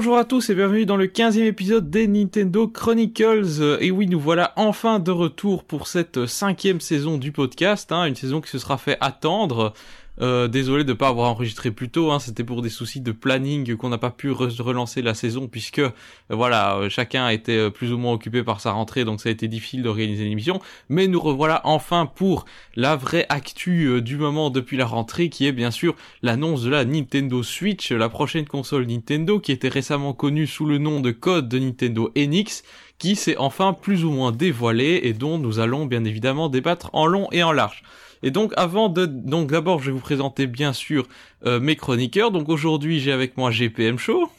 Bonjour à tous et bienvenue dans le 15e épisode des Nintendo Chronicles. Et oui, nous voilà enfin de retour pour cette cinquième saison du podcast, hein, une saison qui se sera fait attendre. Euh, désolé de ne pas avoir enregistré plus tôt, hein, c'était pour des soucis de planning qu'on n'a pas pu relancer la saison puisque euh, voilà euh, chacun était plus ou moins occupé par sa rentrée donc ça a été difficile d'organiser l'émission. Mais nous revoilà enfin pour la vraie actu du moment depuis la rentrée qui est bien sûr l'annonce de la Nintendo Switch, la prochaine console Nintendo qui était récemment connue sous le nom de code de Nintendo NX qui s'est enfin plus ou moins dévoilé et dont nous allons bien évidemment débattre en long et en large. Et donc avant de donc d'abord je vais vous présenter bien sûr euh, mes chroniqueurs. Donc aujourd'hui j'ai avec moi GPM Show.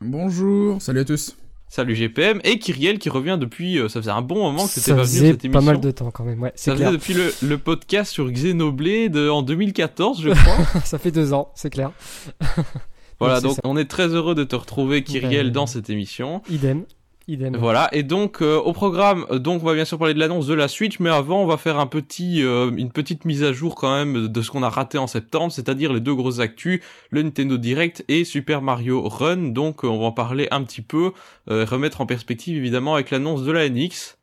Bonjour, salut à tous. Salut GPM et Kyriel qui revient depuis euh, ça faisait un bon moment que c'était pas venu cette émission. pas mal de temps quand même ouais. Ça faisait depuis le, le, podcast sur Xenoblade en 2014 je crois. ça fait deux ans c'est clair. voilà donc, on est très heureux de te retrouver Kyriel ben, dans cette émission. Idem. Voilà, et donc euh, au programme, euh, donc on va bien sûr parler de l'annonce de la Switch, mais avant on va faire un petit, euh, une petite mise à jour quand même de ce qu'on a raté en septembre, c'est-à-dire les deux grosses actus, le Nintendo Direct et Super Mario Run. Donc on va en parler un petit peu, remettre en perspective évidemment avec l'annonce de la NX.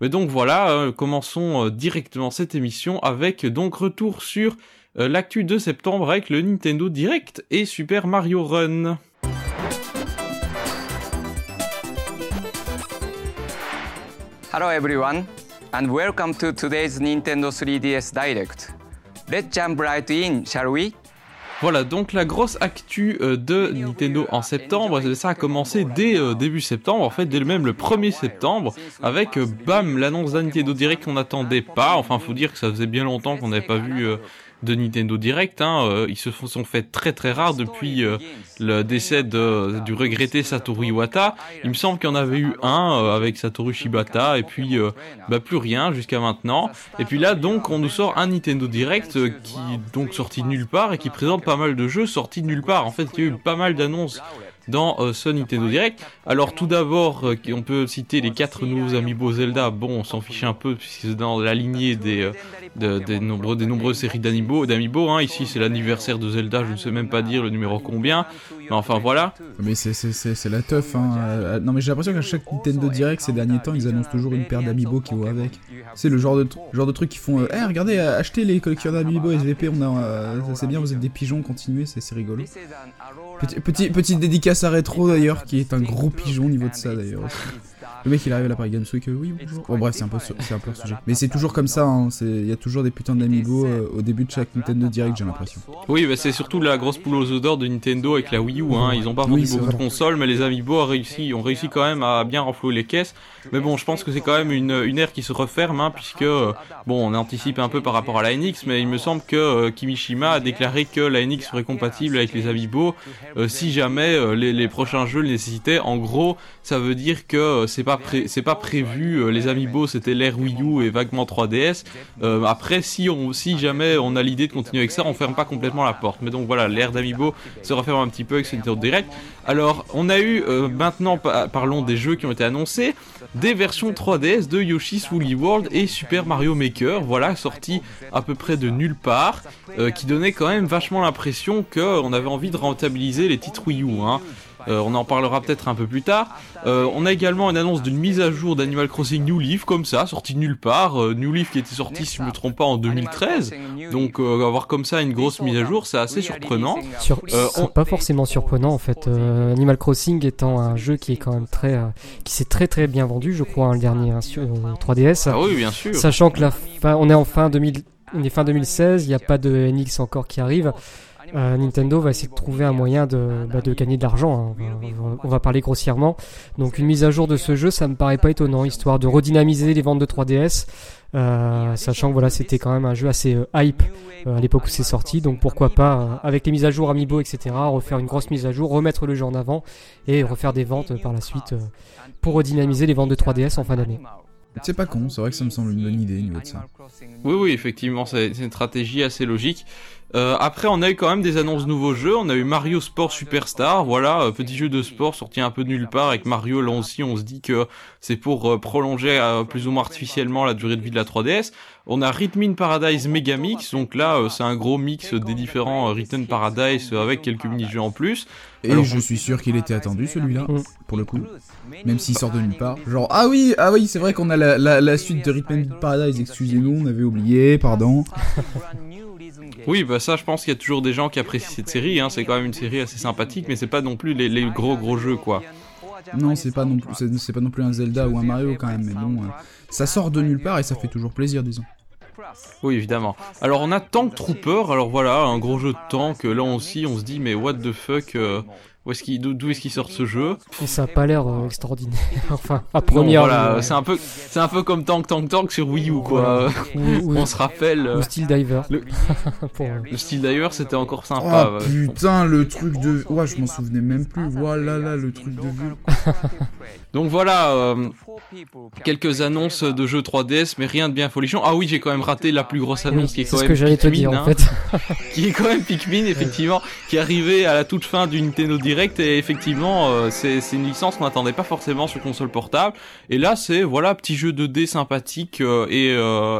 Mais donc voilà, commençons directement cette émission avec donc retour sur l'actu de septembre avec le Nintendo Direct et Super Mario Run. Hello everyone, and welcome to today's Nintendo 3DS Direct. Let's jump right in, shall we? Voilà, donc la grosse actu euh, de Nintendo en septembre, ça a commencé dès euh, début septembre, en fait dès le même le 1er septembre, avec euh, bam l'annonce d'un Nintendo Direct qu'on n'attendait pas, enfin faut dire que ça faisait bien longtemps qu'on n'avait pas vu de Nintendo Direct. Hein, euh, ils se sont fait très très rares depuis euh, le décès de, du regretté Satoru Iwata. Il me semble qu'il y en avait eu un euh, avec Satoru Shibata et puis bah, plus rien jusqu'à maintenant. Et puis là donc on nous sort un Nintendo Direct qui donc sorti de nulle part et qui présente pas mal de jeux sortis de nulle part. En fait il y a eu pas mal d'annonces dans euh, ce Nintendo Direct. Alors tout d'abord, euh, on peut citer les quatre nouveaux amiibo Zelda. Bon, on s'en fiche un peu puisque c'est dans la lignée des, euh, des, nombreux, des nombreuses séries d'amiibo. hein. Ici, c'est l'anniversaire de Zelda. Je ne sais même pas dire le numéro combien. Mais enfin voilà. Mais c'est la teuf. Hein. Non mais j'ai l'impression qu'à chaque Nintendo Direct ces derniers temps, ils annoncent toujours une paire d'amiibo qui va avec. C'est le genre de genre de truc qui font. Eh regardez, achetez les collections d'amiibo SVP. On a, c'est bien. Vous êtes des pigeons. Continuez, c'est rigolo. Petit, petit, petite dédicace à Retro d'ailleurs, qui est un gros pigeon au niveau de ça d'ailleurs. Le mec il arrive à la Paris Games Week, oui bonjour. Bon bref c'est un peu c'est un peu le sujet. Mais c'est toujours comme ça, hein. il y a toujours des putains d'amiibo euh, au début de chaque Nintendo Direct j'ai l'impression. Oui bah c'est surtout la grosse poule aux odeurs de Nintendo avec la Wii U. Hein. Ils ont pas vendu beaucoup de consoles mais les amiibo ont réussi, ont réussi quand même à bien renflouer les caisses. Mais bon je pense que c'est quand même une, une ère qui se referme hein, puisque euh, bon on anticipe un peu par rapport à la NX mais il me semble que euh, Kimishima a déclaré que la NX serait compatible avec les amiibo si jamais les, les, prochains jeux le nécessitaient. En gros ça veut dire que c'est pas c'est pas prévu. Euh, les Amiibo, c'était l'ère Wii U et vaguement 3DS. Euh, après, si on, si jamais on a l'idée de continuer avec ça, on ferme pas complètement la porte. Mais donc voilà, l'ère d'Amiibo se referme un petit peu avec ce Nintendo Direct. Alors, on a eu euh, maintenant, parlons des jeux qui ont été annoncés, des versions 3DS de Yoshi's Woolly World et Super Mario Maker. Voilà, sortis à peu près de nulle part, qui donnait quand même vachement l'impression qu'on avait envie de rentabiliser les titres Wii U. Hein. Euh, on en parlera peut-être un peu plus tard. Euh, on a également une annonce d'une mise à jour d'Animal Crossing New Leaf, comme ça, sorti de nulle part. Euh, New Leaf qui était sorti, si je me trompe pas, en 2013. Donc avoir comme ça une grosse mise à jour, c'est assez surprenant. Sur... Pas forcément surprenant en fait. Animal Crossing étant un jeu qui est quand même très, qui s'est très très bien vendu, je crois, hein, le dernier hein, sur 3DS. Ah oui, bien sûr. Sachant que la fin, on est en fin 2000, on est fin 2016, il n'y a pas de NX encore qui arrive. Euh, Nintendo va essayer de trouver un moyen de, bah, de gagner de l'argent. Hein. On, va, parler grossièrement. Donc une mise à jour de ce jeu, ça me paraît pas étonnant, histoire de redynamiser les ventes de 3DS. Euh, sachant que voilà, c'était quand même un jeu assez euh, hype à l'époque où c'est sorti, donc pourquoi pas, avec les mises à jour Amiibo, etc., refaire une grosse mise à jour, remettre le jeu en avant et refaire des ventes par la suite pour redynamiser les ventes de 3DS en fin d'année. C'est pas con, c'est vrai que ça me semble une bonne idée au niveau de ça. Oui, oui, effectivement, c'est une stratégie assez logique. Euh, après, on a eu quand même des annonces de nouveaux jeux. On a eu Mario Sport Superstar, voilà, euh, petit jeu de sport sorti un peu de nulle part. Avec Mario, là aussi, on se dit que c'est pour euh, prolonger plus ou moins artificiellement la durée de vie de la 3DS. On a Rhythm Paradise Megamix, donc là, c'est un gros mix des différents Rhythm Paradise avec quelques mini-jeux en plus. Et je suis sûr qu'il était attendu celui-là, mm. pour le coup. Même s'il sort de nulle part. Genre, ah oui, ah oui, c'est vrai qu'on a la, la, suite de Rhythm Paradise, excusez-nous, on avait oublié, pardon. Oui, bah ça, je pense qu'il y a toujours des gens qui apprécient cette série. Hein. C'est quand même une série assez sympathique, mais c'est pas non plus les, gros gros jeux, quoi. Non, c'est pas non plus, c'est pas non plus un Zelda ou un Mario quand même, mais bon, euh, ça sort de nulle part et ça fait toujours plaisir, disons. Oui, évidemment. Alors on a Tank Trooper, alors voilà, un gros jeu de tank, là aussi on se dit mais what the fuck, euh, est-ce qu'il, d'où est-ce qu'il sort ce jeu Et ça a pas l'air euh, extraordinaire. enfin, à première. voilà, c'est un peu, c'est un peu comme Tank Tank Tank sur Wii U quoi. On se rappelle. Le Steel Diver. Le, le Steel Diver, c'était encore sympa. Oh putain, le truc de, ouais, je m'en souvenais même plus. Voilà là, le truc de vue. Donc voilà, euh, quelques annonces de jeux 3DS, mais rien de bien folichon. Ah oui, j'ai quand même raté la plus grosse annonce qui est quand même. ce que j'allais te dire en hein. fait. qui est quand même Pikmin, effectivement, qui est arrivé à la toute fin du Nintendo Direct et effectivement, euh, c'est une licence qu'on n'attendait pas forcément sur console portable. Et là, c'est voilà, petit jeu 2D sympathique euh, et,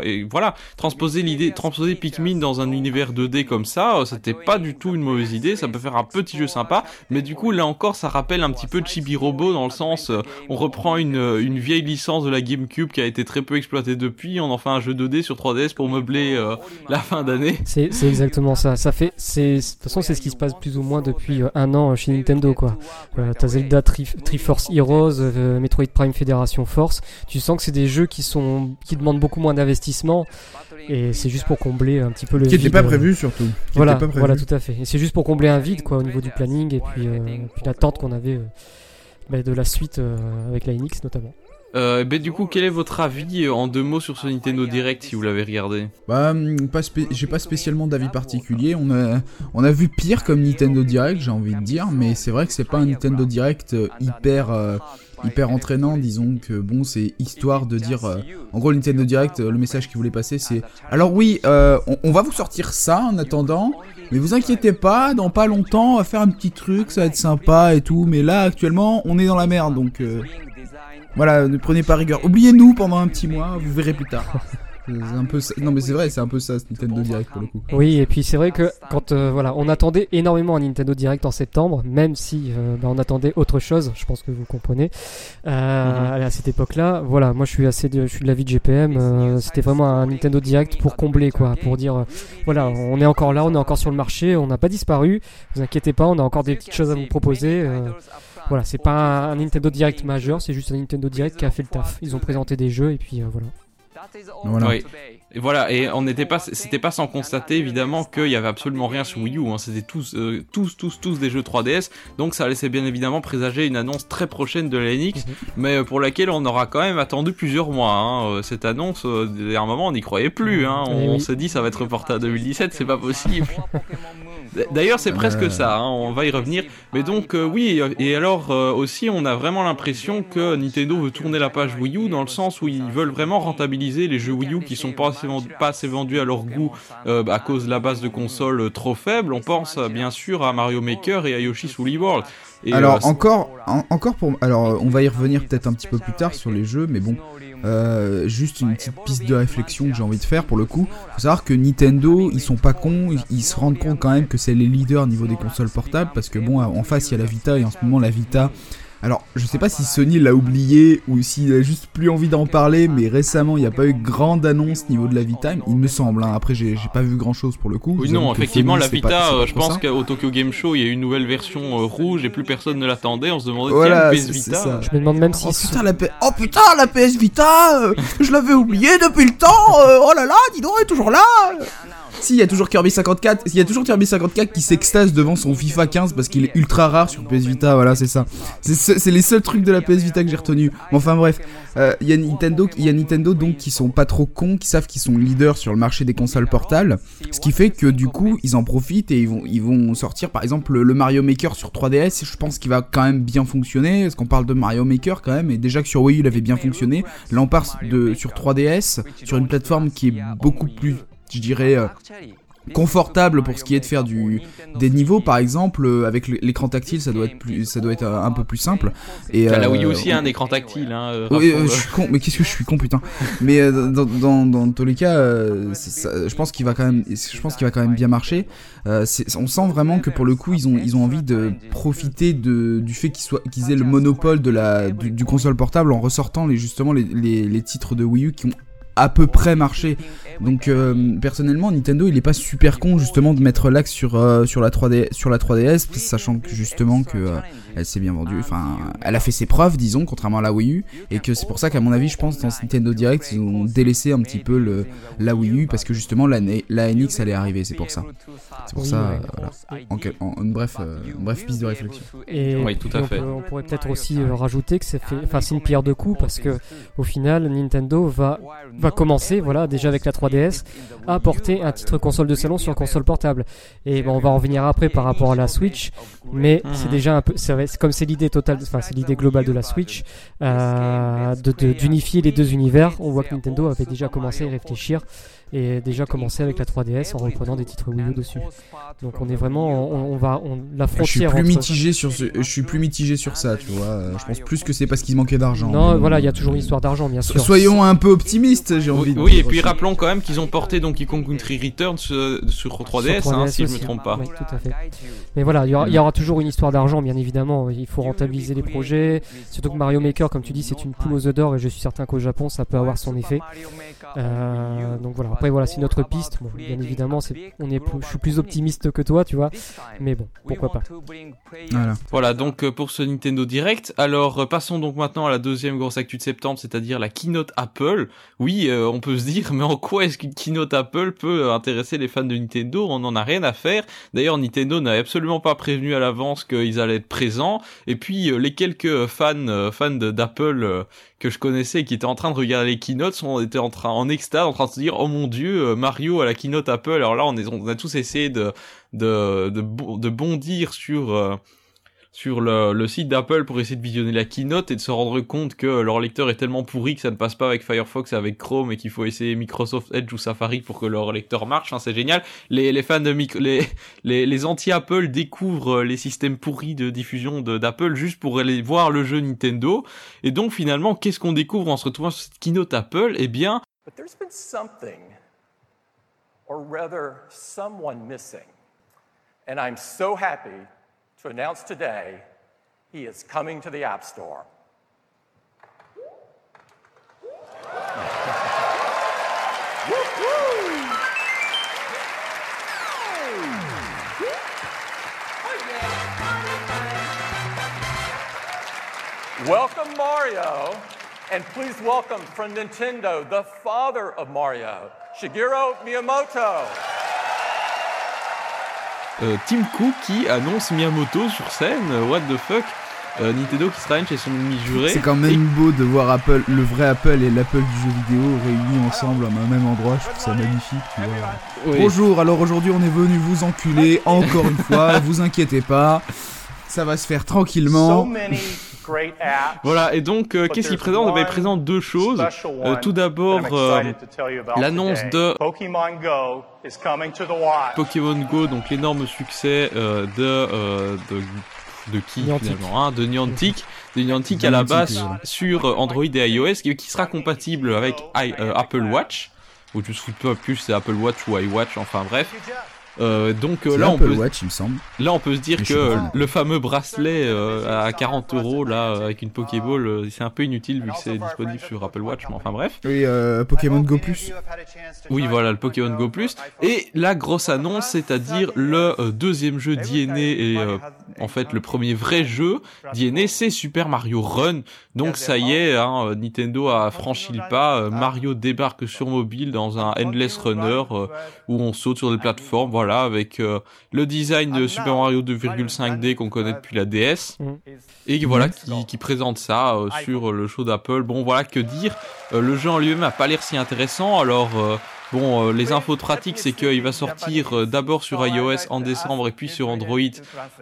et, voilà, transposer l'idée, transposer Pikmin dans un univers 2D comme ça, c'était pas du tout une mauvaise idée. Ça peut faire un petit jeu sympa, mais du coup, là encore, ça rappelle un petit peu Chibi Robo dans le sens on reprend une, une, vieille licence de la GameCube qui a été très peu exploitée depuis, on en fait un jeu 2D sur 3DS pour meubler euh, la fin d'année. C'est exactement ça. Ça fait, c'est de toute façon c'est ce qui se passe plus ou moins depuis euh, un an chez Nintendo quoi. Euh, T'as Zelda Triforce Heroes, euh, Metroid Prime Federation Force. Tu sens que c'est des jeux qui sont qui demandent beaucoup moins d'investissement et c'est juste pour combler un petit peu le qui n'était pas prévu surtout. voilà, voilà tout à fait. Et c'est juste pour combler un vide quoi au niveau du planning et puis, puis l'attente qu'on avait bah, de la suite euh, avec la NX notamment. Euh, bah, du coup, quel est votre avis euh, en deux mots sur ce Nintendo Direct si vous l'avez regardé Bah, hum, pas j'ai pas spécialement d'avis particulier. On a, on a vu pire comme Nintendo Direct, j'ai envie de dire, mais c'est vrai que c'est pas un Nintendo Direct hyper, hyper entraînant. Disons que bon, c'est histoire de dire. en gros, Nintendo Direct, le message qu'il voulait passer, c'est alors oui, on, on, va vous sortir ça en attendant, mais vous inquiétez pas, dans pas longtemps, on va faire un petit truc, ça va être sympa et tout. Mais là, actuellement, on est dans la merde, donc euh, voilà, ne prenez pas rigueur. Oubliez-nous pendant un petit mois, vous verrez plus tard. Un peu Non mais c'est vrai, c'est un peu ça, ce Nintendo Direct pour le coup. Oui, et puis c'est vrai que quand euh, voilà, on attendait énormément un Nintendo Direct en septembre, même si euh, bah, on attendait autre chose. Je pense que vous comprenez. Euh, mhm. À cette époque-là, voilà, moi je suis assez, de, je suis de l'avis de GPM. C'était vraiment un Nintendo Direct pour combler quoi, pour dire voilà, on est encore là, on est encore sur le marché, on n'a pas disparu. Vous inquiétez pas, on a encore des petites choses à vous proposer. voilà, c'est pas un Nintendo Direct majeur, c'est juste un Nintendo Direct qui a fait le taf. Ils ont présenté des jeux et puis voilà. Voilà. Et voilà, et on n'était pas, c'était pas sans constater évidemment qu'il y avait absolument rien sur Wii U. Hein. C'était tous, euh, tous, tous, tous des jeux 3DS. Donc ça laissait bien évidemment présager une annonce très prochaine de la NX, mhm. mais euh, pour laquelle on aura quand même attendu plusieurs mois. Hein. Euh, cette annonce, à un moment, on n'y croyait plus. Hein. On, on s'est dit ça va être reporté à 2017, c'est pas possible. D'ailleurs, c'est presque ça, hein, on va y revenir. Mais donc, euh, oui, et alors euh, aussi, on a vraiment l'impression que Nintendo veut tourner la page Wii U dans le sens où ils veulent vraiment rentabiliser les jeux Wii U qui sont pas assez, vendus, pas assez vendus à leur goût euh, à cause de la base de console trop faible. On pense bien sûr à Mario Maker et à Yoshi's Woolly World. alors encore, encore pour, alors on va y revenir peut-être un petit peu plus tard sur les jeux, mais bon, euh, juste une petite piste de réflexion que j'ai envie de faire pour le coup. Faut savoir que Nintendo, ils sont pas cons, ils, se rendent compte quand même que c'est les leaders au niveau des consoles portables parce que bon, en face il y a la Vita et en ce moment la Vita alors, je sais pas si Sony l'a oublié ou s'il a juste plus envie d'en parler, mais récemment, il n'y a pas eu grande annonce niveau de la Vita, il me semble. Hein. Après, j'ai pas vu grand chose pour le coup. Oui, non, effectivement, la Vita, euh, je pense qu'au Tokyo Game Show, il y a eu une nouvelle version euh, rouge et plus personne ne l'attendait. On se demandait, voilà, tiens, PS Vita. Je me demande même si. Oh putain, la, oh, putain, la PS Vita euh, Je l'avais oublié depuis le temps Oh là là, dis donc, elle est toujours là si, il y a toujours Kirby 54, il y a toujours Kirby 54 qui s'extase devant son FIFA 15 parce qu'il est ultra rare sur PS Vita, voilà, c'est ça. C'est les seuls trucs de la PS Vita que j'ai retenu. Enfin bref, euh, il y a Nintendo, donc qui sont pas trop cons, qui savent qu'ils sont leaders sur le marché des consoles portables, ce qui fait que du coup, ils en profitent et ils vont sortir par exemple le Mario Maker sur 3DS, je pense qu'il va quand même bien fonctionner, parce qu'on parle de Mario Maker quand même? Et déjà que sur Wii il avait bien fonctionné, là on part sur 3DS sur une plateforme qui est beaucoup plus je dirais, euh, confortable pour ce qui est de faire du des niveaux. Par exemple euh, avec l'écran tactile ça doit être plus ça doit être un peu plus simple. Et là oui aussi un écran tactile hein, oui je suis con mais qu'est-ce que je suis con putain. Mais dans, dans, dans, tous les cas je pense qu'il va quand même je pense qu'il va quand même bien marcher. On sent vraiment que pour le coup ils ont ils ont envie de profiter de du fait qu'ils soient qu'ils aient le monopole de la du, console portable en ressortant les justement les, les, les titres de Wii U qui ont à peu près marché. Donc euh, personnellement, Nintendo, il est pas super con justement de mettre l'axe sur euh, sur la 3D sur la 3DS, sachant que justement que euh, elle s'est bien vendue. Enfin, elle a fait ses preuves, disons, contrairement à la Wii U, et que c'est pour ça qu'à mon avis, je pense dans Nintendo Direct, ils ont délaissé un petit peu le la Wii U parce que justement la, la NX allait arriver. C'est pour ça. C'est pour ça. voilà. En, bref, bref piste de réflexion. Et oui, tout à fait. On, pourrait peut-être aussi rajouter que c'est enfin c'est une pierre de coups parce que au final, Nintendo va va commencer, voilà, déjà avec la 3DS, à porter un titre console de salon sur console portable. Et bon, on va en revenir après par rapport à la Switch, mais c'est déjà un peu, comme c'est l'idée totale, enfin c'est l'idée globale de la Switch, euh, d'unifier les deux univers. On voit que Nintendo avait déjà commencé à réfléchir et déjà commencé avec la 3DS en reprenant des titres Wii U dessus. Donc on est vraiment, on, va, on, la frontière. Je suis plus mitigé sur ce, je suis plus mitigé sur ça, tu vois. Je pense plus que c'est parce qu'il manquait d'argent. Non, voilà, il y a toujours une histoire d'argent, bien sûr. Soyons un peu optimistes, j'ai envie. de Oui, et puis rappelons quand même qu'ils ont porté Donkey Kong Country Returns sur 3DS, hein, si je me trompe pas. Oui, tout à fait. Mais voilà, il y, aura, toujours une histoire d'argent, bien évidemment. Il faut rentabiliser les projets. Surtout que Mario Maker, comme tu dis, c'est une poule aux œufs d'or, et je suis certain qu'au Japon, ça peut avoir son effet. Euh, donc voilà. Après voilà, c'est notre piste. bien évidemment, c'est, on est je suis plus optimiste que toi, tu vois. Mais bon, pourquoi pas. Voilà. Voilà donc euh, pour ce Nintendo Direct. Alors euh, passons donc maintenant à la deuxième grosse actu de septembre, c'est-à-dire la keynote Apple. Oui, on peut se dire, mais en quoi est-ce qu'une keynote Apple peut intéresser les fans de Nintendo? On n'en a rien à faire. D'ailleurs, Nintendo n'avait absolument pas prévenu à l'avance qu'ils allaient être présents. Et puis les quelques fans fans d'Apple que je connaissais qui étaient en train de regarder les keynotes on était en train en extase en train de se dire oh mon dieu euh, Mario à la keynote Apple alors là on, a tous essayé de de, de, bondir sur euh, sur le, site d'Apple pour essayer de visionner la keynote et de se rendre compte que leur lecteur est tellement pourri que ça ne passe pas avec Firefox et avec Chrome et qu'il faut essayer Microsoft Edge ou Safari pour que leur lecteur marche. C'est génial. Les, fans de les, les, les anti-Apple découvrent les systèmes pourris de diffusion d'Apple juste pour aller voir le jeu Nintendo. Et donc finalement, qu'est-ce qu'on découvre en se retrouvant sur cette keynote Apple? Eh bien... But there's been something, or rather someone missing. And I'm so happy to announce today he is coming to the App Store. Welcome, Mario. And please welcome from Nintendo, the father of Mario, Shigeru Miyamoto. Euh, Tim Cook qui annonce Miyamoto sur scène, euh, what the fuck euh, Nintendo qui se chez son ennemi juré. C'est quand même beau de voir Apple, le vrai Apple et l'Apple du jeu vidéo réunis ensemble à un même endroit. Je trouve ça magnifique. Bonjour, alors aujourd'hui on est venu vous enculer encore une fois. vous inquiétez pas, ça va se faire tranquillement. Voilà, et donc, euh, qu'est-ce qu'il présente Il présente deux choses. Euh, tout d'abord, euh, l'annonce de Pokémon Go, donc l'énorme succès de, de, de qui finalement hein, De Niantic. De Niantic à la base sur Android et iOS, qui, qui sera compatible avec Apple Watch. Ou je ne pas plus c'est Apple Watch ou iWatch, enfin bref. Euh, donc euh, là, on peut, Watch, il me semble. là, on peut se dire que le fameux bracelet euh, à 40 euros là avec une Pokéball, c'est un peu inutile vu que c'est disponible sur Apple Watch. Mais enfin bref. Oui, Pokémon Go Plus. Oui, voilà le Pokémon Go Plus. Et la grosse annonce, c'est-à-dire le deuxième jeu d'INE et en fait le premier vrai jeu d'INE, c'est Super Mario Run. Donc ça y est, hein, Nintendo a franchi le pas. Mario débarque sur mobile dans un Endless Runner où on saute sur des plateformes. Voilà avec euh, le design de Super Mario 2,5D qu'on connaît depuis la DS, mm. et voilà, qui, présente ça euh, sur le show d'Apple. Bon, voilà, que dire, euh, le jeu en lui-même a pas l'air si intéressant, alors Bon, les infos pratiques, c'est qu'il va sortir d'abord sur iOS en décembre et puis sur Android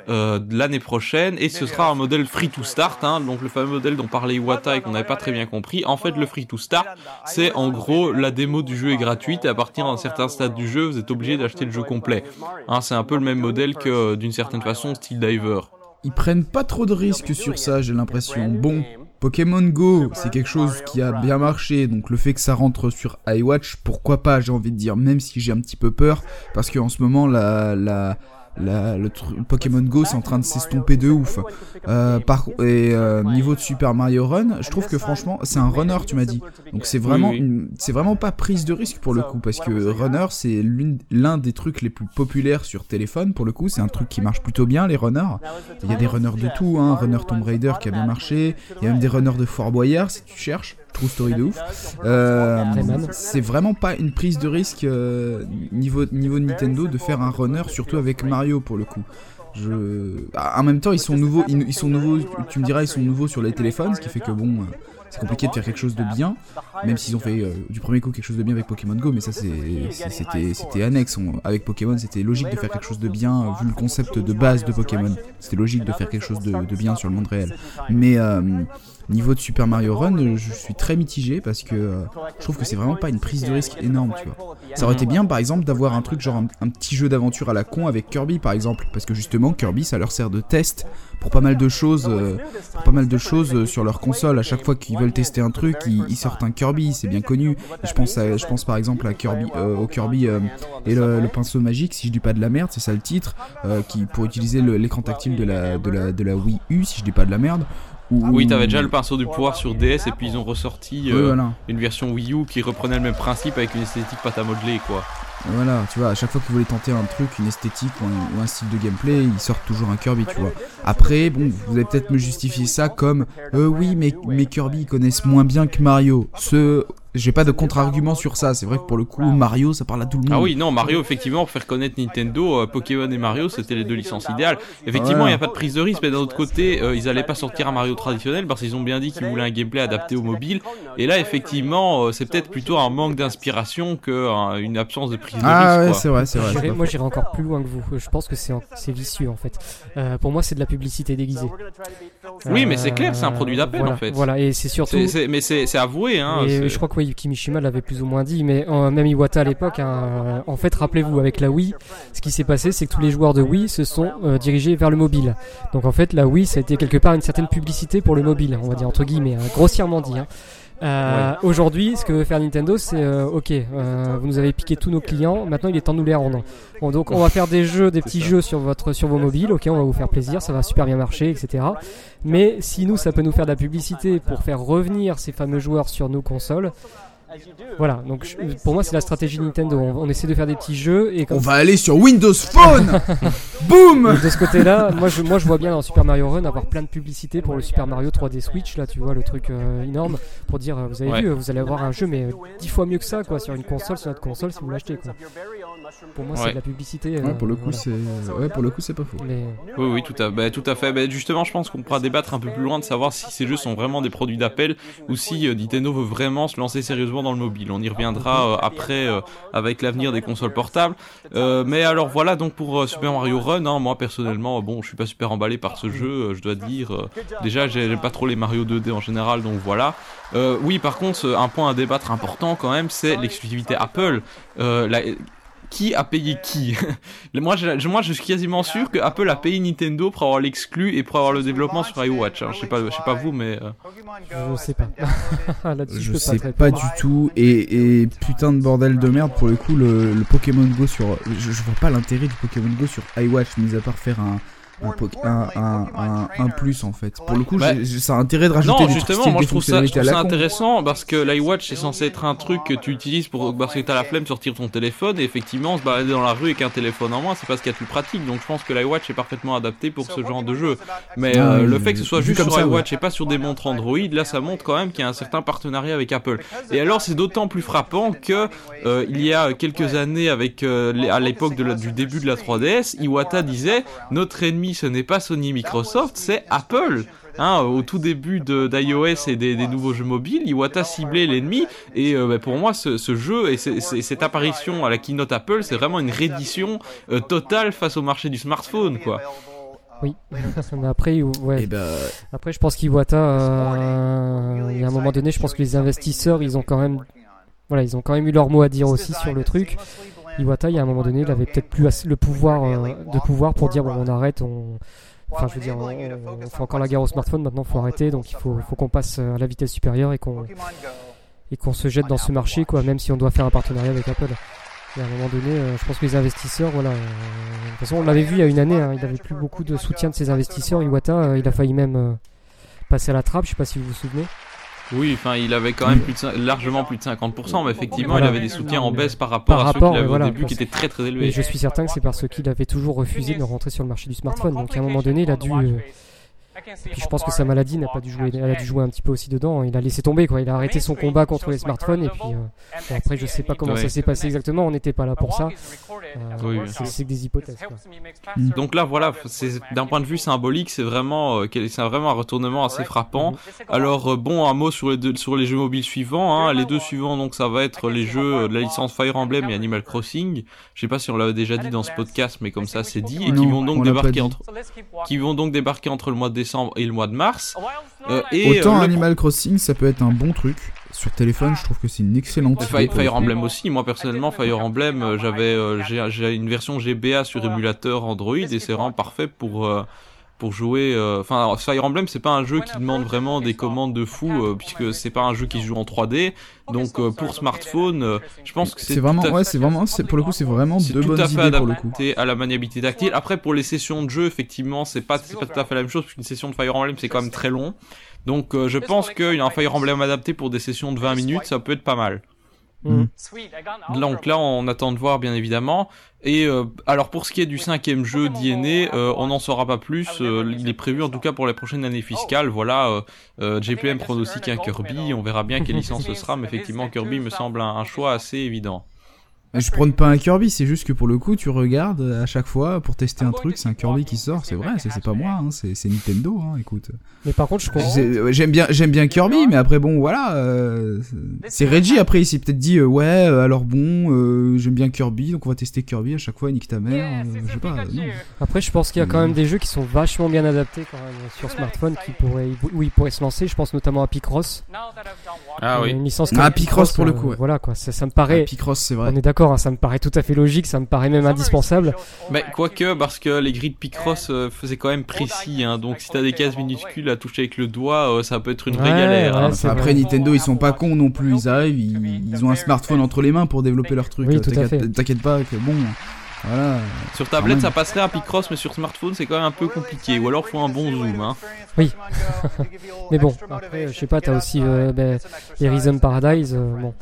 l'année prochaine. Et ce sera un modèle free to start, hein, donc le fameux modèle dont parlait Iwata et qu'on n'avait pas très bien compris. En fait, le free to start, c'est en gros la démo du jeu est gratuite et à partir d'un certain stade du jeu, vous êtes obligé d'acheter le jeu complet. Hein, c'est un peu le même modèle que d'une certaine façon Steel Diver. Ils prennent pas trop de risques sur ça, j'ai l'impression. Bon, Pokémon Go, c'est quelque chose qui a bien marché, donc le fait que ça rentre sur iWatch, pourquoi pas, j'ai envie de dire, même si j'ai un petit peu peur, parce qu'en ce moment, la, la, le Pokémon Go c'est en train de s'estomper de ouf. Euh, par, et euh, niveau de Super Mario Run, je trouve que franchement c'est un runner tu m'as dit. Donc c'est vraiment c'est vraiment pas prise de risque pour le coup parce que runner c'est l'un des trucs les plus populaires sur téléphone pour le coup c'est un truc qui marche plutôt bien les runners. Il y a des runners de tout, hein, runner Tomb Raider qui a bien marché, il y a même des runners de Fort Boyard si tu cherches. True story de ouf. Euh, c'est vraiment pas une prise de risque euh, niveau, niveau Nintendo de faire un runner, surtout avec Mario pour le coup. Je... Ah, en même temps, ils sont nouveaux, ils, sont nouveaux, tu me diras, ils sont nouveaux sur les téléphones, ce qui fait que bon, euh, c'est compliqué de faire quelque chose de bien, même s'ils ont fait du premier coup quelque chose de bien avec Pokémon Go, mais ça c'était annexe. avec Pokémon, c'était logique de faire quelque chose de bien, vu le concept de base de Pokémon. C'était logique de faire quelque chose de, de, bien sur le monde réel. Mais Niveau de Super Mario Run, je suis très mitigé parce que euh, je trouve que c'est vraiment pas une prise de risque énorme. Ça aurait été bien, par exemple, d'avoir un truc genre un, petit jeu d'aventure à la con avec Kirby, par exemple, parce que justement Kirby, ça leur sert de test pour pas mal de choses, euh, pas mal de choses euh, sur leur console. À chaque fois qu'ils veulent tester un truc, ils, sortent un Kirby, c'est bien connu. je pense, par exemple à Kirby, au Kirby et le, pinceau magique, si je dis pas de la merde, c'est ça le titre, qui pour utiliser l'écran tactile de la, de la de la Wii U, si je dis pas de la merde. Oui, t'avais déjà le pinceau du pouvoir sur DS et puis ils ont ressorti euh, une version Wii U qui reprenait le même principe avec une esthétique pâte à modeler quoi. Voilà, tu vois, à chaque fois qu'ils voulaient tenter un truc, une esthétique ou un, style de gameplay, ils sortent toujours un Kirby, tu vois. Après, bon, vous allez peut-être me justifier ça comme euh, oui, mais, mais Kirby ils connaissent moins bien que Mario. Ce j'ai pas de contre-argument sur ça. C'est vrai que pour le coup, Mario, ça parle à tout le monde. Ah oui, non, Mario, effectivement, pour faire connaître Nintendo, euh, Pokémon et Mario, c'était les deux licences idéales. Effectivement, il n'y a pas de prise de risque, mais d'un autre côté, euh, ils allaient pas sortir un Mario traditionnel parce qu'ils ont bien dit qu'ils voulaient un gameplay adapté au mobile. Et là, effectivement, euh, c'est peut-être plutôt un manque d'inspiration qu'une absence de prise de ah risque. Ah ouais, c'est vrai, c'est vrai. Moi, j'irai encore plus loin que vous. Je pense que c'est vicieux, en fait. pour moi, c'est de la publicité déguisée. Oui, mais c'est clair, c'est un produit d'appel, en fait. Voilà, et c'est surtout. mais c'est avoué, hein. je crois que Kimishima l'avait plus ou moins dit, mais euh, même Iwata à l'époque, hein, en fait, rappelez-vous, avec la Wii, ce qui s'est passé, c'est que tous les joueurs de Wii se sont euh, dirigés vers le mobile. Donc en fait, la Wii, ça a été quelque part une certaine publicité pour le mobile, on va dire entre guillemets, hein, grossièrement dit. Hein. Euh, aujourd'hui, ce que veut faire Nintendo, c'est ok, vous nous avez piqué tous nos clients, maintenant il est temps de nous les rendre. donc on va faire des jeux, des petits jeux sur votre, sur vos mobiles, ok, on va vous faire plaisir, ça va super bien marcher, etc. Mais si nous, ça peut nous faire de la publicité pour faire revenir ces fameux joueurs sur nos consoles, voilà, donc pour moi c'est la stratégie Nintendo. On, essaie de faire des petits jeux et on va aller sur Windows Phone. Boum. De ce côté-là, moi je, moi je vois bien dans Super Mario Run avoir plein de publicité pour le Super Mario 3D Switch là, tu vois le truc euh, énorme pour dire euh, vous avez vu, vous allez avoir un jeu mais dix fois mieux que ça quoi sur une console, sur notre console si vous l'achetez quoi. Pour moi, c'est de la publicité. Euh, pour le coup, c'est ouais, pour le coup, c'est pas faux. Oui, oui, tout à, bah, tout à fait. Bah, justement, je pense qu'on pourra débattre un peu plus loin de savoir si ces jeux sont vraiment des produits d'appel ou si euh, Nintendo veut vraiment se lancer sérieusement dans le mobile. On y reviendra euh, après avec l'avenir des consoles portables. mais alors voilà, donc pour Super Mario Run, hein, moi personnellement, bon, je suis pas super emballé par ce jeu, je dois dire. déjà, j'aime pas trop les Mario 2D en général, donc voilà. oui, par contre, un point à débattre important quand même, c'est l'exclusivité Apple. La, qui a payé qui moi, je, moi, je suis quasiment sûr que Apple a payé Nintendo pour avoir l'exclu et pour avoir le développement sur iWatch. Hein. Je sais pas, je sais pas vous, mais euh... je sais pas. je, sais pas, du tout. Et, putain de bordel de merde pour le coup, le, le Pokémon Go sur, je, je vois pas l'intérêt du Pokémon Go sur iWatch, mis à part faire un un, plus en fait. Pour le coup, bah, ça a intérêt de rajouter non, justement, moi je trouve ça, intéressant parce que l'iWatch est censé être un truc que tu utilises pour parce que t'as la flemme de sortir ton téléphone et effectivement se balader dans la rue avec un téléphone en moins, c'est pas ce qu'il y a de plus pratique. Donc je pense que l'iWatch est parfaitement adapté pour ce genre de jeu. Mais euh, le fait que ce soit juste sur iWatch et pas sur des montres Android, là ça montre quand même qu'il y a un certain partenariat avec Apple. Et alors c'est d'autant plus frappant que euh, il y a quelques années avec euh, à l'époque du début de la 3DS, Iwata disait notre ennemi ce n'est pas Sony Microsoft, c'est Apple. Hein, au tout début d'iOS et des, nouveaux jeux mobiles, Iwata ciblait l'ennemi. Et bah, pour moi, ce, jeu et cette apparition à la keynote Apple, c'est vraiment une reddition totale face au marché du smartphone, quoi. Oui, mais après, ouais. Eh ben, après, je pense qu'Iwata, euh, il y a un moment donné, je pense que les investisseurs, ils ont quand même, voilà, ils ont quand même eu leur mot à dire aussi sur le truc. Iwata, il y a un moment donné, il avait peut-être plus le pouvoir euh, de pouvoir pour dire bon, on arrête, on, enfin, je veux dire, on, fait encore la guerre au smartphone. Maintenant, faut arrêter, donc il faut, faut qu'on passe à la vitesse supérieure et qu'on et qu'on se jette dans ce marché, quoi, même si on doit faire un partenariat avec Apple. Et à un moment donné, euh, je pense que les investisseurs, voilà. Euh, de toute façon, on l'avait vu il y a une année, hein, il n'avait plus beaucoup de soutien de ses investisseurs. Iwata, euh, il a failli même passer à la trappe, je sais pas si vous vous souvenez. Oui, enfin, il avait quand même plus largement plus de 50%, mais effectivement, il avait des soutiens en baisse par rapport à ceux qu'il avait au début, qui étaient très très élevés. Et je suis certain que c'est parce qu'il avait toujours refusé de rentrer sur le marché du smartphone. Donc à un moment donné, il a dû puis je pense que sa maladie n'a pas dû jouer, elle a dû jouer un petit peu aussi dedans. Il a laissé tomber, quoi. Il a arrêté son combat contre les smartphones et puis euh, après je sais pas comment ça s'est passé exactement. On n'était pas là pour ça. Euh, c'est des hypothèses. Mm. Donc là, voilà, d'un point de vue symbolique, c'est vraiment, euh, c'est vraiment un retournement assez frappant. Alors bon, un mot sur les deux, sur les jeux mobiles suivants. Hein. Les deux suivants, donc ça va être les jeux de la licence Fire Emblem et Animal Crossing. Je sais pas si on l'avait déjà dit dans ce podcast, mais comme ça c'est dit et qui vont donc débarquer entre, qui vont donc débarquer entre le mois de décembre et le mois de mars. Euh, et Autant euh, Animal Crossing, ça peut être un bon truc. Sur téléphone, je trouve que c'est une excellente Fire, Fire Emblem aussi. Moi personnellement, Fire Emblem, euh, j'avais j'ai une version GBA sur émulateur Android et c'est vraiment parfait pour pour jouer. Euh, enfin, Fire Emblem, c'est pas un jeu qui demande vraiment des commandes de fou, euh, puisque c'est pas un jeu qui se joue en 3D. Donc euh, pour smartphone, je pense que c'est vraiment, ouais, c'est vraiment, pour le coup, c'est vraiment de bonnes tout à fait adapté à la maniabilité tactile. Après, pour les sessions de jeu, effectivement, c'est pas, c'est pas tout à fait la même chose, puisqu'une session de Fire Emblem, c'est quand même très long. Donc je pense qu'il y a un Fire Emblem adapté pour des sessions de 20 minutes, ça peut être pas mal. Mm. Donc là, on attend de voir, bien évidemment. Et euh, alors pour ce qui est du cinquième jeu d'INE, euh, on n'en saura pas plus. Euh, il est prévu en tout cas pour les prochaines années fiscales. Voilà, JPM pronostique un Kirby. On verra bien quelle licence ce sera, mais effectivement Kirby me semble un choix assez évident. Je prône pas un Kirby, c'est juste que pour le coup, tu regardes à chaque fois pour tester un truc, c'est un Kirby qui sort, c'est vrai, c'est pas moi, hein, c'est Nintendo, hein, écoute. Mais par contre, je J'aime bien, j'aime bien Kirby, mais après bon, voilà, euh, c'est Reggie après, il s'est peut-être dit, euh, ouais, euh, alors bon, j'aime bien Kirby, donc on va tester Kirby à chaque fois, nique ta mère, je sais pas. Non. Après, je pense qu'il y a quand même des jeux qui sont vachement bien adaptés quand même sur smartphone, qui pourraient, où ils pourraient se lancer. Je pense notamment à Picross. Ah oui. Une licence ah, Picross pour le coup. Voilà quoi, ça, ça me paraît. Ah, Picross, c'est vrai. On est d'accord Hein, ça me paraît tout à fait logique, ça me paraît même indispensable. Mais quoique, parce que les grilles de Picross euh, faisaient quand même précis, hein, donc si t'as des cases minuscules à toucher avec le doigt, euh, ça peut être une vraie galère. Hein. Après, Nintendo, ils sont pas cons non plus, ils arrivent, ils, ont un smartphone entre les mains pour développer leur truc. T'inquiète pas que bon. Voilà. Sur tablette, ça passerait à Picross, mais sur smartphone, c'est quand même un peu compliqué. Ou alors, faut un bon zoom. Hein. Oui. mais bon, après, je sais pas, t'as aussi euh, ben, les Paradise. bon.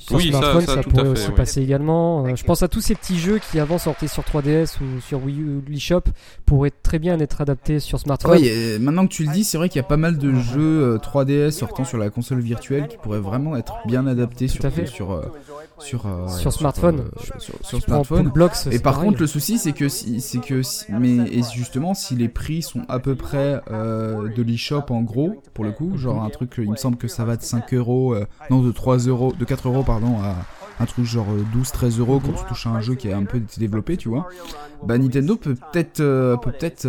Sur oui, smartphone, ça, pourrait aussi passer également. Euh, je pense à tous ces petits jeux qui avant sortaient sur 3DS ou sur Wii U l'eShop pourraient très bien être adaptés sur smartphone. Oui, maintenant que tu le dis, c'est vrai qu'il y a pas mal de jeux 3DS euh, sortant sur la console virtuelle qui pourraient vraiment être bien adaptés sur, sur, euh, sur, sur smartphone. sur, smartphone. et par contre, le souci, c'est que, si, c'est que mais et justement, si les prix sont à peu près de l'eShop en gros, pour le coup, genre un truc, il me semble que ça va de 5 euros, non, de 3 euros, de 4 euros pardon, à un truc genre 12-13 euh, euros quand tu touches à un jeu qui est un peu développé, tu vois. Bah Nintendo peut peut-être peut peut-être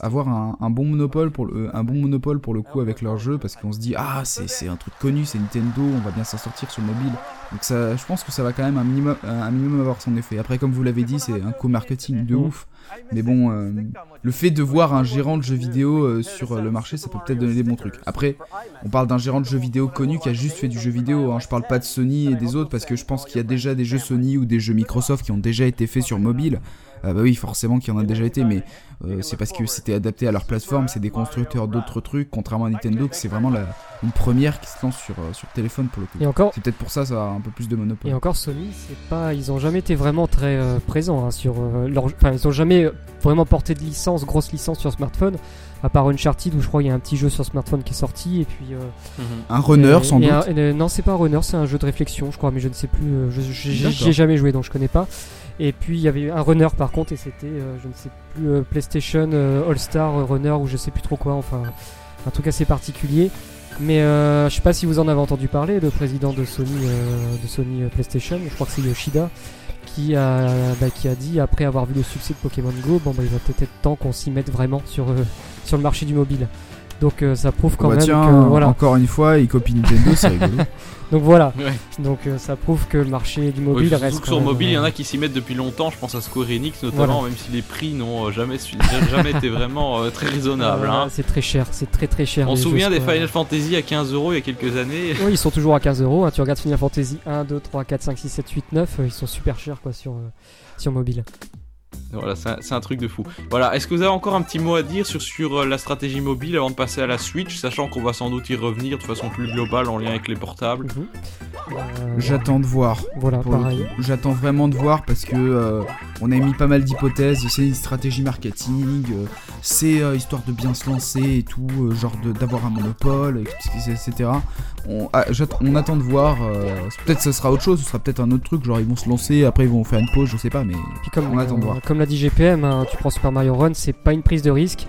avoir un, bon monopole pour le, le coup avec leur jeu parce qu'on se dit ah c'est un truc connu, c'est Nintendo, on va bien s'en sortir sur mobile. Donc ça, je pense que ça va quand même un minimum, un minimum avoir son effet. Après comme vous l'avez dit, c'est un co-marketing de ouf. Mais bon, euh, le fait de voir un gérant de jeux vidéo euh, sur euh, le marché, ça peut peut-être donner des bons trucs. Après, on parle d'un gérant de jeux vidéo connu qui a juste fait du jeu vidéo. Hein. Je parle pas de Sony et des autres parce que je pense qu'il y a déjà des jeux Sony ou des jeux Microsoft qui ont déjà été faits sur mobile. Bah oui, forcément qu'il y en a déjà été, mais euh, c'est parce que c'était adapté à leur plateforme, c'est des constructeurs d'autres trucs, contrairement à Nintendo, que c'est vraiment la, une première qui se lance sur, euh, sur téléphone pour le coup. Et encore, c'est peut-être pour ça ça a un peu plus de monopole. Et encore Sony, c'est pas, ils ont jamais été vraiment très euh, présents hein, sur leur, enfin ils ont jamais vraiment porté de licence, grosse licence sur smartphone, à part Uncharted où je crois il y a un petit jeu sur smartphone qui est sorti et puis mhm. un runner sans doute. non c'est pas un runner, c'est un jeu de réflexion, je crois, mais je ne sais plus, j'ai jamais joué donc je connais pas. Et puis il y avait un runner par contre, et c'était, euh, je ne sais plus, euh, PlayStation euh, All-Star Runner ou je sais plus trop quoi, enfin. un truc assez particulier. Mais je sais pas si vous en avez entendu parler, le président de Sony, de Sony PlayStation, je crois que c'est Yoshida, qui a, bah, qui a dit après avoir vu le succès de Pokémon Go, bon bah il va peut-être être temps qu'on s'y mette vraiment sur, sur le marché du mobile. Donc euh, ça prouve quand bah même tiens, que voilà. encore une fois, il copie Nintendo, c'est rigolo. Donc voilà. Ouais. Donc euh, ça prouve que le marché du mobile reste. que sur même, mobile, il y en euh, a qui s'y mettent depuis longtemps. Je pense à Square Enix notamment, Voilà. même si les prix n'ont jamais, su- jamais été vraiment euh, très raisonnables. hein. C'est très cher, c'est très très cher. On se souvient des. Final Fantasy à 15 euros il y a quelques années. Oui, ils sont toujours à 15 euros. hein. Tu regardes Final Fantasy 1, 2, 3, 4, 5, 6, 7, 8, 9. euh, Ils sont super chers quoi sur, euh, sur mobile. Voilà, c'est un, c'est un truc de fou. Voilà, est-ce que vous avez encore un petit mot à dire sur, sur euh, la stratégie mobile avant de passer à la Switch, sachant qu'on va sans doute y revenir de façon plus globale en lien avec les portables? Mhm. Euh, J'attends de voir. Voilà, pareil. J'attends vraiment de voir parce que euh, on a mis pas mal d'hypothèses. C'est une stratégie marketing, euh, c'est euh, histoire de bien se lancer et tout, euh, genre de- d'avoir un monopole, etc. On, ah, on attend de voir. euh, peut-être ce sera autre chose, ce sera peut-être un autre truc. Genre ils vont se lancer, après ils vont faire une pause, je sais pas, mais Puis comme, on attend de voir. comme l'a dit GPM, hein, tu prends Super Mario Run, c'est pas une prise de risque.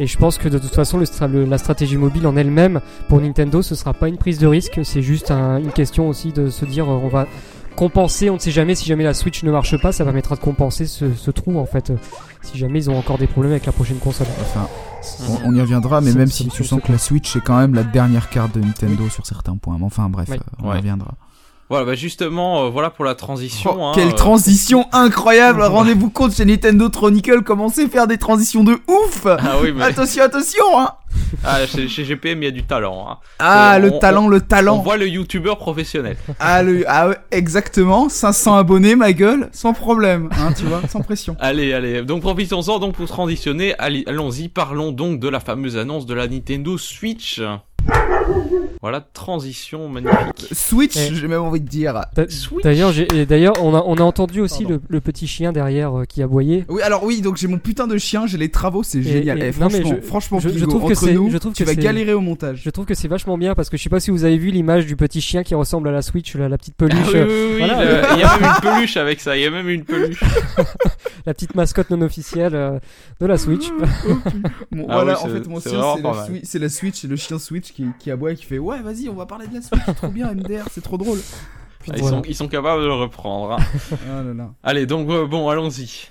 Et je pense que de toute façon, le stra- le- la stratégie mobile en elle-même, pour Nintendo, ce sera pas une prise de risque. C'est juste un- une question aussi de se dire, euh, on va compenser. On ne sait jamais si jamais la Switch ne marche pas, ça permettra de compenser ce, ce trou en fait. euh, Si jamais ils ont encore des problèmes avec la prochaine console. Enfin. On, on y reviendra, mais même si tu sens que la Switch est quand même la dernière carte de Nintendo Oui. sur certains points. Mais enfin bref, Oui. euh, on Ouais. y reviendra. Voilà, bah justement, euh, voilà pour la transition. Oh, hein, quelle euh, transition incroyable Rendez-vous compte chez Nintendo Chronicle, commencez à faire des transitions de ouf Ah oui, mais Attention, attention hein ah, chez, chez GPM, il y a du talent. hein. Ah, Euh, le on- talent, le On talent voit le youtubeur professionnel. ah, le, ah exactement, 500 abonnés, ma gueule, sans problème, hein, tu vois, sans pression. Allez, allez. Donc profitons-en donc pour transitionner. Allons-y, parlons donc de la fameuse annonce de la Nintendo Switch. Voilà, transition magnifique. Switch, Eh. j'ai même envie de dire. D'ailleurs, d'ailleurs, on a, on a entendu aussi le, le petit chien derrière euh, qui aboyait. Oui, alors oui, donc j'ai mon putain de chien, j'ai les travaux, c'est génial. et- Eh, non, mais franchement, je- franchement, je- je Pigo, trouve que entre c'est- nous, je trouve tu que vas galérer au montage. Je trouve que c'est vachement bien parce que je sais pas si vous avez vu l'image du petit chien qui ressemble à la Switch, la, la petite peluche, Ah oui, oui, oui, Voilà. le- il y a même une peluche avec ça, il y a même une peluche. la petite mascotte non officielle euh, de la Switch. Bon, Ah voilà, oui, en fait, mon chien, la, c'est la Switch, c'est le chien Switch qui, qui aboie et qui fait Ouais, vas-y, on va parler de la Switch, c'est trop bien, MDR, c'est trop drôle. Ah, ils, Voilà. sont, ils sont capables de le reprendre. hein. Ah là là. Allez, donc euh, bon, allons-y.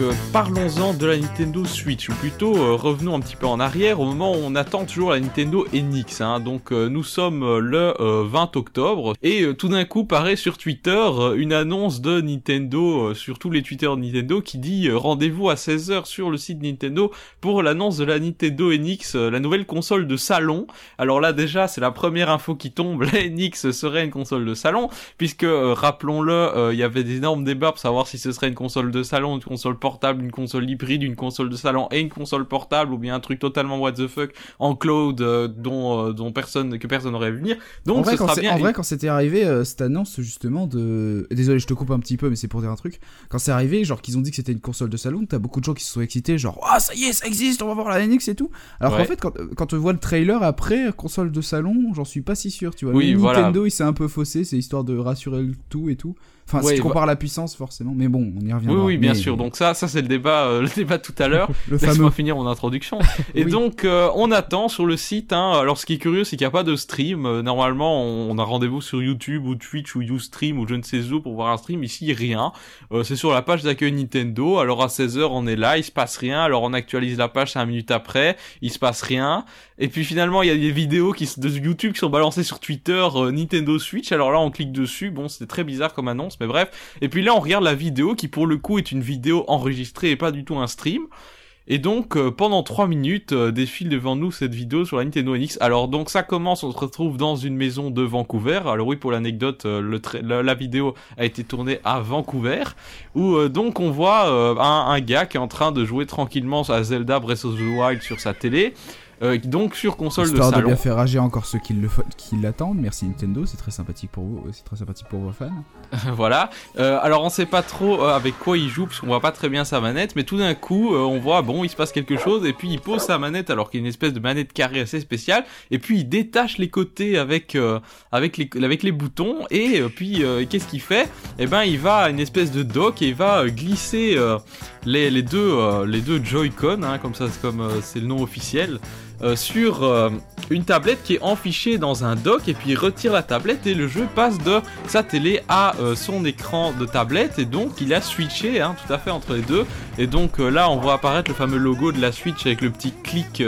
Euh, parlons-en de la Nintendo Switch, ou plutôt euh, revenons un petit peu en arrière au moment où on attend toujours la Nintendo NX. Hein. Donc euh, nous sommes euh, le euh, 20 octobre et euh, tout d'un coup paraît sur Twitter euh, une annonce de Nintendo, euh, sur tous les Twitter de Nintendo, qui dit euh, rendez-vous à 16h sur le site Nintendo pour l'annonce de la Nintendo NX, euh, la nouvelle console de salon. Alors là déjà c'est la première info qui tombe, la NX serait une console de salon, puisque euh, rappelons-le, euh, il y avait d'énormes débats pour savoir si ce serait une console de salon, une console portable, une console hybride, une console de salon et une console portable, ou bien un truc totalement what the fuck en cloud euh, dont, euh, dont personne que personne n'aurait vu venir. Donc en vrai, ce quand sera bien. en vrai, quand c'était arrivé, euh, cette annonce justement de. Désolé, je te coupe un petit peu, mais c'est pour dire un truc. Quand c'est arrivé, genre qu'ils ont dit que c'était une console de salon, t'as beaucoup de gens qui se sont excités, genre ah ça y est, ça existe, on va voir la NX et tout. Alors Ouais. qu'en fait, quand, quand on voit le trailer après console de salon, j'en suis pas si sûr, tu vois. Oui, voilà. Nintendo, il s'est un peu faussé, c'est histoire de rassurer le tout et tout. Enfin, Ouais, si tu bah- compares la puissance, forcément, mais bon, on y oui, reviendra. oui, bien Mais- sûr. Donc ça, ça c'est le débat, euh, le débat tout à l'heure. le Laisse-moi fameux. finir mon introduction. Et Oui. donc, euh, on attend sur le site. Hein, alors, ce qui est curieux, c'est qu'il n'y a pas de stream. Euh, normalement, on, a rendez-vous sur YouTube ou Twitch ou Ustream ou je ne sais où pour voir un stream. Ici, rien. Euh, c'est sur la page d'accueil Nintendo. Alors, à 16h, on est là, il se passe rien. Alors, on actualise la page 5 minutes après, il se passe rien. Et puis, finalement, il y a des vidéos qui, de YouTube qui sont balancées sur Twitter euh, Nintendo Switch. Alors là, on clique dessus. Bon, c'était très bizarre comme annonce, mais bref. Et puis là, on regarde la vidéo qui, pour le coup, est une vidéo enregistrée et pas du tout un stream. Et donc euh, pendant 3 minutes euh, défile devant nous cette vidéo sur la Nintendo NX. Alors donc ça commence, on se retrouve dans une maison de Vancouver. Alors oui pour l'anecdote, euh, la, vidéo a été tournée à Vancouver, où donc on voit un, gars qui est en train de jouer tranquillement à Zelda Breath of the Wild sur sa télé. Euh, donc sur console Histoire de salon. de bien faire rager encore ceux qui l'attendent. Merci Nintendo, c'est très sympathique pour vous, c'est très sympathique pour vos fans. voilà. Euh, alors on sait pas trop euh, avec quoi il joue parce qu'on voit pas très bien sa manette, mais tout d'un coup euh, on voit bon il se passe quelque chose et puis il pose sa manette alors qu'il y a une espèce de manette carrée assez spéciale et puis il détache les côtés avec avec les avec les boutons et puis qu'est-ce qu'il fait? Eh ben il va à une espèce de dock et il va glisser les, deux les deux Joy-Con hein, comme comme c'est le nom officiel. Euh, sur euh, une tablette qui est enfichée dans un dock et puis il retire la tablette et le jeu passe de sa télé à euh, son écran de tablette et donc il a switché hein, tout à fait entre les deux et donc là on voit apparaître le fameux logo de la Switch avec le petit clic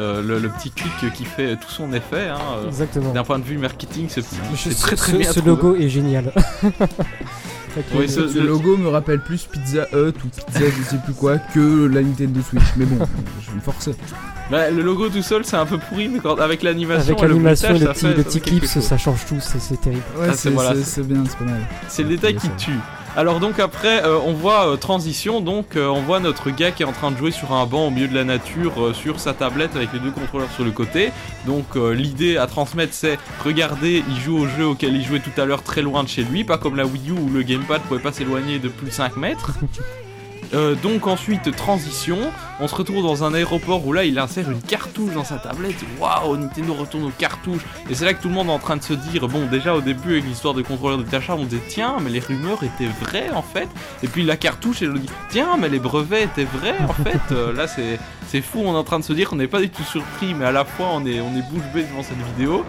euh, le, le, petit clic qui fait tout son effet. Hein, Exactement. D'un point de vue marketing, c'est très très ce, bien. Ce logo est génial. oui, ce, ce, logo me rappelle plus Pizza Hut ou Pizza je sais plus quoi que la Nintendo Switch. Mais bon, je vais me forcer. Bah, le logo tout seul c'est un peu pourri, mais quand, avec l'animation, avec l'animation, le, petit, le petit clips, ça change tout, c'est terrible. Ouais, c'est voilà, bien, c'est pas mal. C'est le détail qui tue. Alors donc après euh, on voit euh, transition donc euh, on voit notre gars qui est en train de jouer sur un banc au milieu de la nature sur sa tablette avec les deux contrôleurs sur le côté. Donc l'idée à transmettre c'est regarder il joue au jeu auquel il jouait tout à l'heure très loin de chez lui, pas comme la Wii U où le gamepad pouvait pas s'éloigner de plus de 5 mètres. Euh, donc ensuite transition, on se retrouve dans un aéroport où là il insère une cartouche dans sa tablette. Waouh, Nintendo retourne aux cartouches. Et c'est là que tout le monde est en train de se dire bon déjà au début avec l'histoire de contrôleur on disait tiens mais les rumeurs étaient vraies en fait. Et puis la cartouche elle dit tiens mais les brevets étaient vrais en fait. Euh, là c'est c'est fou, on est en train de se dire qu'on n'est pas du tout surpris mais à la fois on est on est bouche bée devant cette vidéo.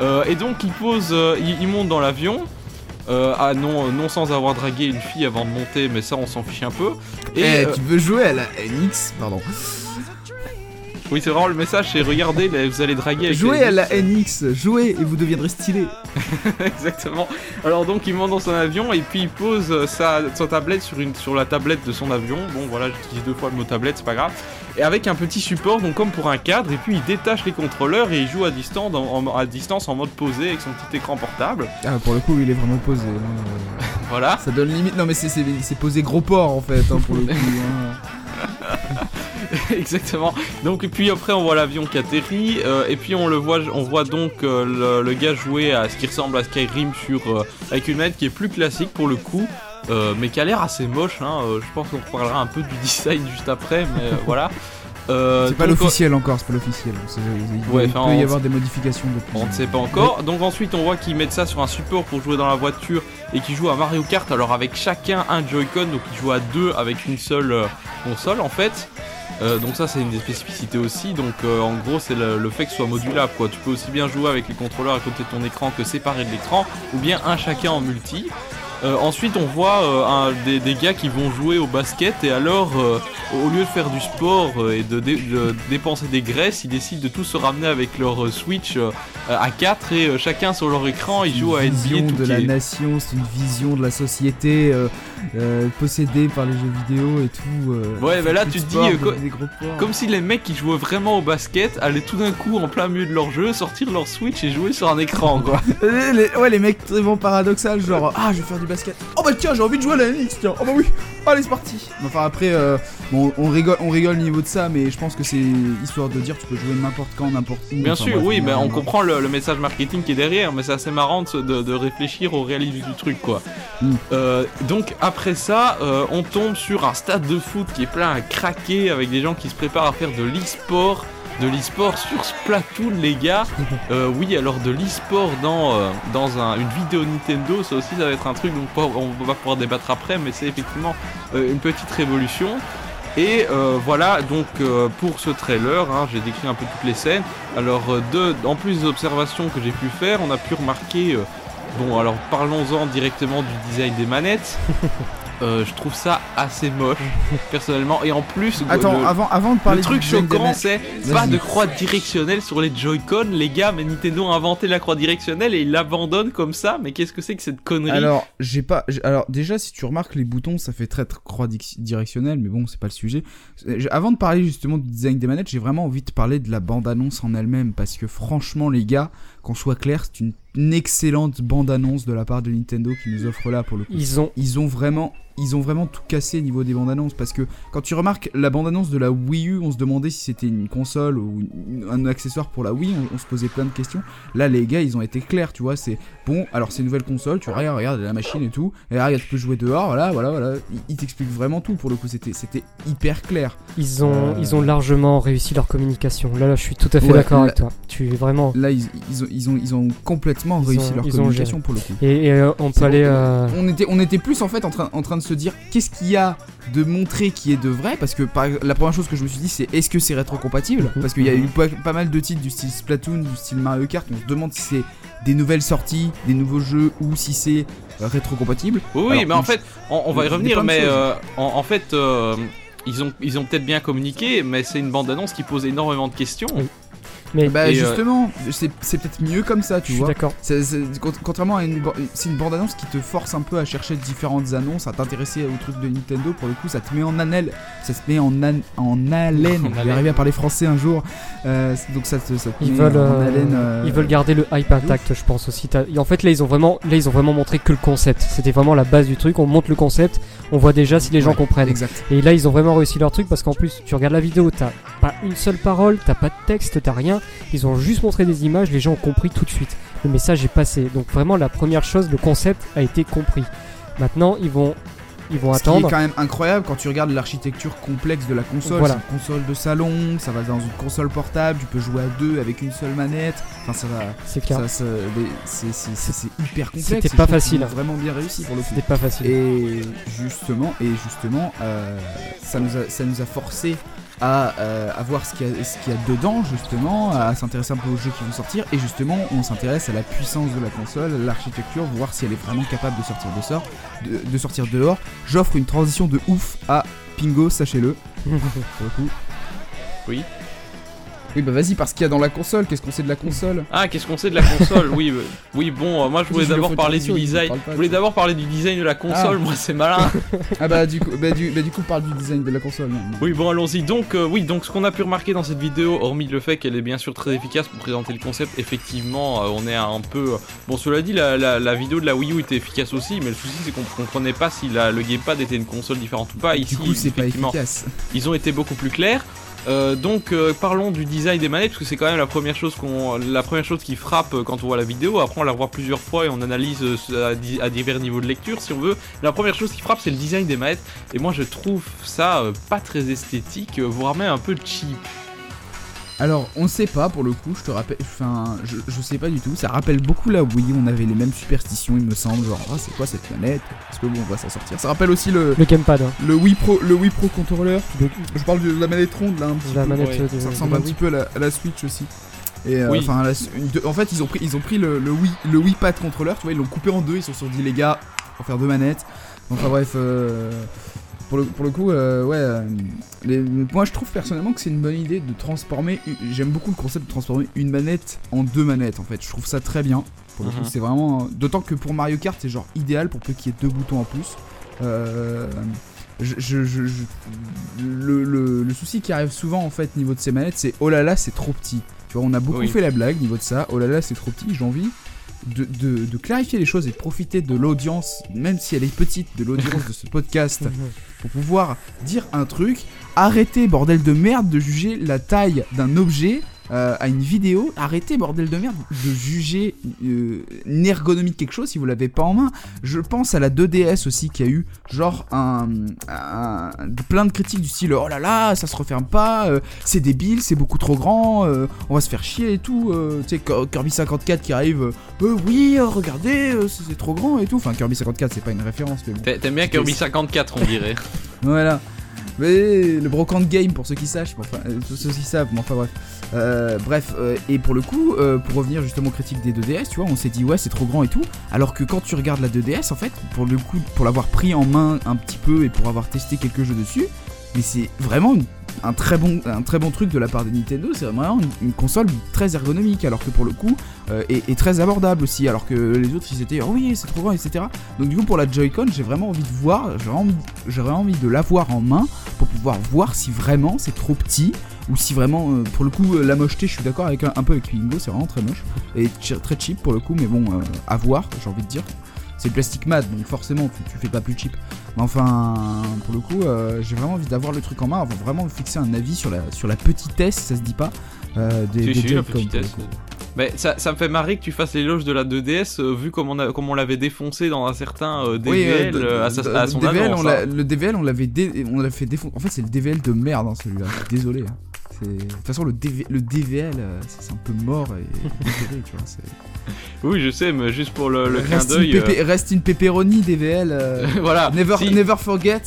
Euh, et donc il pose, il, il monte dans l'avion. Euh, ah non, non sans avoir dragué une fille avant de monter, mais ça on s'en fiche un peu. Et eh, euh... tu veux jouer à la NX Pardon. Oui, c'est vraiment le message, c'est regardez, vous allez draguer avec Jouez à la NX, jouez et vous deviendrez stylé. Exactement. Alors donc il monte dans son avion et puis il pose sa, sa tablette sur, une, sur la tablette de son avion. Bon voilà, j'utilise deux fois le mot tablette, c'est pas grave. Et avec un petit support, donc comme pour un cadre, et puis il détache les contrôleurs et il joue à distance, en, à distance en mode posé avec son petit écran portable. Ah pour le coup il est vraiment posé. Hein. voilà. Ça donne limite, non mais c'est posé gros port en fait hein, pour le coup. Hein. Exactement. Donc et puis après on voit l'avion qui atterrit euh, et puis on le voit, on voit donc euh, le, gars jouer à ce qui ressemble à Skyrim sur euh, avec une manette qui est plus classique pour le coup. mais qui a l'air assez moche, hein. je pense qu'on parlera un peu du design juste après, mais voilà. Euh, c'est pas l'officiel encore, c'est pas l'officiel. Il, ouais, il peut y avoir des modifications depuis. On ne sait pas encore. Ouais. Donc ensuite, on voit qu'ils mettent ça sur un support pour jouer dans la voiture et qu'ils jouent à Mario Kart. Alors avec chacun un Joy-Con, donc ils jouent à deux avec une seule euh, console en fait. Euh, donc ça c'est une des spécificités aussi. Donc en gros c'est le, le, fait que ce soit modulable quoi. Tu peux aussi bien jouer avec les contrôleurs à côté de ton écran que séparés de l'écran, ou bien un chacun en multi. Euh, ensuite, on voit euh, un, des, des, gars qui vont jouer au basket et alors, euh, au lieu de faire du sport et de, dé, de, dépenser des graisses, ils décident de tous se ramener avec leur Switch à 4 et chacun sur leur écran, ils jouent à NBA. C'est une vision de la nation, c'est une vision de la société possédée par les jeux vidéo et tout. ouais, mais là tu te dis, co comme si les mecs qui jouaient vraiment au basket allaient tout d'un coup en plein milieu de leur jeu sortir leur Switch et jouer sur un écran quoi. les, ouais, les mecs vraiment paradoxal, genre, ah, je vais faire du basket. Oh bah tiens, j'ai envie de jouer à la NX, tiens. Oh bah oui. Allez, c'est parti. Enfin après, euh, bon, on rigole, on rigole au niveau de ça, mais je pense que c'est histoire de dire tu peux jouer n'importe quand, n'importe où. Bien enfin, sûr, bref, oui, mais on, on comprend le, le, message marketing qui est derrière, mais c'est assez marrant de, de, de, réfléchir au réalisme du truc, quoi. Mm. Euh, donc après ça, euh, on tombe sur un stade de foot qui est plein à craquer avec des gens qui se préparent à faire de l'e-sport de l'e-sport sur Splatoon les gars. Euh, oui alors de l'e-sport dans, euh, dans un, une vidéo Nintendo ça aussi ça va être un truc donc on va pouvoir débattre après mais c'est effectivement euh, une petite révolution. Et voilà donc pour ce trailer hein, j'ai décrit un peu toutes les scènes. Alors de, en plus des observations que j'ai pu faire on a pu remarquer bon alors parlons-en directement du design des manettes euh, je trouve ça assez moche, personnellement. Et en plus, attends, le, avant, avant de parler le truc choquant, c'est pas de croix directionnelle sur les Joy-Con, les gars. Mais Nintendo a inventé la croix directionnelle et il l'abandonne comme ça. Mais qu'est-ce que c'est que cette connerie Alors, j'ai pas. Alors, déjà, si tu remarques les boutons, ça fait très, très croix directionnelle, mais bon, c'est pas le sujet. Avant de parler justement du design des manettes, j'ai vraiment envie de parler de la bande-annonce en elle-même parce que franchement, les gars, qu'on soit clair, c'est une une excellente bande-annonce de la part de Nintendo qui nous offre là pour le coup. Ils ont, ils ont vraiment, ils ont vraiment tout cassé au niveau des bandes-annonces parce que quand tu remarques la bande-annonce de la Wii U, on se demandait si c'était une console ou un accessoire pour la Wii, on, se posait plein de questions. Là, les gars, ils ont été clairs, tu vois. C'est bon, alors c'est une nouvelle console, tu regardes, regarde la machine et tout, et regarde, tu peux jouer dehors, voilà, voilà, voilà. Ils, t'expliquent vraiment tout pour le coup. C'était, hyper clair. Ils ont, euh, ils ont largement réussi leur communication. Là, là, je suis tout à fait d'accord avec toi. Tu es vraiment. Là, ils, ils, ont, ils ont, ils ont complètement réussi leur communication pour le coup. Et, euh, on peut aller. Euh, on était, on était plus en fait en train, en train de se dire qu'est-ce qu'il y a de montrer qui est de vrai? Parce que la première chose que je me suis dit c'est est-ce que c'est rétrocompatible? Mhm. parce qu'il y a eu pas, mal de titres du style Splatoon, du style Mario Kart, on se demande si c'est des nouvelles sorties, des nouveaux jeux ou si c'est euh, rétrocompatible. Oui, mais en fait, on, va y revenir, mais en, fait, ils ont, ils ont peut-être bien communiqué, mais c'est une bande-annonce qui pose énormément de questions. Mais bah euh, justement, c'est peut-être mieux comme ça, tu je vois. D'accord. Contrairement à une, c'est une bande annonce qui te force un peu à chercher différentes annonces, à t'intéresser aux trucs de Nintendo. Pour le coup, ça te met en anel, ça se met en, en haleine. Je vais arriver à parler français un jour. Euh, donc ça te, ça ils veulent, en haleine. Euh, ils veulent garder le hype intact, je pense aussi. En fait, là, ils ont vraiment, là, ils ont vraiment montré que le concept. C'était vraiment la base du truc. On montre le concept, on voit déjà si les gens comprennent. Exact. Et là, ils ont vraiment réussi leur truc parce qu'en plus, tu regardes la vidéo, t'as pas une seule parole, t'as pas de texte, t'as rien. Ils ont juste montré des images, les gens ont compris tout de suite. Le message est passé. Donc vraiment la première chose, le concept a été compris. Maintenant, ils vont ils vont Ce attendre. Qui est quand même incroyable quand tu regardes l'architecture complexe de la console. C'est une console de salon, ça va dans une console portable, tu peux jouer à deux avec une seule manette. Enfin, ça va. C'est clair. C'est hyper complexe. C'était pas facile. Vraiment bien réussi pour le coup. C'était pas facile. Et justement, et justement, euh, ça nous a, ça nous a forcé euh, à, voir ce qu'il y, y, a dedans, justement, à s'intéresser un peu aux jeux qui vont sortir. Et justement, on s'intéresse à la puissance de la console, l'architecture, voir si elle est vraiment capable de sortir de, sort, de, sortir dehors. J'offre une transition de ouf à Pingo, sachez-le. Oui. Oui, bah vas-y, parce qu'il y a dans la console, qu'est-ce qu'on sait de la console? Ah, qu'est-ce qu'on sait de la console? Oui, euh, oui, bon, euh, moi je voulais d'abord parler du design. Je voulais d'abord parler du design de la console, ah. moi c'est malin. ah bah du coup, bah, du, bah, du coup, parle du design de la console. Oui, bon, allons-y. Donc, euh, oui, donc ce qu'on a pu remarquer dans cette vidéo, hormis le fait qu'elle est bien sûr très efficace pour présenter le concept, effectivement, on est un peu. Bon, cela dit, la, la, vidéo de la Wii U était efficace aussi, mais le souci c'est qu'on comprenait pas si la, le gamepad était une console différente ou pas. Ici, du coup, c'est pas efficace. Ils ont été beaucoup plus clairs. Euh, donc euh, parlons du design des manettes parce que c'est quand même la première chose qui frappe euh, quand on voit la vidéo. Après on la voit plusieurs fois et on analyse à, divers niveaux de lecture si on veut. La première chose qui frappe c'est le design des manettes et moi je trouve ça pas très esthétique, voire même un peu cheap. Alors, on sait pas pour le coup, je te rappelle. Enfin, je, sais pas du tout. Ça rappelle beaucoup la Wii, on avait les mêmes superstitions, il me semble. Genre, ah, c'est quoi cette planète? Est-ce que bon, on va s'en sortir Ça rappelle aussi le. Le gamepad. Hein. Le Wii Pro, le Wii Pro controller. Je parle de la manette ronde là, un petit la peu. Manette ça ressemble un petit peu à la, Switch aussi. Et euh, enfin, en fait, ils ont pris, ils ont pris le, Wii, le Wii Pad controller. Tu vois, ils l'ont coupé en deux. Ils se sont dit, les gars, on va faire deux manettes. Enfin bref. Euh, pour le, coup, euh, ouais. Euh, moi, je trouve personnellement que c'est une bonne idée de transformer. J'aime beaucoup le concept de transformer une manette en deux manettes. En fait, je trouve ça très bien. Pour le coup, mhm. c'est vraiment. D'autant que pour Mario Kart, c'est genre idéal pour peu qu'il y ait deux boutons en plus. Euh, je, le, souci qui arrive souvent en fait niveau de ces manettes, c'est oh là là, c'est trop petit. Tu vois, on a beaucoup fait la blague niveau de ça. Oh là là, c'est trop petit. J'ai envie de, clarifier les choses et de profiter de l'audience, même si elle est petite, de l'audience de ce podcast, pour pouvoir dire un truc. Arrêtez, bordel de merde, de juger la taille d'un objet euh, à une vidéo, arrêtez bordel de merde de juger euh, une ergonomie de quelque chose si vous l'avez pas en main. Je pense à la 2DS aussi qui a eu genre un, plein de critiques du style oh là là ça se referme pas, euh, c'est débile, c'est beaucoup trop grand, on va se faire chier et tout. tu sais Kirby 54 qui arrive, oui regardez c'est trop grand et tout. Enfin Kirby 54 c'est pas une référence T'aimes bien Kirby 54 on dirait. voilà. Mais le brocante game pour ceux qui sachent, enfin, euh, ceux qui savent, mais enfin bref. Euh, bref, euh, et pour le coup, pour revenir justement aux critiques des 2DS, tu vois, on s'est dit ouais c'est trop grand et tout, alors que quand tu regardes la 2DS, en fait, pour le coup, pour l'avoir pris en main un petit peu et pour avoir testé quelques jeux dessus, mais c'est vraiment un très bon un très bon truc de la part de Nintendo c'est vraiment une, console très ergonomique alors que pour le coup euh, et, et très abordable aussi alors que les autres ils étaient oh oui c'est trop grand etc donc du coup pour la Joy-Con j'ai vraiment envie de voir j'ai vraiment, envie de l'avoir en main pour pouvoir voir si vraiment c'est trop petit ou si vraiment euh, pour le coup euh, la mocheté je suis d'accord avec un, peu avec Bingo c'est vraiment très moche et très cheap pour le coup mais bon euh, à voir j'ai envie de dire. C'est plastique mat donc forcément tu, tu fais pas plus cheap mais enfin, pour le coup, euh, j'ai vraiment envie d'avoir le truc en main, avant vraiment me fixer un avis sur la, sur la petitesse, ça se dit pas, euh, des, des la petitesse. Mais ça, ça me fait marrer que tu fasses l'éloge de la 2DS euh, vu comme on, a- comme on l'avait défoncé dans un certain euh, DVL euh, à, sa- son DVL, annonce, on l'a- hein. le DVL, on l'avait dé- on l'a fait défoncer. En fait, c'est le DVL de merde, hein, celui-là. Désolé. hein. C'est- De toute façon, le, DV le DVL, c'est un peu mort et désolé, tu vois. Oui, je sais, mais juste pour le, le clin Reste, d'œil. reste une pepperoni, DVL. euh, euh, voilà. never, si, never forget.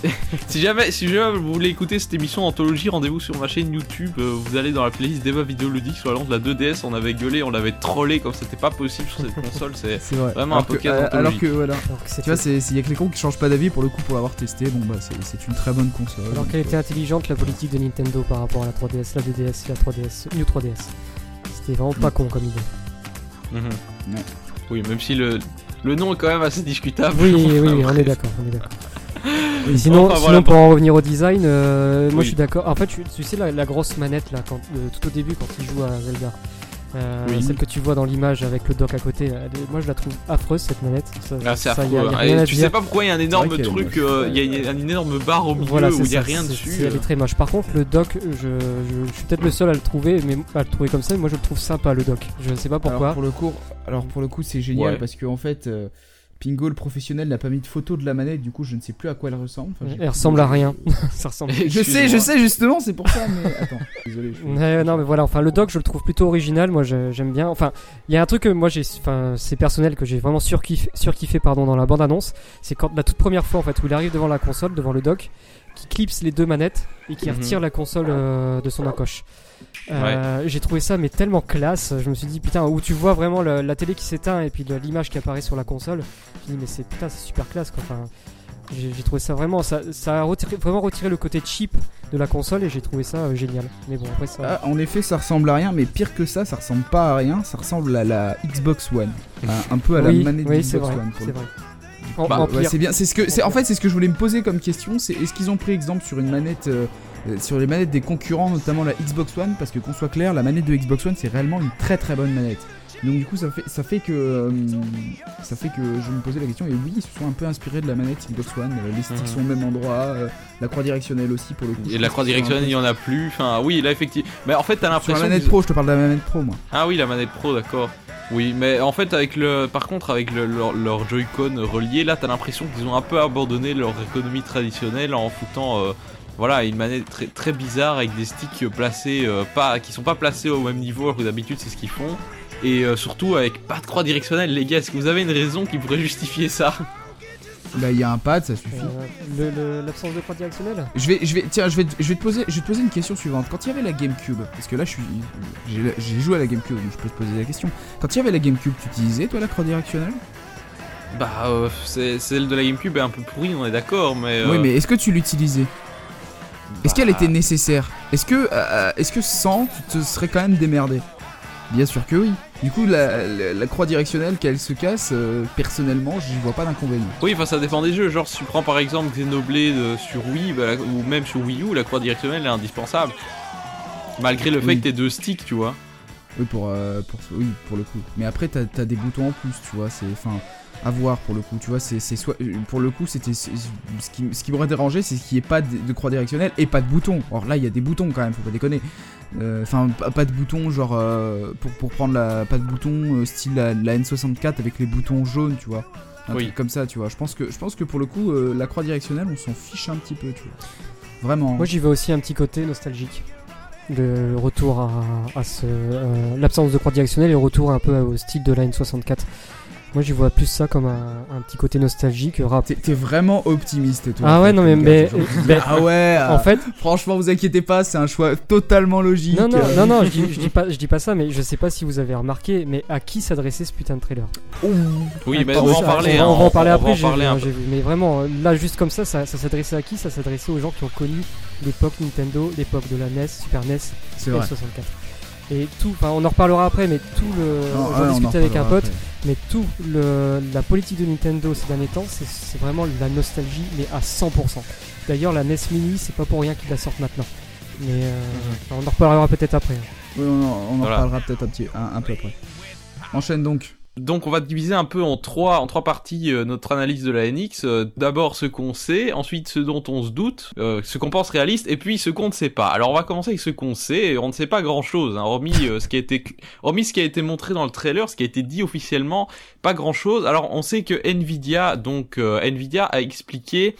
si jamais, si jamais vous voulez écouter cette émission Anthologie, rendez-vous sur ma chaîne YouTube. euh, vous allez dans la playlist débat vidéoludique sur la de la 2DS. On avait gueulé, on l'avait trollé comme c'était pas possible sur cette console. C'est vrai. Vraiment un alors podcast euh, anthologie. alors que voilà. Alors que Tu vois, c'est- il y a que les cons qui changent pas d'avis pour le coup pour l'avoir testé. Bon, bah, c'est c'est une très bonne console. Alors qu'elle euh, était intelligente la politique de Nintendo par rapport à la 3DS, la 2DS et la 3DS, New 3DS. C'était vraiment pas con comme idée. Mhm. Ouais. Oui, même si le, le nom est quand même assez discutable. Oui, oui, on est d'accord. Et sinon, Enfin, sinon voilà, pour en revenir au design, euh, moi je suis d'accord. En fait, tu, tu sais la, la grosse manette là, quand, euh, tout au début quand il joue à Zelda, Euh, Oui. celle que tu vois dans l'image avec le dock à côté, elle est- moi je la trouve affreuse cette manette. Ça, Ah, c'est affreux. y a- y a tu sais pas pourquoi il y a un énorme truc, euh, il y a il y a une énorme barre au milieu Voilà, où il y a rien dessus. c'est- Elle est très moche. Par contre, le dock, je, je, je suis peut-être le seul à le trouver, mais à le trouver comme ça. mais Moi, je le trouve sympa le dock. Je sais pas pourquoi. Alors pour le coup, alors pour le coup c'est génial Ouais. parce que en fait euh, Pingo le professionnel n'a pas mis de photo de la manette, du coup je ne sais plus à quoi elle ressemble. Enfin, Elle ressemble à rien. ça ressemble. Je sais, je sais justement, c'est pour ça. Mais attends, désolé. je non mais voilà enfin le dock je le trouve plutôt original moi j'aime bien enfin il y a un truc que moi j'ai enfin c'est personnel que j'ai vraiment surkiffé, surkiffé pardon dans la bande annonce c'est quand la toute première fois en fait où il arrive devant la console devant le dock qui clipse les deux manettes et qui Mhm. retire la console euh, de son encoche Euh, j'ai trouvé ça mais tellement classe. Je me suis dit putain où tu vois vraiment le- la télé qui s'éteint et puis l'image qui apparaît sur la console. Je me dis mais c'est putain c'est super classe quoi. Enfin j'ai trouvé ça vraiment ça, ça a retiré, vraiment retiré le côté cheap de la console et j'ai trouvé ça euh, génial. Mais bon après ça Ah, en effet, ça ressemble à rien, mais pire que ça, ça ressemble pas à rien. Ça ressemble à la Xbox One, À- un peu à la oui, manette oui, Xbox vrai, One. pour En, Bah, en Ouais, pire. c'est bien. C'est ce que, c'est en fait, c'est ce que je voulais me poser comme question. C'est est-ce qu'ils ont pris exemple sur une manette, euh, euh, sur les manettes des concurrents, notamment la Xbox One, parce que qu'on soit clair, la manette de Xbox One c'est réellement une très très bonne manette. Donc du coup, ça fait, ça fait que, euh, ça fait que je me posais la question. Et oui, ils se sont un peu inspirés de la manette Xbox One. Euh, les sticks sont au même endroit, euh, la croix directionnelle aussi pour le coup. Et la croix directionnelle, il y en a plus. Enfin, oui, là, effectivement. Mais en fait, t'as Sur la l'impression. manette qu'ils- pro, je te parle de la manette pro, moi. Ah oui, la manette pro, d'accord. Oui, mais en fait, avec le, par contre, avec le- leur, leur Joy-Con relié, là, t'as l'impression qu'ils ont un peu abandonné leur économie traditionnelle en foutant, euh, voilà, une manette très, très bizarre avec des sticks placés, euh, pas, qui sont pas placés au même niveau alors que d'habitude c'est ce qu'ils font. Et euh, surtout avec pas de croix directionnelle, les gars. Est-ce que vous avez une raison qui pourrait justifier ça? Bah, il y a un pad, ça suffit. Euh, L'absence de croix directionnelle? Je vais, je vais, tiens, je vais, je vais te poser, je vais te poser une question suivante. Quand il y avait la GameCube, parce que là, je suis, j'ai joué à la GameCube, donc je peux te poser la question. Quand il y avait la GameCube, tu utilisais toi la croix directionnelle? Bah, euh, c'est- celle de la GameCube est un peu pourrie, on est d'accord, mais. Oui, euh, mais est-ce que tu l'utilisais? Est-ce qu'elle bah, était nécessaire? Est-ce que, euh, est-ce que sans, tu te serais quand même démerdé? Bien sûr que oui. Du coup, la, la- la croix directionnelle, qu'elle se casse, euh, personnellement, j'y vois pas d'inconvénient. Oui, enfin ça dépend des jeux. Genre, si tu prends par exemple Xenoblade euh, sur Wii bah, ou même sur Wii U, la croix directionnelle est indispensable. Malgré le fait Oui. que t'aies deux sticks, tu vois. Oui, pour, euh, pour, oui, pour le coup. Mais après, t'as as des boutons en plus, tu vois. C'est, enfin, à voir pour le coup. Tu vois, c'est, soit, euh, pour le coup, c'était ce qui, ce qui m'aurait dérangé, c'est qu'il n'y ait pas de, de croix directionnelle et pas de boutons. Or là, il y a des boutons quand même, faut pas déconner. Euh, Enfin, pas, pas de boutons, genre euh, pour, pour prendre la, pas de boutons euh, style la, la N64 avec les boutons jaunes, tu vois. Un Oui. truc comme ça, tu vois. Je pense que, je pense que pour le coup, euh, la croix directionnelle, on s'en fiche un petit peu, tu vois. Vraiment. Moi j'y vais aussi un petit côté nostalgique. Le retour à, à ce. euh, L'absence de croix directionnelle et le retour un peu au style de la N64. Moi je vois plus ça comme un, un petit côté nostalgique. Rap. T'es t'es vraiment optimiste, toi. Ah ouais, non, mais- mais- mais- ah ouais. En fait, franchement, vous inquiétez pas, c'est un choix totalement logique. non, non, non, non, je dis, je dis pas, je dis pas ça, mais je sais pas si vous avez remarqué, mais à qui s'adressait ce putain de trailer? Oui, mais Attends, on va en parler. on, hein, va en parler on va après, en j'ai parler vu, un peu. j'ai vu. Mais vraiment, euh, là, juste comme ça, ça, ça s'adressait à qui? Ça s'adressait aux gens qui ont connu l'époque Nintendo, l'époque de la NES, Super NES, C'est et vrai. 64. Et tout, enfin, on en reparlera après, mais tout le. J'en discutais avec un pote, mais tout le, la politique de Nintendo ces derniers temps, c'est- c'est vraiment la nostalgie, mais à 100%. D'ailleurs, la NES Mini, c'est pas pour rien qu'ils la sortent maintenant. Mais euh, on en reparlera peut-être après. hein. Oui, on en, on en Voilà. reparlera peut-être un, petit, un, un peu après. Enchaîne donc. Donc on va diviser un peu en trois en trois parties euh, notre analyse de la NX. Euh, D'abord ce qu'on sait, ensuite ce dont on se doute, euh, ce qu'on pense réaliste, et puis ce qu'on ne sait pas. Alors on va commencer avec ce qu'on sait. On ne sait pas grand chose, hein, hormis euh, ce qui a été montré dans le trailer, ce qui a été dit officiellement, pas grand chose. Alors on sait que Nvidia donc euh, Nvidia a expliqué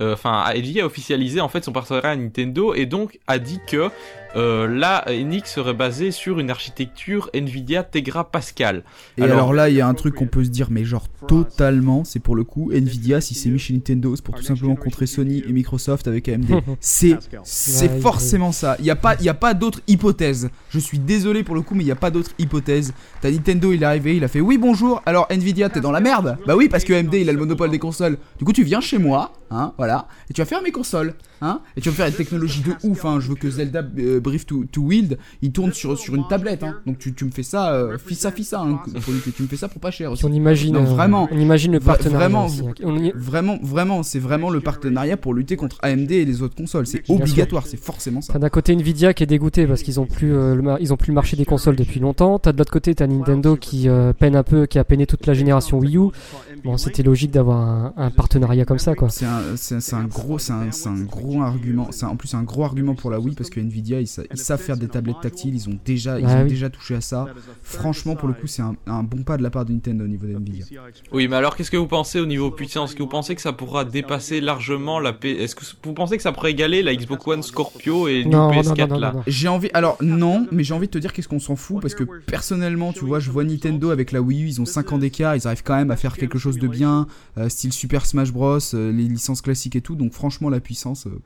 euh, enfin, Nvidia a officialisé en fait son partenariat à Nintendo et donc a dit que euh, la NX serait basée sur une architecture Nvidia Tegra Pascal. Et alors, Alors- là, il y a un truc qu'on peut se dire, mais genre totalement, c'est pour le coup, Nvidia, si c'est mis chez Nintendo, c'est pour tout simplement contrer Sony et Microsoft avec AMD. C'est forcément ça. Il n'y a pas, il y a pas d'autre hypothèse. Je suis désolé pour le coup, mais il n'y a pas d'autre hypothèse. T'as Nintendo, il est arrivé, il a fait oui bonjour. Alors Nvidia, t'es dans la merde. Bah oui, parce que AMD, il a le monopole des consoles. Du coup, tu viens chez moi, hein, voilà, et tu vas faire mes consoles, hein, et tu vas me faire une technologie de ouf. Hein. Je veux que Zelda euh, Brief to, to Wild, il tourne sur sur une tablette. Hein. Donc tu, tu me fais ça, euh, fissa fissa, hein, que tu me fais ça pour pas cher. Aussi. on imagine, Non, euh, vraiment. on imagine le partenariat. vraiment, aussi, hein. Y- Vraiment, vraiment, c'est vraiment le partenariat pour lutter contre AMD et les autres consoles. C'est obligatoire, c'est forcément ça. T'as d'un côté Nvidia qui est dégoûté parce qu'ils ont plus euh, le ils ont plus le marché des consoles depuis longtemps. T'as de l'autre côté t'as Nintendo qui euh, peine un peu, qui a peiné toute la génération Wii U. Bon, c'était logique d'avoir un, un partenariat comme ça, quoi. C'est un, gros, c'est un, c'est un gros argument. C'est en plus un gros argument pour la Wii parce que Nvidia ils, ils savent faire des tablettes tactiles. Ils ont déjà, ils Ah ont oui. déjà touché à ça. Franchement, pour le coup, c'est un, un bon pas de la part de Nintendo au niveau de Nvidia. Oui, mais alors qu'est-ce que vous pensez au niveau puissance? Est-ce que vous pensez que ça pourra dépasser largement la P... Est-ce que vous pensez que ça pourrait égaler la Xbox One Scorpio et New Non, non, PS4 non, non, là? J'ai envie, alors non, mais j'ai envie de te dire qu'est-ce qu'on s'en fout parce que personnellement, tu vois, je vois Nintendo avec la Wii U, ils ont 5 ans d'écart, ils arrivent quand même à faire quelque chose de bien, euh, style Super Smash Bros, euh, les licences classiques et tout. Donc franchement, la puissance, euh,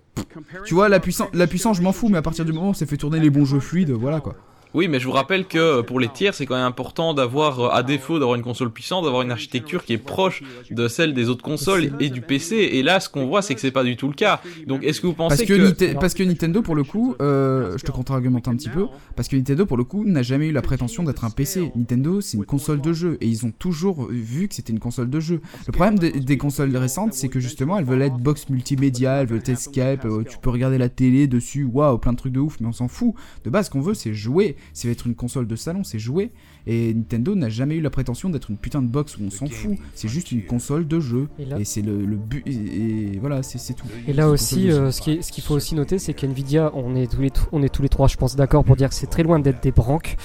tu vois, la puissance, la puissance, je m'en fous, mais à partir du moment où ça fait tourner les bons jeux fluides, voilà quoi. Oui, mais je vous rappelle que euh, pour les tiers, c'est quand même important d'avoir, euh, à défaut d'avoir une console puissante, d'avoir une architecture qui est proche de celle des autres consoles et du PC. Et là, ce qu'on voit, c'est que c'est pas du tout le cas. Donc, est-ce que vous Parce pensez que, parce que Nintendo, pour le coup, euh, je te contre-argumente un petit peu, parce que Nintendo, pour le coup, n'a jamais eu la prétention d'être un PC. Nintendo, c'est une console de jeu, et ils ont toujours vu que c'était une console de jeu. Le problème des- des consoles récentes, c'est que justement, elles veulent être box multimédia, elles veulent être Skype, euh, tu peux regarder la télé dessus, waouh, plein de trucs de ouf, mais on s'en fout. De base, ce qu'on veut, c'est jouer. Ça va être une console de salon, c'est jouer. Et Nintendo n'a jamais eu la prétention d'être une putain de box où on s'en fout. C'est juste une console de jeu. Et là- Et c'est le, le but. Et, et voilà, c'est c'est tout. Et là C'est aussi, euh, ce qui est- ce qu'il faut aussi noter, c'est qu'NVIDIA, on est tous les on est tous les trois, je pense, d'accord pour dire que c'est très loin d'être des branques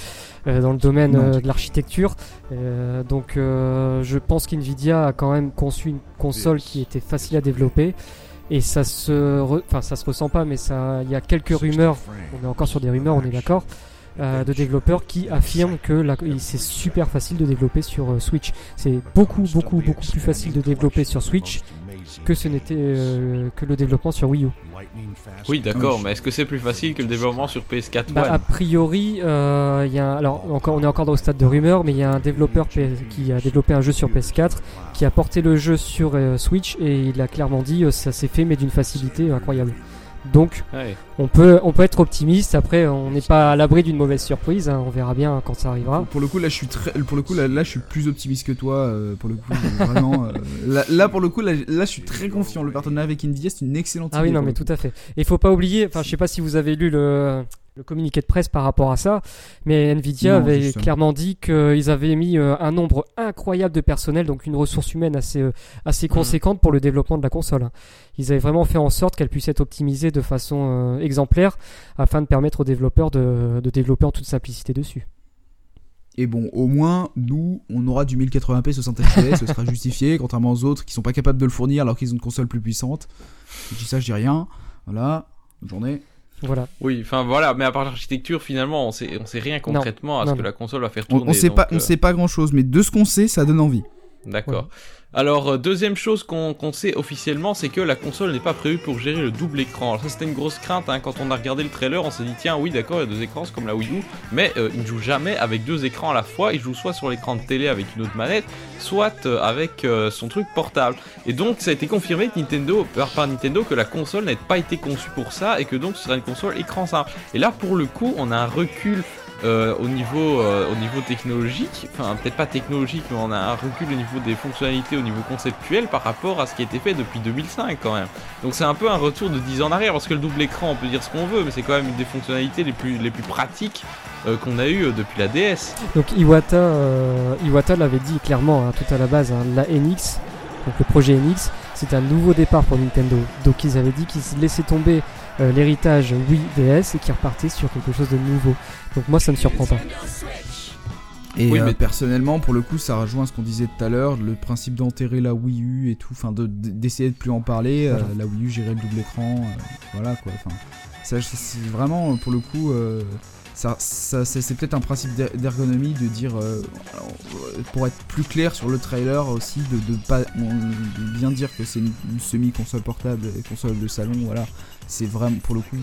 euh, dans le domaine euh, de l'architecture. Euh, donc, euh, je pense qu'NVIDIA a quand même conçu une console qui était facile à développer. Et ça se, re- enfin, ça se ressent pas, mais ça, il y a quelques rumeurs. On est encore sur des rumeurs, on est d'accord. Euh, de développeurs qui affirment que la- c'est super facile de développer sur euh, Switch. C'est beaucoup, beaucoup, beaucoup plus facile de développer sur Switch que ce n'était euh, que le développement sur Wii U. Oui, d'accord, mais est-ce que c'est plus facile que le développement sur PS4 Bah, a priori, euh, il y a un- alors encore, on est encore dans le stade de rumeur, mais il y a un développeur PS qui a développé un jeu sur PS4, qui a porté le jeu sur euh, Switch et il a clairement dit euh, ça s'est fait mais d'une facilité incroyable. Donc Ouais. on peut on peut être optimiste. Après on n'est pas à l'abri d'une mauvaise surprise. hein, on verra bien quand ça arrivera. Pour le coup, là, je suis très, pour le coup, là, là, je suis plus optimiste que toi. euh, pour le coup, vraiment. euh, là, là, pour le coup, là, là, je suis très confiant. Le partenariat avec Nvidia, c'est une excellente Ah idée. oui, non, mais tout à fait. Et il faut pas oublier, enfin, je sais pas si vous avez lu le, le communiqué de presse par rapport à ça, mais Nvidia Non, avait justement. clairement dit qu'ils avaient mis euh, un nombre incroyable de personnel, donc une ressource humaine assez, euh, assez Mhm. conséquente pour le développement de la console. hein. Ils avaient vraiment fait en sorte qu'elle puisse être optimisée de façon euh, exemplaire afin de permettre aux développeurs de, de développer en toute simplicité dessus. Et bon, au moins, nous, on aura du 1080p 60 fps, ce sera justifié, contrairement aux autres qui sont pas capables de le fournir alors qu'ils ont une console plus puissante. Je dis ça, je dis rien. Voilà. Bonne journée. Voilà. Oui, enfin voilà, mais à part l'architecture, finalement, on sait, on sait rien concrètement à ce Non, que non. la console va faire On, tourner. on sait donc, pas, on euh, sait pas grand chose, mais de ce qu'on sait, ça donne envie. D'accord. Alors, euh, deuxième chose qu'on sait officiellement, c'est que la console n'est pas prévue pour gérer le double écran. Alors ça, c'était une grosse crainte, hein. quand on a regardé le trailer, on s'est dit, tiens, oui, d'accord, il y a deux écrans, comme la Wii U, mais euh, il ne joue jamais avec deux écrans à la fois, il joue soit sur l'écran de télé avec une autre manette, soit euh, avec son truc portable. Et donc, ça a été confirmé par Nintendo que la console n'a pas été conçue pour ça, et que donc ce sera une console écran simple. Et là, pour le coup, on a un recul euh, au, niveau, euh, au niveau technologique, enfin peut-être pas technologique, mais on a un recul au niveau des fonctionnalités, au niveau conceptuel par rapport à ce qui a été fait depuis 2005 quand même. Donc c'est un peu un retour de 10 ans en arrière, parce que le double écran, on peut dire ce qu'on veut, mais c'est quand même une des fonctionnalités les plus, les plus pratiques euh, qu'on a eu depuis la DS. Donc Iwata, Iwata l'avait dit clairement hein, tout à la base, hein, la NX, donc le projet NX, c'est un nouveau départ pour Nintendo. Donc ils avaient dit qu'ils laissaient tomber l'héritage Wii DS et qu'ils repartaient sur quelque chose de nouveau. Donc moi ça me surprend pas. Et oui, euh, mais... personnellement, pour le coup, ça rejoint ce qu'on disait tout à l'heure, le principe d'enterrer la Wii U et tout, enfin d'essayer de, plus en parler. Euh, la Wii U gérer le double écran, euh, voilà quoi. Enfin, c'est vraiment pour le coup, ça, c'est peut-être un principe d'ergonomie de dire, pour être plus clair sur le trailer aussi, de, de pas bien dire que c'est une, une semi-console portable, console de salon, voilà. C'est vraiment pour le coup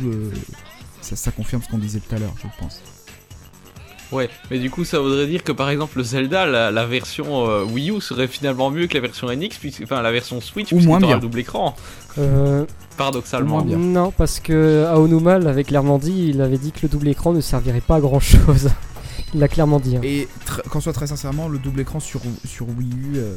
ça, confirme ce qu'on disait tout à l'heure, je pense. Ouais, mais du coup, ça voudrait dire que par exemple, le Zelda, la, version euh, Wii U serait finalement mieux que la version NX, puisque, enfin la version Switch, ou moins bien. le double écran. Euh... Paradoxalement. bien. Non, parce que Aonuma avait clairement dit, il avait dit que le double écran ne servirait pas à grand chose. il l'a clairement dit. Hein. Et qu'en soit très sincèrement, le double écran sur, sur Wii U. Euh,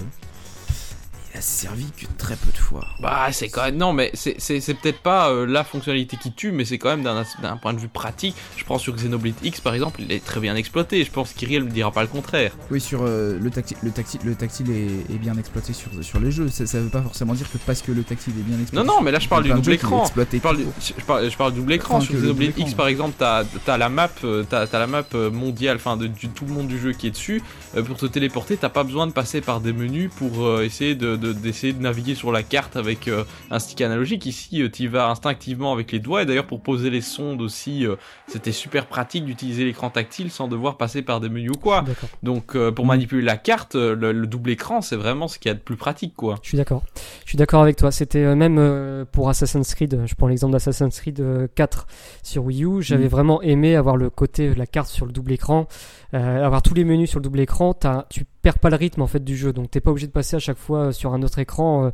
a servi que très peu de fois. Bah, c'est quand même. Non, mais c'est peut-être pas euh, la fonctionnalité qui tue, mais c'est quand même d'un point de vue pratique. Je pense sur Xenoblade X par exemple, il est très bien exploité. Je pense qu'Iriel ne dira pas le contraire. Oui, sur euh, le, tactile, le, tactile, le tactile est, bien exploité sur, sur les jeux. Ça, veut pas forcément dire que parce que le tactile est bien exploité. Non, non, mais là je parle du double écran. Je parle, du, je, parle, du double écran. sur Xenoblade X par exemple, t'as as la map, euh, t'as as la map mondiale, enfin de, tout le monde du jeu qui est dessus. pour te téléporter, t'as pas besoin de passer par des menus pour essayer de, d'essayer de naviguer sur la carte avec euh, un stick analogique. Ici, euh, tu vas instinctivement avec les doigts. Et d'ailleurs, pour poser les sondes aussi, euh, c'était super pratique d'utiliser l'écran tactile sans devoir passer par des menus ou quoi. Donc, pour manipuler la carte, le, double écran, c'est vraiment ce qu'il y a de plus pratique, quoi. Je suis d'accord. Je suis d'accord avec toi. C'était même pour Assassin's Creed. Je prends l'exemple d'Assassin's Creed 4 sur Wii U. J'avais mm. vraiment aimé avoir le côté la carte sur le double écran, avoir tous les menus sur le double écran. As, tu perds pas le rythme en fait du jeu, donc t'es pas obligé de passer à chaque fois sur un autre écran.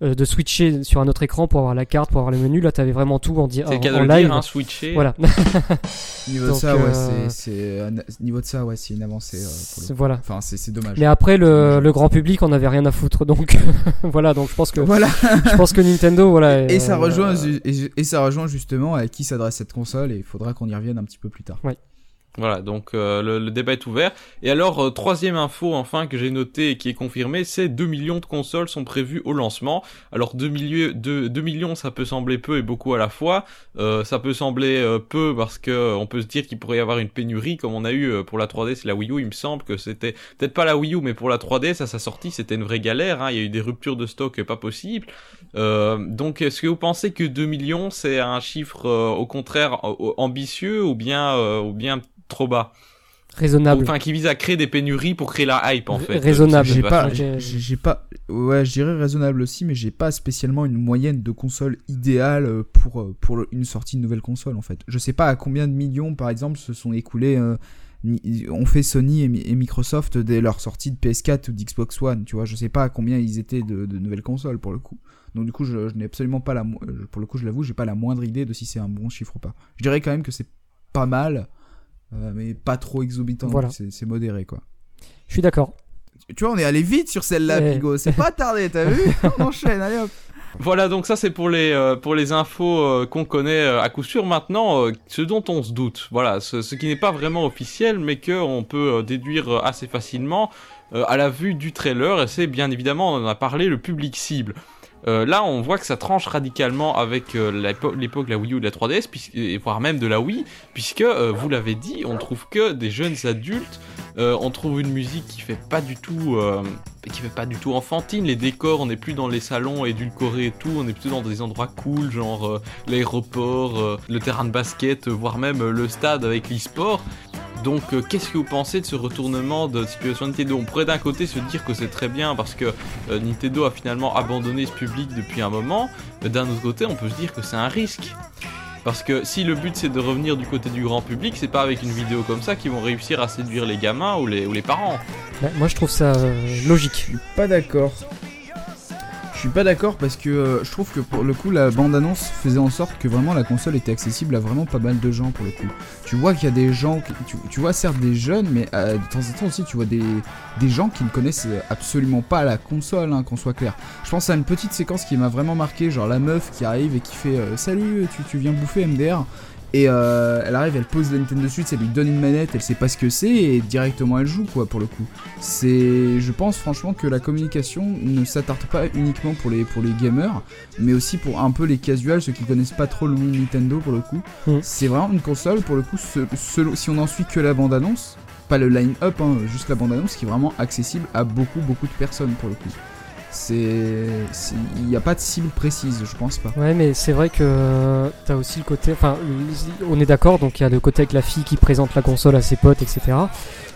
Euh, de switcher sur un autre écran pour avoir la carte, pour avoir les menus. Là, t'avais vraiment tout en, di en, en live. Hein, switcher. Voilà. niveau, de ça, ouais, euh, c'est, niveau de ça, ouais, c'est une avancée. Euh, voilà. Enfin, c'est, dommage. Mais après, le, le, grand public, on avait rien à foutre. Donc, voilà. Donc, je pense que. Voilà. je pense que Nintendo, voilà. Et, ça rejoint, et, et, ça rejoint justement à qui s'adresse cette console. Et il faudra qu'on y revienne un petit peu plus tard. Ouais. Voilà, donc euh, le, débat est ouvert. Et alors, euh, troisième info enfin que j'ai noté et qui est confirmée, c'est 2 millions de consoles sont prévues au lancement. Alors 2, millions, ça peut sembler peu et beaucoup à la fois. Euh, ça peut sembler peu parce que on peut se dire qu'il pourrait y avoir une pénurie comme on a eu pour la 3D, c'est la Wii U. Il me semble que c'était peut-être pas la Wii U, mais pour la 3D, à sa sortie, c'était une vraie galère. Hein. Il y a eu des ruptures de stock pas possibles. donc, est-ce que vous pensez que 2 millions, c'est un chiffre au contraire ambitieux ou bien, ou bien trop bas. Raisonnable. Enfin, qui vise à créer des pénuries pour créer la hype en fait. Raisonnable. J'ai pas, j'ai pas, ouais, je dirais raisonnable aussi, mais j'ai pas spécialement une moyenne de console idéale pour pour une sortie de nouvelle console en fait. Je sais pas à combien de millions par exemple se sont écoulés. Euh, ont fait Sony et, Microsoft dès leur sortie de PS4 ou d'Xbox One, tu vois, je sais pas à combien ils étaient de, nouvelles consoles pour le coup. Donc du coup, je, je n'ai absolument pas la, pour le coup, je l'avoue, j'ai pas la moindre idée de si c'est un bon chiffre ou pas. Je dirais quand même que c'est pas mal, euh, mais pas trop exorbitant. Voilà. C'est modéré, quoi. Je suis d'accord. Tu vois, on est allé vite sur celle-là, Pigo. C'est pas tardé, t'as vu On enchaîne, allez hop. Voilà, donc ça c'est pour les euh, pour les infos euh, qu'on connaît à coup sûr. Maintenant, ce dont on se doute, voilà, ce, ce qui n'est pas vraiment officiel, mais que on peut déduire assez facilement à la vue du trailer. Et c'est bien évidemment, on en a parlé, le public cible. Euh, là, on voit que ça tranche radicalement avec euh, l'époque de la Wii U de la 3DS, et voire même de la Wii, puisque, euh, vous l'avez dit, on trouve que des jeunes adultes, on trouve une musique qui fait pas du tout, qui fait pas du tout enfantine. Les décors, on n'est plus dans les salons édulcorés et tout, on est plutôt dans des endroits cool, genre l'aéroport, le terrain de basket, voire même le stade avec l'e-sport. Donc, euh, qu'est-ce que vous pensez de ce retournement de situation Nintendo? On pourrait d'un côté se dire que c'est très bien parce que euh, Nintendo a finalement abandonné ce public depuis un moment, mais d'un autre côté, on peut se dire que c'est un risque. Parce que si le but c'est de revenir du côté du grand public, c'est pas avec une vidéo comme ça qu'ils vont réussir à séduire les gamins ou les, ou les parents. Bah, moi, je trouve ça euh, logique. Je suis pas d'accord. Je suis pas d'accord parce que euh, je trouve que pour le coup la bande-annonce faisait en sorte que vraiment la console était accessible à vraiment pas mal de gens pour le coup. Tu vois qu'il y a des gens, qui- tu, vois certes des jeunes, mais euh, de temps en temps aussi tu vois des, gens qui ne connaissent absolument pas la console, hein, qu'on soit clair. Je pense à une petite séquence qui m'a vraiment marqué, genre la meuf qui arrive et qui fait euh, Salut, tu viens bouffer MDR et euh, elle arrive, elle pose la Nintendo Switch, elle lui donne une manette, elle sait pas ce que c'est et directement elle joue quoi pour le coup. C'est, je pense franchement que la communication ne s'attarde pas uniquement pour les pour les gamers, mais aussi pour un peu les casuals, ceux qui connaissent pas trop le monde Nintendo pour le coup. Mhm. C'est vraiment une console pour le coup, si on en suit que la bande annonce, pas le line-up, hein, juste la bande annonce, qui est vraiment accessible à beaucoup beaucoup de personnes pour le coup. Il n'y a pas de cible précise, je pense pas. Ouais, mais c'est vrai que t'as aussi le côté. Enfin, on est d'accord, donc il y a le côté avec la fille qui présente la console à ses potes, etc.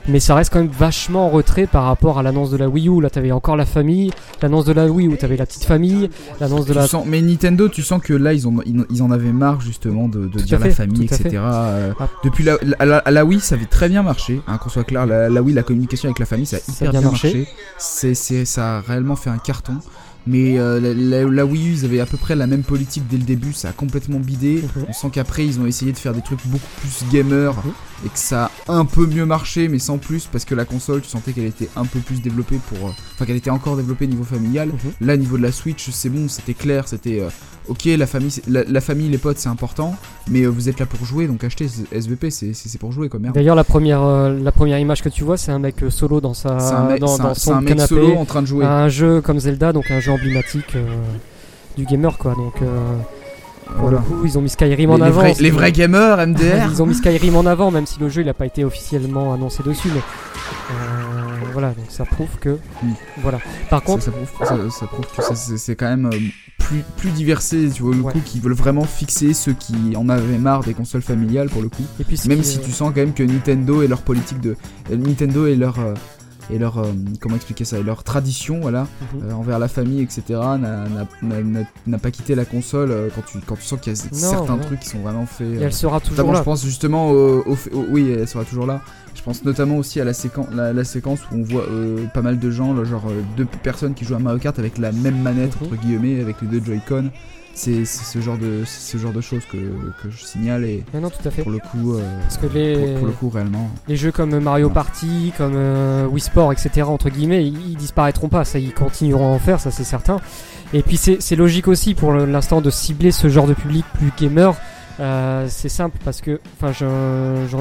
Mais ça reste quand même vachement en retrait par rapport à l'annonce de la Wii U. Là, t'avais encore la famille. L'annonce de la Wii où t'avais la petite famille. L'annonce de Tu la. sens- mais Nintendo, tu sens que là, ils, ont, ils, ils en avaient marre justement de, dire la famille, etc. Euh, Ah. depuis la, la, la- Wii, ça avait très bien marché, hein, qu'on soit clair. La, la Wii, la communication avec la famille, ça a Ça a hyper bien bien, marché. marché. C'est, c'est, ça a réellement fait un carton. Mais euh, la, la- la Wii U, ils avaient à peu près la même politique dès le début, ça a complètement bidé. Mhm. On sent qu'après, ils ont essayé de faire des trucs beaucoup plus gamer Mhm. Et que ça a un peu mieux marché, mais sans plus, parce que la console, tu sentais qu'elle était un peu plus développée pour. euh, Enfin, qu'elle était encore développée niveau familial. Mhm. Là, niveau de la Switch, c'est bon, c'était clair, c'était euh, ok, la famille, la, la famille, les potes, c'est important, mais euh, vous êtes là pour jouer, donc achetez SVP, c'est pour jouer, quoi, merde. D'ailleurs, la première, euh, la première image que tu vois, c'est un mec solo dans sa, C'est un mec, dans, un- dans c'est un son mec canapé, solo en train de jouer. un jeu comme Zelda, donc un jeu emblématique du gamer, quoi. Donc, pour Voilà. le coup, ils ont mis Skyrim Les, en les avant. vrais, ce les vrais gamers, MDR. Ils ont mis Skyrim en avant, même si le jeu il a pas été officiellement annoncé dessus, mais euh, voilà, donc ça prouve que Mm. voilà. Par contre, ça prouve, ça- ça prouve que c'est quand même euh, plus, plus diversifié, tu vois, le Ouais. coup, qui veulent vraiment fixer ceux qui en avaient marre des consoles familiales, pour le coup. et puis ce Même si est- tu sens quand même que Nintendo et leur politique de. euh, Nintendo et leur. Euh, et leur. euh, comment expliquer ça Et leur tradition, voilà. Mhm. euh, envers la famille, etc., n'a- pas quitté la console euh, quand, tu, quand tu sens qu'il y a certains trucs qui sont vraiment faits. et euh, elle sera toujours là. je pense justement au, au Oui, elle sera toujours là. Je pense notamment aussi à la, séquence la, la séquence où on voit euh, pas mal de gens, là, genre euh, deux personnes qui jouent à Mario Kart avec la même manette, Mhm. entre guillemets, avec les deux Joy-Con. C'est ce, genre de- ce genre de choses que, que je signale et Mais non, tout à fait. pour le coup, euh, Parce que les, pour, pour le coup réellement. les jeux comme Mario Party, comme euh, Wii Sport, etc., entre guillemets, ils, ils disparaîtront pas. Ça, ils continueront à en faire, ça c'est certain. Et puis c'est c'est logique aussi pour l'instant de cibler ce genre de public plus gamer. Euh, c'est simple parce que, enfin,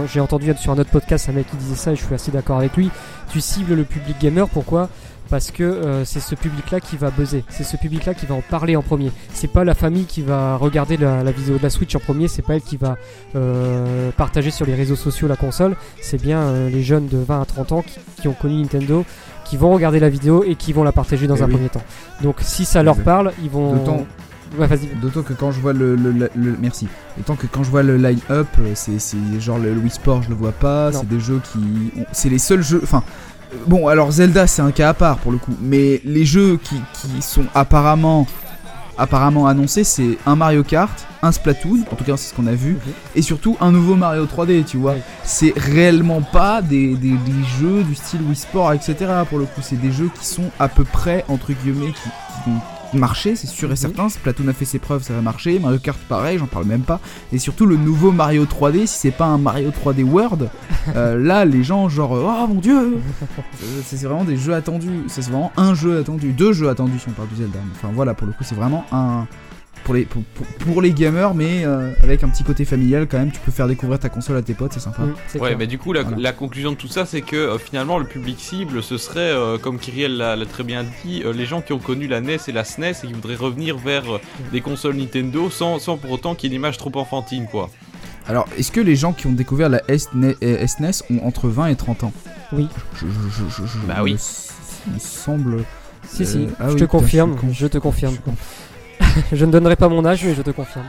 j'ai entendu sur un autre podcast un mec qui disait ça et je suis assez d'accord avec lui. Tu cibles le public gamer, pourquoi? Parce que euh, c'est ce public-là qui va buzzer, c'est ce public-là qui va en parler en premier. C'est pas la famille qui va regarder la, la vidéo de la Switch en premier, c'est pas elle qui va euh, partager sur les réseaux sociaux la console, c'est bien euh, les jeunes de 20 à 30 ans qui, qui ont connu Nintendo, qui vont regarder la vidéo et qui vont la partager dans Eh un oui. premier temps. Donc si ça leur parle, ils vont. D'autant- Ouais, vas-y. D'autant que quand je vois le, le- le- le- merci. D'autant que quand je vois le line-up, c'est genre le, Wii Sport, je le vois pas. C'est des jeux qui, c'est les seuls jeux. Enfin, bon, alors Zelda c'est un cas à part pour le coup, mais les jeux qui, qui sont apparemment apparemment annoncés, c'est un Mario Kart, un Splatoon, en tout cas c'est ce qu'on a vu, Mhm. et surtout un nouveau Mario 3D, tu vois. C'est réellement pas des, des- des jeux du style Wii Sport, etc. Pour le coup, c'est des jeux qui sont à peu près entre guillemets qui, qui vont marcher, c'est sûr et certain. Splatoon a fait ses preuves, ça va marcher. Mario Kart, pareil, j'en parle même pas. Et surtout le nouveau Mario 3D, si c'est pas un Mario 3D World, euh, là les gens genre oh mon dieu, Euh, c'est vraiment des jeux attendus. C'est vraiment un jeu attendu, deux jeux attendus si on parle du Zelda. Enfin voilà, pour le coup, c'est vraiment un pour les pour, pour- pour les gamers, mais euh, avec un petit côté familial quand même. Tu peux faire découvrir ta console à tes potes, c'est sympa. Mm, Ouais, clair. mais du coup, la, Voilà. la conclusion de tout ça, c'est que euh, finalement, le public cible, ce serait, euh, comme Kyriel l'a très bien dit, euh, les gens qui ont connu la NES et la SNES et qui voudraient revenir vers euh, des consoles Nintendo sans, sans pour autant qu'il y ait une image trop enfantine, quoi. Alors, est-ce que les gens qui ont découvert la SNES, euh, SNES ont entre 20 et 30 ans? Oui. Je, je, je, je- je- Bah oui. il me semble. Si, Euh, si, ah je oui, te confirme, je te confirme. Je ne donnerai pas mon âge, mais je te confirme.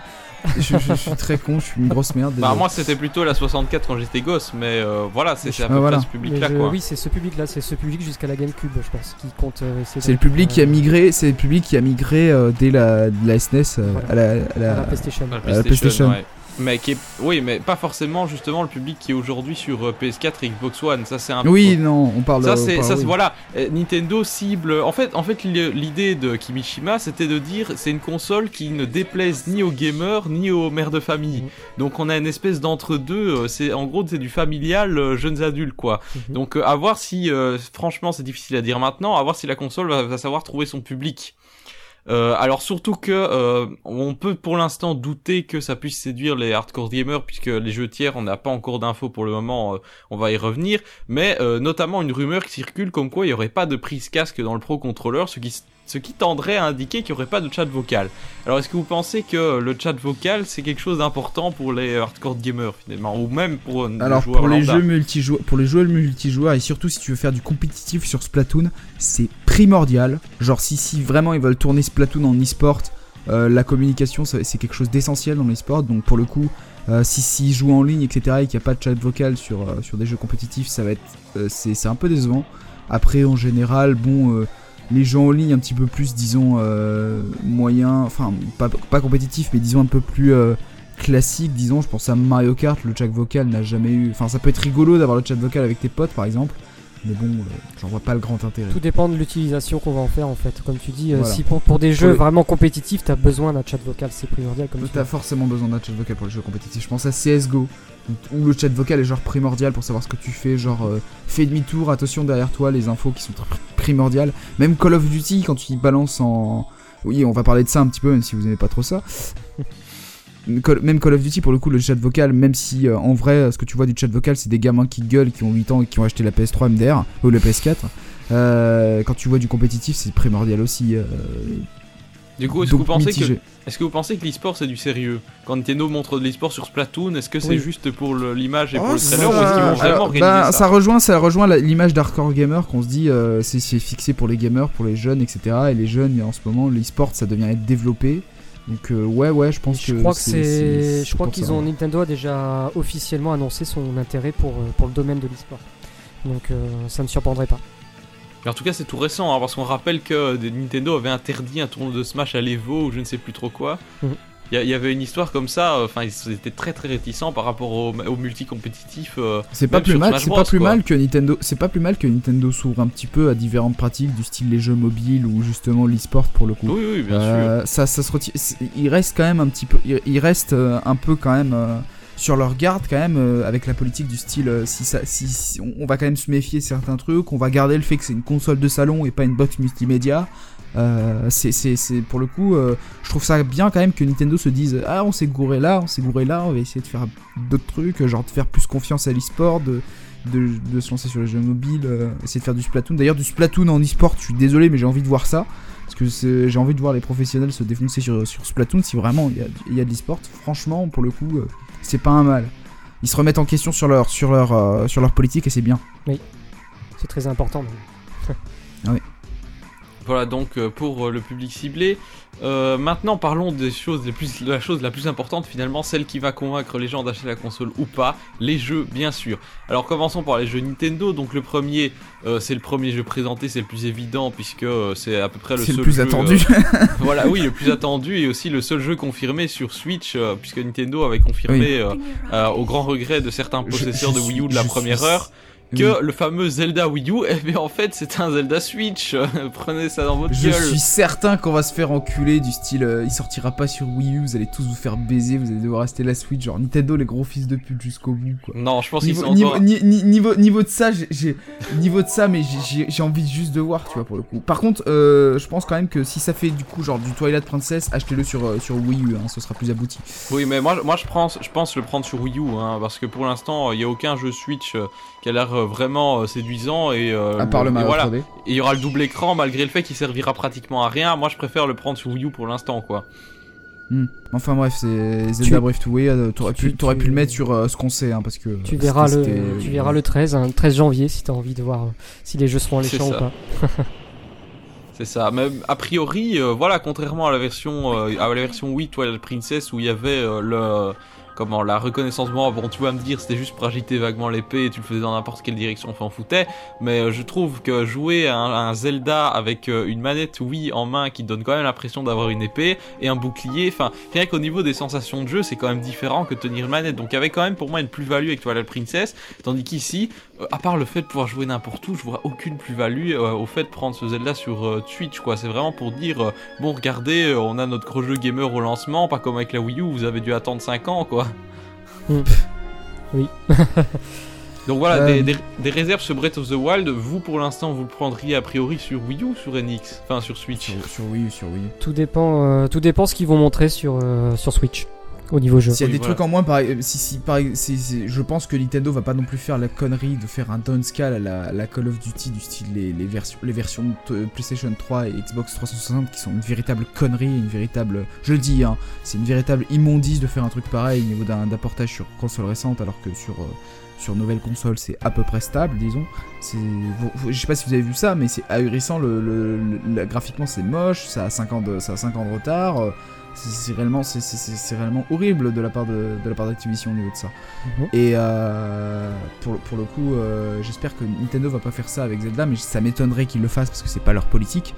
je, je suis très con, je suis une grosse merde. Bah moi c'était plutôt la 64 quand j'étais gosse, mais euh, voilà, c'est à Ah, peu voilà. près ce public Mais là je- quoi. oui, c'est ce public-là, c'est ce public jusqu'à la GameCube, je pense, qui compte euh, C'est le public qui a euh, migré, c'est le public qui a migré euh, dès la, SNES euh, Voilà. à la, à à la- la PlayStation. La la PlayStation, PlayStation. ouais. Mais qui est... Oui, mais pas forcément justement le public qui est aujourd'hui sur euh, PS4 et Xbox One. Ça c'est un Oui, non, on parle. Ça on c'est parle- ça c'est- oui. voilà Euh, Nintendo cible en fait en fait l'i- l'idée de Kimishima c'était de dire c'est une console qui ne déplaise ni aux gamers ni aux mères de famille Mhm. donc on a une espèce d'entre deux c'est en gros c'est du familial euh, jeunes adultes quoi Mhm. donc euh, à voir si euh, franchement c'est difficile à dire maintenant à voir si la console va, va savoir trouver son public euh, alors surtout que euh, on peut pour l'instant douter que ça puisse séduire les hardcore gamers puisque les jeux tiers on n'a pas encore d'infos pour le moment, euh, on va y revenir, mais euh, notamment une rumeur qui circule comme quoi il n'y aurait pas de prise casque dans le Pro Controller, ce qui ce qui tendrait à indiquer qu'il n'y aurait pas de chat vocal. Alors est-ce que vous pensez que le chat vocal c'est quelque chose d'important pour les hardcore gamers finalement ou même pour euh, Alors pour les lambda? jeux multijoueurs, pour les jeux multijoueurs et surtout si tu veux faire du compétitif sur Splatoon, c'est primordial. Genre si si vraiment ils veulent tourner Splatoon en e-sport, euh, la communication c'est quelque chose d'essentiel dans l'e-sport. Donc pour le coup, euh, si s'ils jouent en ligne etc et qu'il n'y a pas de chat vocal sur euh, sur des jeux compétitifs, ça va être euh, c'est c'est un peu décevant. Après en général, bon. Les jeux en ligne un petit peu plus, disons, euh, moyens, enfin, pas, pas compétitifs, mais disons un peu plus euh, classique, disons, je pense à Mario Kart, le chat vocal n'a jamais eu. Enfin, ça peut être rigolo d'avoir le chat vocal avec tes potes par exemple, mais bon, euh, j'en vois pas le grand intérêt. Tout dépend de l'utilisation qu'on va en faire en fait. Comme tu dis, euh, Voilà. si pour, pour des jeux vraiment compétitifs, t'as besoin d'un chat vocal, c'est primordial comme tu T'as forcément besoin d'un chat vocal pour les jeux compétitifs. Je pense à CSGO, où le chat vocal est genre primordial pour savoir ce que tu fais, genre euh, fais demi-tour, attention derrière toi, les infos qui sont très primordiales. Même Call of Duty, quand tu y balances en. Oui, on va parler de ça un petit peu, même si vous aimez pas trop ça. Même Call of Duty, pour le coup, le chat vocal, même si euh, en vrai, ce que tu vois du chat vocal, c'est des gamins qui gueulent, qui ont 8 ans et qui ont acheté la PS3 MDR, ou le PS4. Euh, quand tu vois du compétitif, c'est primordial aussi. euh, Du coup, est-ce que pensez que mitigé. Est-ce que vous pensez que l'e-sport c'est du sérieux Quand Nintendo montre de l'e-sport sur Splatoon, est-ce que c'est Oui. juste pour l'image et pour Oh, le ça- trailer ou est-ce qu'ils vont vraiment alors, organiser bah, ça, ça rejoint, ça rejoint l'image d'hardcore gamer qu'on se dit euh, c'est fixé pour les gamers, pour les jeunes, etc. Et les jeunes, en ce moment, l'e-sport ça devient être développé. Donc euh, ouais, ouais, je pense Je que crois que c'est, je crois qu'ils ont Nintendo a déjà officiellement annoncé son intérêt pour euh, pour le domaine de l'e-sport. Donc euh, ça ne surprendrait pas. Mais en tout cas, c'est tout récent, hein, parce qu'on rappelle que des- Nintendo avait interdit un tournoi de Smash à l'Evo ou je ne sais plus trop quoi. Il Mhm. y, il y avait une histoire comme ça, euh, enfin, ils étaient très très réticents par rapport au, au multi-compétitif. euh, C'est pas plus mal, c'est pas plus quoi. mal que Nintendo, c'est pas plus mal que Nintendo s'ouvre un petit peu à différentes pratiques du style les jeux mobiles ou justement l'e-sport pour le coup. Oui, oui, bien sûr. Euh, ça, ça se retire. Il reste quand même un petit peu. Il, il reste euh, un peu quand même euh, sur leur garde quand même euh, avec la politique du style. euh, si ça, si, on, va quand même se méfier certains trucs. On va garder le fait que c'est une console de salon et pas une box multimédia. Euh, c'est, pour le coup, je trouve ça bien quand même que Nintendo se dise ah on s'est gouré là, on s'est gouré là, on va essayer de faire d'autres trucs, genre de faire plus confiance à l'e-sport, de, se lancer sur les jeux mobiles, essayer de faire du Splatoon. D'ailleurs du Splatoon en e-sport, je suis désolé mais j'ai envie de voir ça. Parce que j'ai envie de voir les professionnels se défoncer sur, sur Splatoon si vraiment il y a, y de l'e-sport. Franchement, pour le coup, c'est pas un mal. Ils se remettent en question sur leur, sur leur, euh, sur leur politique et c'est bien. C'est très important. Voilà donc euh, pour euh, le public ciblé. Euh, maintenant parlons des choses les plus, de la chose la plus importante finalement, celle qui va convaincre les gens d'acheter la console ou pas, les jeux bien sûr. Alors commençons par les jeux Nintendo. Donc le premier, euh, c'est le premier jeu présenté, c'est le plus évident puisque euh, c'est à peu près le seul le plus jeu, attendu. voilà, oui, le plus attendu et aussi le seul jeu confirmé sur Switch puisque Nintendo avait confirmé au grand regret de certains possesseurs je de Wii U de la première suis- heure Oui. que le fameux Zelda Wii U, eh bien en fait c'est un Zelda Switch. Prenez ça dans votre Je gueule. suis certain qu'on va se faire enculer du style euh, il sortira pas sur Wii U, vous allez tous vous faire baiser, vous allez devoir rester la Switch, genre Nintendo les gros fils de pute jusqu'au bout quoi. Non, je pense qu'ils sont niveau, encore. ni- ni- niveau, niveau de ça, j'ai- niveau de ça, mais j'ai- envie juste de voir, tu vois, pour le coup. Par contre, euh, je pense quand même que si ça fait du coup genre du Twilight Princess, achetez-le sur, euh, sur Wii U, hein, ce sera plus abouti. Oui, mais moi, moi je, pense, je pense le prendre sur Wii U, hein, parce que pour l'instant, il n'y a aucun jeu Switch euh, qui a l'air euh, vraiment euh, séduisant et. euh, à part le et Mario voilà. 3D. Et il y aura le double écran malgré le fait qu'il servira pratiquement à rien. Moi, je préfère le prendre sur Wii U pour l'instant, quoi. Hmm. Enfin bref, c'est Zelda Tu- Breath of the Wild, t'aurais tu- pu, t'aurais pu tu- le mettre sur euh, ce qu'on sait, hein, parce que. Tu verras le, tu verras le 13, hein, 13 janvier si t'as envie de voir euh, si les jeux seront alléchants ou pas. C'est ça. Mais a priori, euh, voilà, contrairement à la version euh, à la version 8 Twilight Princess où il y avait euh, le comment la reconnaissance moi bon tu vas me dire c'était juste pour agiter vaguement l'épée et tu le faisais dans n'importe quelle direction on s'en foutait. Mais je trouve que jouer un, un Zelda avec une manette Wii en main qui donne quand même l'impression d'avoir une épée et un bouclier enfin rien qu'au niveau des sensations de jeu c'est quand même différent que tenir une manette. Donc il y avait quand même pour moi une plus-value avec Twilight Princess. Tandis qu'ici à part le fait de pouvoir jouer n'importe où je vois aucune plus-value au fait de prendre ce Zelda sur Twitch quoi c'est vraiment pour dire bon regardez on a notre gros jeu gamer au lancement pas comme avec la Wii U vous avez dû attendre 5 ans quoi Mm. Oui. Donc voilà, euh... des, des, des, réserves sur Breath of the Wild. Vous, pour l'instant, vous le prendriez a priori sur Wii U ou sur NX Enfin, sur Switch Sur, sur Wii U, sur Wii U. Tout dépend, euh, tout dépend ce qu'ils vont montrer sur, euh, sur Switch. Au niveau jeu. S'il y a oui, des voilà. trucs en moins, pareil, si, si, pareil, est, je pense que Nintendo va pas non plus faire la connerie de faire un downscale à la, la, Call of Duty du style les, les versions, les versions PlayStation 3 et Xbox 360 qui sont une véritable connerie, une véritable, je le dis, hein, c'est une véritable immondice de faire un truc pareil au niveau d'un portage sur console récente alors que sur euh, sur nouvelle console c'est à peu près stable disons. Je sais pas si vous avez vu ça mais c'est ahurissant le, le, le graphiquement c'est moche ça a 5 ans de ça a 5 ans de retard. C'est réellement c'est réellement horrible de la part de, de la part d'Activision au niveau de ça. Mhm. mm -hmm. et euh, pour, pour le coup euh, j'espère que Nintendo va pas faire ça avec Zelda mais ça m'étonnerait qu'ils le fassent parce que c'est pas leur politique.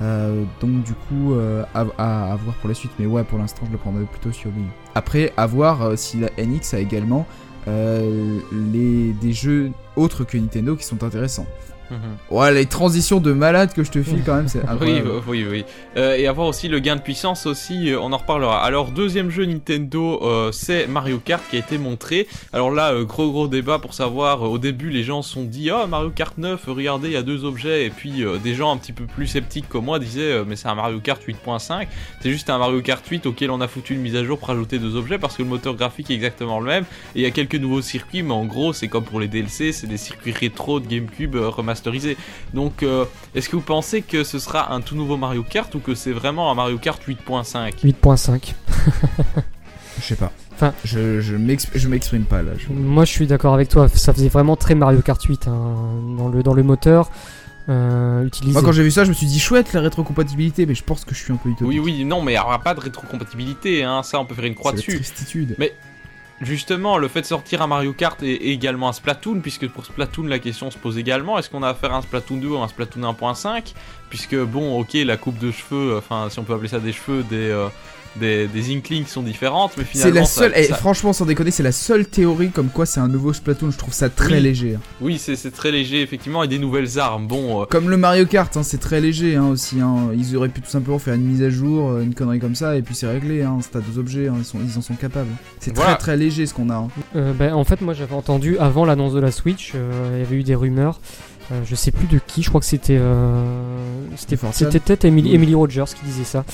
Euh, donc du coup euh, à, à, à, voir pour la suite. Mais ouais pour l'instant je le prendrais plutôt sur Wii après à voir euh, si la NX a également les, des jeux autres que Nintendo qui sont intéressants Mmh. Ouais, les transitions de malade que je te file quand même, c'est incroyable. oui, oui, oui. Euh, et avoir aussi le gain de puissance aussi, euh, on en reparlera. Alors, deuxième jeu Nintendo, euh, c'est Mario Kart qui a été montré. Alors là, gros gros débat pour savoir, au début les gens se sont dit, oh Mario Kart 9, regardez, il y a deux objets. Et puis des gens un petit peu plus sceptiques comme moi disaient, mais c'est un Mario Kart 8.5. C'est juste un Mario Kart 8 auquel on a foutu une mise à jour pour ajouter deux objets parce que le moteur graphique est exactement le même. Et il y a quelques nouveaux circuits, mais en gros, c'est comme pour les DLC, c'est des circuits rétro de GameCube remasterisés. Donc, euh, est-ce que vous pensez que ce sera un tout nouveau Mario Kart ou que c'est vraiment un Mario Kart 8.5 8.5. je sais pas. Enfin, je, je m'exprime pas là. Je... Moi, je suis d'accord avec toi. Ça faisait vraiment très Mario Kart 8 hein, dans, le, dans le moteur. Euh, utilisé. Moi, quand j'ai vu ça, je me suis dit chouette la rétrocompatibilité, mais je pense que je suis un peu utopique. Oui, oui, non, mais il n'y aura pas de rétrocompatibilité, hein, ça on peut faire une croix dessus. Mais justement, le fait de sortir un Mario Kart et, également un Splatoon, puisque pour Splatoon, la question se pose également est-ce qu'on a affaire à un Splatoon 2 ou un Splatoon 1.5 Puisque, bon, ok, la coupe de cheveux, enfin, si on peut appeler ça des cheveux, des. Euh, des, des Inklings sont différentes, mais finalement. C'est la seule, ça, et ça... franchement, sans déconner, c'est la seule théorie comme quoi c'est un nouveau Splatoon. Je trouve ça très oui. léger. Oui, c'est très léger, effectivement, et des nouvelles armes. Bon. Euh... Comme le Mario Kart, hein, c'est très léger hein, aussi. Hein. Ils auraient pu tout simplement faire une mise à jour, euh, une connerie comme ça, et puis c'est réglé. Hein. C'est à deux objets, ils, sont, ils en sont capables. C'est voilà. très très léger ce qu'on a. hein. Euh, bah, en fait, moi j'avais entendu avant l'annonce de la Switch, euh, il y avait eu des rumeurs. Euh, je sais plus de qui, je crois que c'était c'était peut-être Emily, Emily Rogers qui disait ça.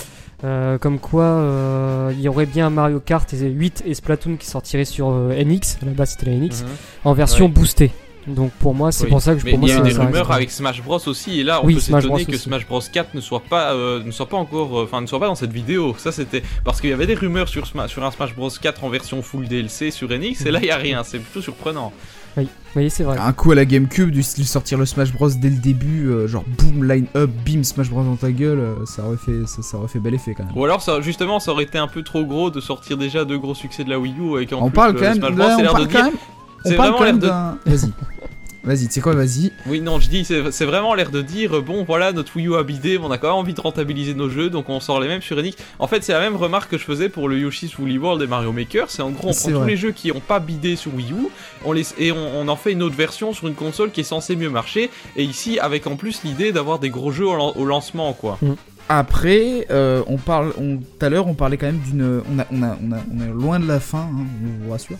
Euh, comme quoi euh, il y aurait bien Mario Kart 8 et Splatoon qui sortiraient sur euh, NX, à la base c'était la NX, Mhm. mm -hmm. en version ouais. boostée. Donc pour moi, c'est oui. pour ça que je Mais il y a eu des rumeurs avec Smash Bros aussi, et là on Oui, peut s'étonner que aussi. Smash Bros 4 ne soit pas, euh, ne soit pas encore, enfin ne soit pas dans cette vidéo. Ça c'était parce qu'il y avait des rumeurs sur, sur un Smash Bros 4 en version full DLC sur NX, et là il y a rien. C'est plutôt surprenant. Oui, oui c'est vrai. Un coup à la GameCube, du style sortir le Smash Bros dès le début, euh, genre boom, line up, bim, Smash Bros dans ta gueule, euh, ça aurait fait, ça, ça, aurait fait bel effet quand même. Ou alors ça, justement, ça aurait été un peu trop gros de sortir déjà deux gros succès de la Wii U avec en on plus parle le quand même, Smash Bros. là, c'est on l'air parle de quand dire. même, on C'est parle vraiment quand l'air même de. d'un. Vas-y. Vas-y, tu sais quoi, vas-y. Oui, non, je dis, c'est vraiment l'air de dire, bon, voilà, notre Wii U a bidé, mais on a quand même envie de rentabiliser nos jeux, donc on sort les mêmes sur NX. En fait, c'est la même remarque que je faisais pour le Yoshi's Woolly World et Mario Maker. C'est en gros, on prend tous les jeux qui ont pas bidé sur Wii U, on les, et on, on en fait une autre version sur une console qui est censée mieux marcher. Et ici, avec en plus l'idée d'avoir des gros jeux au, lan- au lancement, quoi. Après, euh, on parle, on, tout à l'heure, on parlait quand même d'une, on a, on a, on a, on est loin de la fin, hein, on vous rassure.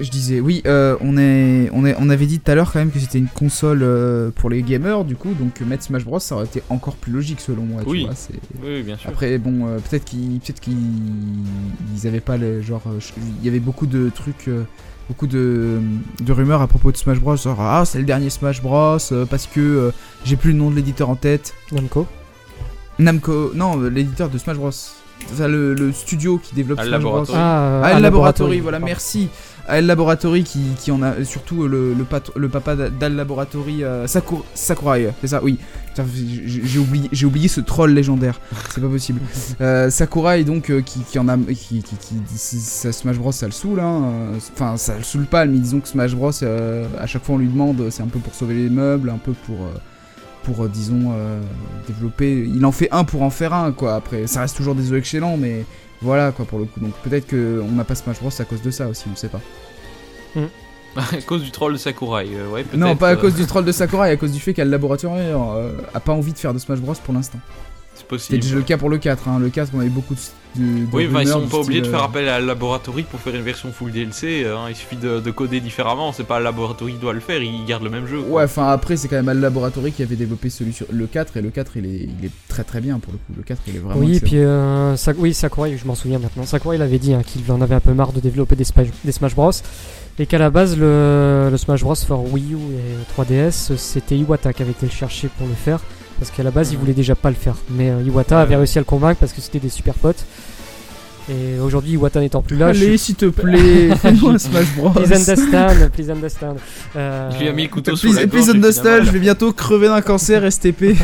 Je disais, oui, euh, on est, on est, on avait dit tout à l'heure quand même que c'était une console euh, pour les gamers, du coup, donc mettre Smash Bros, ça aurait été encore plus logique selon moi. Oui. Tu vois, c'est- Oui, bien sûr. Après, bon, euh, peut-être qu'ils, peut-être qu'ils, ils avaient pas le genre, euh, je- il y avait beaucoup de trucs. euh, Beaucoup de, de rumeurs à propos de Smash Bros. Genre, ah, c'est le dernier Smash Bros. euh, parce que euh, j'ai plus le nom de l'éditeur en tête. Namco. Namco, non, euh, l'éditeur de Smash Bros. enfin, le, le studio qui développe Smash Bros. laboratoire. Ah, Ah, ah, Laboratory, voilà, merci. El Laboratory qui, qui en a surtout le, le, pat- le papa d'Al Laboratory euh, Sakur- Sakurai, c'est ça, oui. J'ai oublié, j'ai oublié ce troll légendaire, c'est pas possible. Euh, Sakurai donc euh, qui, qui en a, qui, qui, ça, Smash Bros ça le saoule, hein. euh, Enfin ça le saoule pas, mais disons que Smash Bros euh, à chaque fois on lui demande, c'est un peu pour sauver les meubles, un peu pour euh, pour euh, disons euh, développer. Il en fait un pour en faire un quoi. Après ça reste toujours des jeux excellents, mais voilà quoi pour le coup. Donc peut-être que on n'a pas Smash Bros à cause de ça aussi, on sait pas. à cause du troll de Sakurai, euh, ouais, Non, pas à euh, cause du troll de Sakurai, à cause du fait qu'à le laboratoire euh, a pas envie de faire de Smash Bros pour l'instant. C'est C'était possible. déjà le cas pour le 4, hein. le 4 on avait beaucoup de... de- de Oui, enfin, ils sont pas obligés de faire euh, appel à la laboratoire pour faire une version full DLC. hein. Il suffit de, de coder différemment. C'est pas la laboratoire qui doit le faire. Ils gardent le même jeu. quoi. Ouais, enfin après c'est quand même Al Laboratory qui avait développé celui sur le 4 et le 4 il est, il est très très bien pour le coup. Le 4 il est vraiment Oui, et puis euh, oui, Sakurai, je m'en souviens maintenant. Sakurai il avait dit hein, qu'il en avait un peu marre de développer des, Smash- des Smash Bros. Et qu'à la base, le, le Smash Bros for Wii U et 3DS, c'était Iwata qui avait été le chercher pour le faire. Parce qu'à la base, il voulait déjà pas le faire. Mais euh, Iwata Ouais. avait réussi à le convaincre parce que c'était des super potes. Et aujourd'hui, Iwata n'étant plus là, Allez, s'il te plaît, fais-moi un Smash Bros. Please understand, please understand. Euh, Je lui ai mis le couteau sous Please, la please understand, je vais bientôt crever d'un cancer STP.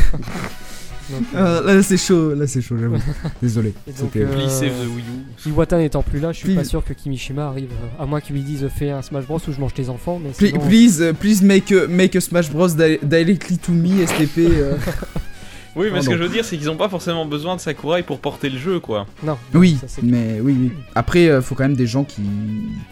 donc, euh, Ah, là c'est chaud, là c'est chaud, j'avoue. Désolé. C'était- euh, Please save the Wii U. Iwata n'étant plus là, je suis Please. pas sûr que Kimishima arrive. euh, À moins qu'il lui dise fais un Smash Bros où je mange tes enfants. Mais sinon, Please, uh, please make a, make a Smash Bros di- directly to me STP. euh. Oui, mais ce que je veux dire, c'est qu'ils ont pas forcément besoin de Sakurai pour porter le jeu, quoi. non. Oui, ça, c'est- mais oui, oui. Après, euh, faut quand même des gens qui,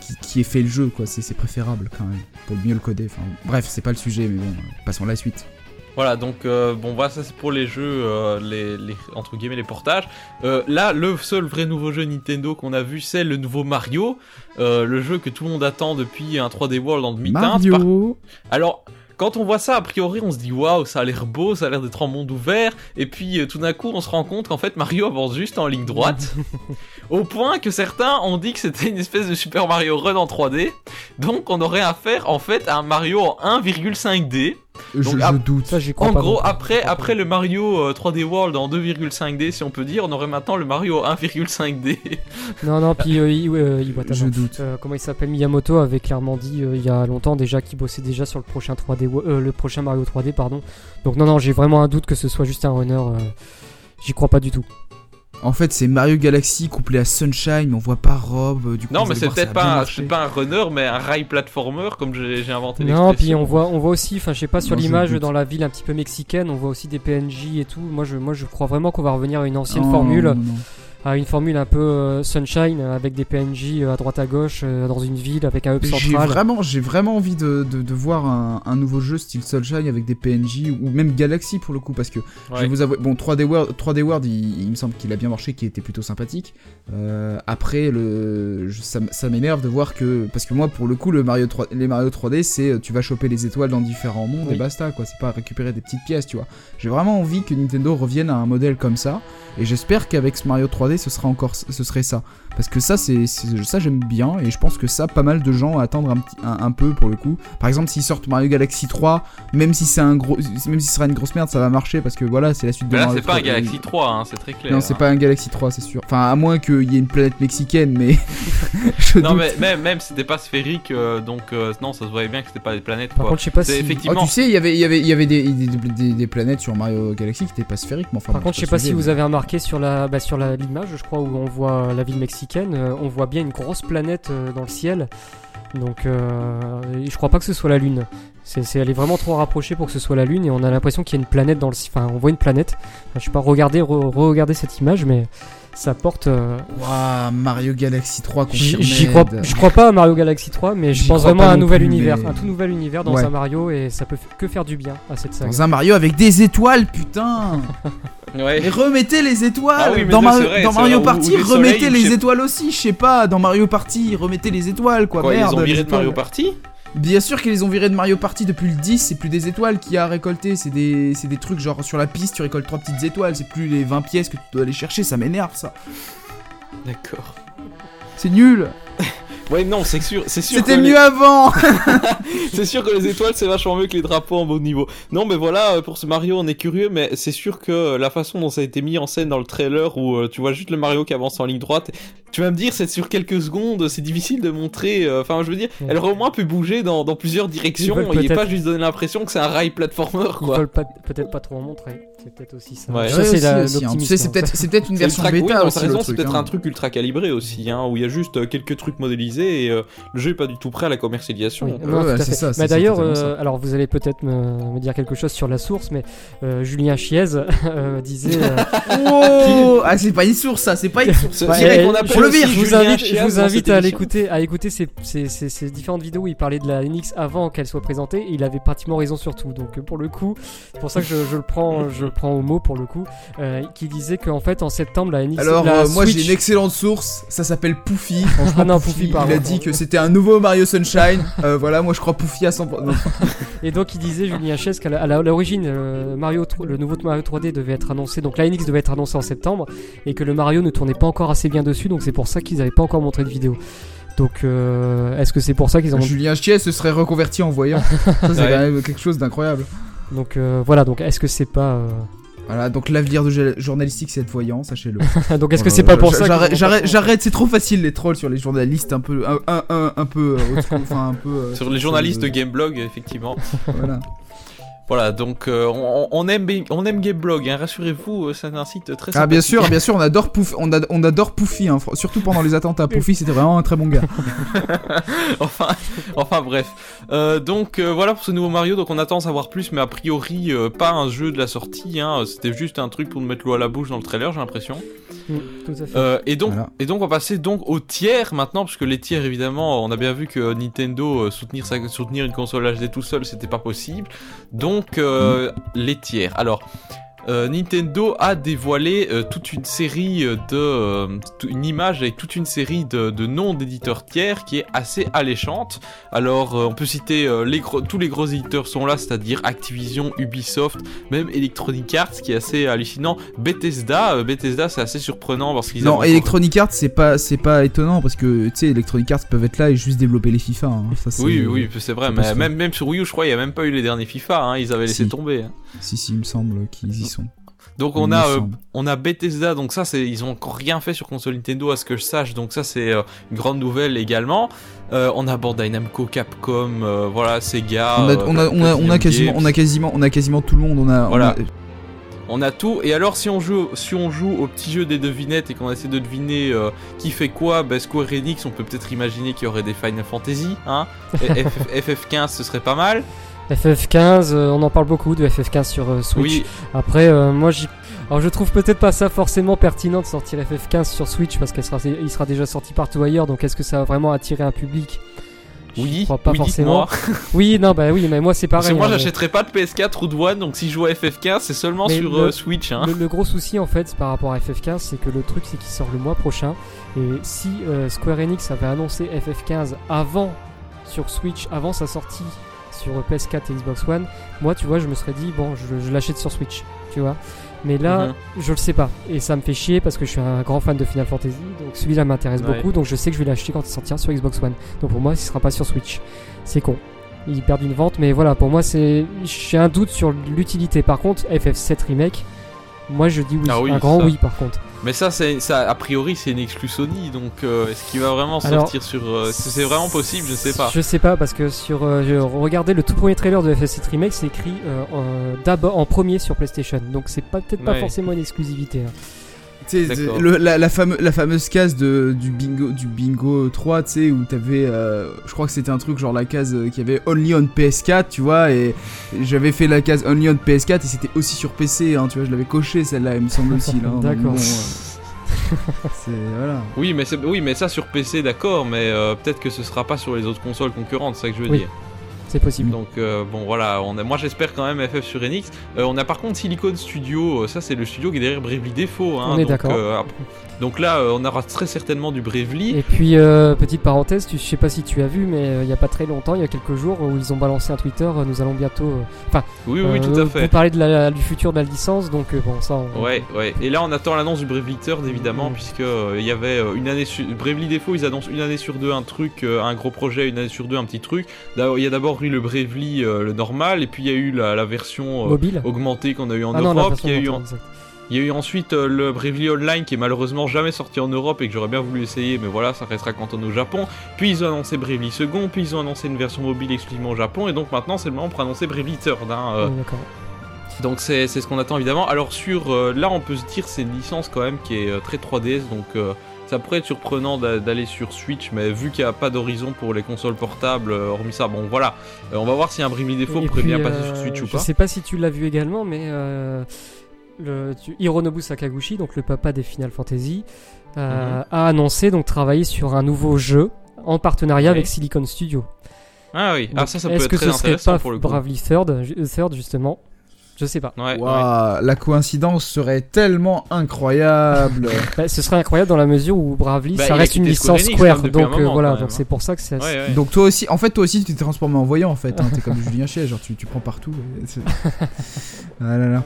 qui, qui aient fait le jeu, quoi. C'est c'est préférable quand même, pour mieux le coder. Enfin, bref, c'est pas le sujet, mais bon, euh, passons à la suite. Voilà, donc euh, bon, voilà, ça c'est pour les jeux, euh, les, les entre guillemets les portages. Euh, là, le seul vrai nouveau jeu Nintendo qu'on a vu, c'est le nouveau Mario, euh, le jeu que tout le monde attend depuis un 3D World en demi-teinte. Par- Mario. Alors, quand on voit ça, a priori, on se dit waouh, ça a l'air beau, ça a l'air d'être en monde ouvert, et puis euh, tout d'un coup, on se rend compte qu'en fait Mario avance juste en ligne droite, au point que certains ont dit que c'était une espèce de Super Mario Run en 3D. Donc, on aurait affaire en fait à un Mario en 1,5D. Je, Donc, je doute. Ça, j'y crois En pas gros, après, après le Mario euh, 3D World en 2,5D, si on peut dire, on aurait maintenant le Mario 1,5D. Non, non, puis euh, I- euh, Iwata, Je non. doute. Euh, comment il s'appelle Miyamoto avait clairement dit euh, il y a longtemps déjà qu'il bossait déjà sur le prochain 3D, wo- euh, le prochain Mario 3D, pardon. Donc non, non, j'ai vraiment un doute que ce soit juste un runner. euh, J'y crois pas du tout. En fait, c'est Mario Galaxy couplé à Sunshine, mais on voit pas Rob. euh, Du coup, Non, mais c'est peut-être pas, un- pas un runner, mais un rail platformer, comme j'ai inventé Non, puis on voit, on voit aussi, enfin, je sais pas sur l'image dans la ville un petit peu mexicaine, on voit aussi des PNJ et tout. Moi, je, moi, je crois vraiment qu'on va revenir à une ancienne Non, formule, non, non. À une formule un peu euh, sunshine avec des PNJ euh, à droite à gauche euh, dans une ville avec un hub J'ai central. vraiment, j'ai vraiment envie de, de, de voir un, un nouveau jeu style Sunshine avec des PNJ ou même Galaxy pour le coup parce que je vais vous avouer, bon 3D World, 3D World il, il me semble qu'il a bien marché, qu'il était plutôt sympathique. Euh, après le, je- ça, ça m'énerve de voir que parce que moi pour le coup le Mario 3, les Mario 3D c'est tu vas choper les étoiles dans différents mondes Oui. et basta quoi, c'est pas récupérer des petites pièces tu vois. J'ai vraiment envie que Nintendo revienne à un modèle comme ça et j'espère qu'avec ce Mario 3D ce sera encore ce serait ça parce que ça c'est ça j'aime bien et je pense que ça pas mal de gens attendent un petit un, un peu pour le coup par exemple s'ils sortent Mario Galaxy 3 même si c'est un gros même si ce sera une grosse merde ça va marcher parce que voilà c'est la suite de Mais là, Mario c'est pas un 3D. Galaxy 3, hein, c'est très clair. non c'est hein. pas un Galaxy 3 c'est sûr enfin à moins qu'il y ait une planète mexicaine mais je Non, doute. mais même, même c'était pas sphérique, euh, donc euh, non, ça se voyait bien que c'était pas des planètes. Par quoi. contre, je sais pas si. Oh, tu sais, il y avait, il y avait, il y avait des, des, des- des planètes sur Mario Galaxy qui étaient pas sphériques, mais enfin. Par bon, contre, je sais pas si vous avez remarqué sur la, bah, sur la l'image, je crois, où on voit la ville mexicaine, euh, on voit bien une grosse planète euh, dans le ciel. Donc, euh, je crois pas que ce soit la Lune. C'est, elle est vraiment trop rapprochée pour que ce soit la Lune et on a l'impression qu'il y a une planète dans le. ci- Enfin, on voit une planète. Je sais pas, regardez, re- regardez cette image, mais ça porte. euh, Waouh, Mario Galaxy 3 j'y, confirmé. j'y crois, je crois pas à Mario Galaxy 3, mais je pense vraiment à un nouvel plus, univers, mais- un tout nouvel univers dans Ouais. un Mario et ça peut que faire du bien à cette saga. Dans un Mario avec des étoiles, putain Ouais. Mais remettez les étoiles Ah oui, Dans, Mario- dans vrai, Party, ou remettez soleils, les étoiles aussi, je sais pas, dans Mario Party, remettez les étoiles, quoi, Quoi, ils merde ont virés de. Mario Party? Bien sûr qu'ils les ont virés de Mario Party depuis le 10, c'est plus des étoiles qu'il y a à récolter, c'est des, c'est des trucs genre sur la piste, tu récoltes trois petites étoiles, c'est plus les 20 pièces que tu dois aller chercher, ça m'énerve ça. D'accord. C'est nul Ouais, non, c'est sûr, c'est sûr. C'était les- mieux avant c'est sûr que les étoiles c'est vachement mieux que les drapeaux en haut niveau. Non mais voilà, euh, pour ce Mario on est curieux, mais c'est sûr que euh, la façon dont ça a été mis en scène dans le trailer où euh, tu vois juste le Mario qui avance en ligne droite, tu vas me dire c'est sur quelques secondes, c'est difficile de montrer, enfin je veux dire, Ouais. elle aurait au moins pu bouger dans, dans plusieurs directions veulent et peut-être- pas juste donner l'impression que c'est un rail platformer Ils quoi. veulent pas- peut-être pas trop en montrer. C'est peut-être aussi ça. Ouais. Ça, c'est hein. C'est peut-être une version oui, bêta raison, c'est peut-être hein. un truc ultra calibré aussi, hein, où il y a juste quelques trucs modélisés et euh, le jeu est pas du tout prêt à la commercialisation. Oui, non, ouais, c'est ça, Bah, D'ailleurs, euh, alors vous allez peut-être me, me dire quelque chose sur la source, mais euh, Julien Chiez euh, disait. euh, Oh Ah, c'est pas une source, ça, c'est pas une source. Je, vous invite, Chiaz je vous invite à l'écouter, à écouter ces, ces- ces- ces différentes vidéos où il parlait de la NX avant qu'elle soit présentée. Et il avait pratiquement raison sur tout. Donc pour le coup, c'est pour ça que je, je le prends, je le prends au mot pour le coup, euh, qui disait qu'en fait en septembre la NX. Alors, la euh, moi j'ai une excellente source, ça s'appelle Poufy. Ah non, Poufy, il a dit que c'était un nouveau Mario Sunshine. Euh, voilà, moi je crois à 100%. Non, Et donc il disait Julien Chies qu'à la- l'origine euh, Mario, le nouveau Mario 3D devait être annoncé, donc la NX devait être annoncé en septembre, et que le Mario ne tournait pas encore assez bien dessus, donc c'est pour ça qu'ils n'avaient pas encore montré de vidéo. Donc euh, est-ce que c'est pour ça qu'ils ont Julien Chies se serait reconverti en voyant. Ça, c'est Ouais. quand même quelque chose d'incroyable. Donc euh, voilà, donc est-ce que c'est pas euh, Voilà, donc l'avenir de jo- journalistique c'est être voyant, sachez-le. donc est-ce que c'est pas pour ça J'arrête, c'est trop facile les trolls sur les journalistes un peu, un, un, un, un peu, euh, enfin un peu. euh, Sur les journalistes de Gameblog, effectivement. Voilà. Voilà, donc euh, on, on aime on aime Gameblog, hein, rassurez-vous, euh, c'est un site très Ah bien sûr, bien sûr, on adore Pouf, on, ad- on adore Poufy, hein, surtout pendant les attentats. Poufy c'était vraiment un très bon gars. enfin, enfin bref. Euh, donc euh, voilà pour ce nouveau Mario, donc on attend à savoir plus, mais a priori euh, pas un jeu de la sortie, hein, c'était juste un truc pour nous mettre l'eau à la bouche dans le trailer, j'ai l'impression. Tout à fait. Et donc, Voilà. et donc on va passer donc aux tiers maintenant, parce que les tiers évidemment, on a bien vu que Nintendo euh, soutenir sa- soutenir une console HD tout seul, c'était pas possible. Donc euh, les tiers. Alors. Euh, Nintendo a dévoilé euh, toute une série euh, de une image avec toute une série de, de noms d'éditeurs tiers qui est assez alléchante. Alors on peut citer les gros- tous les gros éditeurs sont là, c'est-à-dire Activision, Ubisoft, même Electronic Arts qui est assez hallucinant. Bethesda, Bethesda c'est assez surprenant parce qu'ils Non, Electronic Arts c'est pas, c'est pas étonnant parce que tu sais, Electronic Arts peuvent être là et juste développer les FIFA. hein. Ça, Oui, oui, c'est vrai, mais même, même sur Wii U, je crois, il n'y a même pas eu les derniers FIFA, hein, ils avaient laissé tomber. hein. Si, si, il me semble qu'ils y sont. Donc on a, euh, on a Bethesda, donc ça, c'est, ils ont encore rien fait sur console Nintendo à ce que je sache, donc ça c'est euh, une grande nouvelle également. Euh, on a Bandai Namco, Capcom, euh, voilà, Sega. on, a, on, a, on, a, on a Platinum quasiment, on a quasiment, on a quasiment tout le monde. On a, on Voilà. a- On a tout. Et alors, si on joue, si on joue au petit jeu des devinettes et qu'on essaie de deviner euh, qui fait quoi, bah, Square Enix, on peut peut-être imaginer qu'il y aurait des Final Fantasy, hein. Et FF, FF15, ce serait pas mal. FF15, euh, on en parle beaucoup de FF15 sur euh, Switch. Oui, Après, euh, moi, j'y... Alors, je trouve peut-être pas ça forcément pertinent de sortir FF15 sur Switch parce qu'il sera, il sera déjà sorti partout ailleurs. Donc, est-ce que ça va vraiment attirer un public? Je oui, crois pas oui, forcément. Oui, non, bah oui, mais moi, c'est Parce pareil. que moi, hein, mais j'achèterais pas de PS4 ou de One, donc si je joue à FF15, c'est seulement Mais sur le- euh, Switch. Hein. le, le gros souci, en fait, par rapport à FF15, c'est que le truc, c'est qu'il sort le mois prochain. Et si euh, Square Enix avait annoncé FF15 avant sur Switch, avant sa sortie sur PS4 et Xbox One, moi, tu vois, je me serais dit, bon, je, je l'achète sur Switch, tu vois. Mais là, Mhm. je le sais pas. Et ça me fait chier parce que je suis un grand fan de Final Fantasy. Donc celui-là m'intéresse Ouais. beaucoup. Donc je sais que je vais l'acheter quand il sortira sur Xbox One. Donc pour moi, il sera pas sur Switch. C'est con. Ils perdent une vente. Mais voilà, pour moi, c'est. J'ai un doute sur l'utilité. Par contre, FF7 Remake, moi je dis oui. Ah oui, un grand ça. oui par contre. Mais ça, c'est, ça, a priori, c'est une exclu Sony, donc euh, est-ce qu'il va vraiment Alors, sortir sur. euh, c'est vraiment possible, je sais pas. Je sais pas parce que sur. euh, je regardais le tout premier trailer de FF7 Remake, c'est écrit euh, en- d'abord en premier sur PlayStation. Donc c'est pas peut-être pas forcément une exclusivité. hein. Le- la, la, fameux- la fameuse case de, du, bingo, du bingo 3, tu sais, où t'avais. euh, je crois que c'était un truc genre la case euh, qui avait Only on PS4, tu vois, et j'avais fait la case Only on PS4 et c'était aussi sur PC, hein, tu vois, je l'avais coché celle-là, il me semble aussi. là, donc D'accord. bon, euh. Voilà. Oui, mais, c'est, oui, mais ça sur PC, d'accord, mais euh, peut-être que ce sera pas sur les autres consoles concurrentes, c'est ça que je veux Oui. dire. C'est possible. Donc euh, bon voilà, on a, moi j'espère quand même FF sur Enix. Euh, on a par contre Silicon Studio, euh, ça c'est le studio qui est derrière Bravely Default. Hein, On est d'accord. euh, donc là on aura très certainement du Bravely. Et puis, petite parenthèse, tu, je sais pas si tu as vu, mais il y a pas très longtemps, il y a quelques jours, où ils ont balancé un Twitter, nous allons bientôt. Enfin, Oui oui, tout à Vous fait. parler de la, du futur de la licence, donc bon, ça. on- Ouais, ouais. Et là, on attend l'annonce du Bravely Third, évidemment, Mhm. puisque il y avait une année sur Bravely Default, ils annoncent une année sur deux un truc, un gros projet, une année sur deux un petit truc. Il y a d'abord le Bravely euh, le normal, et puis il y a eu la, la version euh, Mobile. augmentée qu'on a eu en ah Europe. il, y a eu, mondiale, en- exact. il y a eu ensuite euh, le Bravely Online qui est malheureusement jamais sorti en Europe et que j'aurais bien voulu essayer, mais voilà, ça restera cantonné au Japon. Puis ils ont annoncé Bravely Second, puis ils ont annoncé une version mobile exclusivement au Japon, et donc maintenant c'est le moment pour annoncer Bravely Third. hein, euh, d'accord. donc c'est c'est ce qu'on attend évidemment. Alors sur euh, là on peut se dire c'est une licence quand même qui est euh, très 3DS donc euh, ça pourrait être surprenant d'a- d'aller sur Switch mais vu qu'il n'y a pas d'horizon pour les consoles portables euh, hormis ça bon voilà Euh, on va voir si un Bravely Default Et pourrait puis, bien passer euh, sur Switch ou Je pas. sais pas si tu l'as vu également, mais le, tu- Hironobu Sakaguchi, donc le papa des Final Fantasy, Mhm. a annoncé donc travailler sur un nouveau jeu en partenariat Oui. avec Silicon Studio. Ah oui, ah Donc, ça ça peut Est-ce être que très ce serait intéressant pas pour le coup. Bravely Third justement? Je sais pas. Ouais, la coïncidence serait tellement incroyable. Bah, ce serait incroyable dans la mesure où Bravely, Bah, ça reste une Square licence Square, même, depuis donc un euh, voilà, donc c'est hein. pour ça que ça. Ouais, ouais. Donc toi aussi, en fait toi aussi tu t'es transformé en voyant en fait, hein. t'es comme Julien Chier, genre tu, tu prends partout. et c'est- ah là là.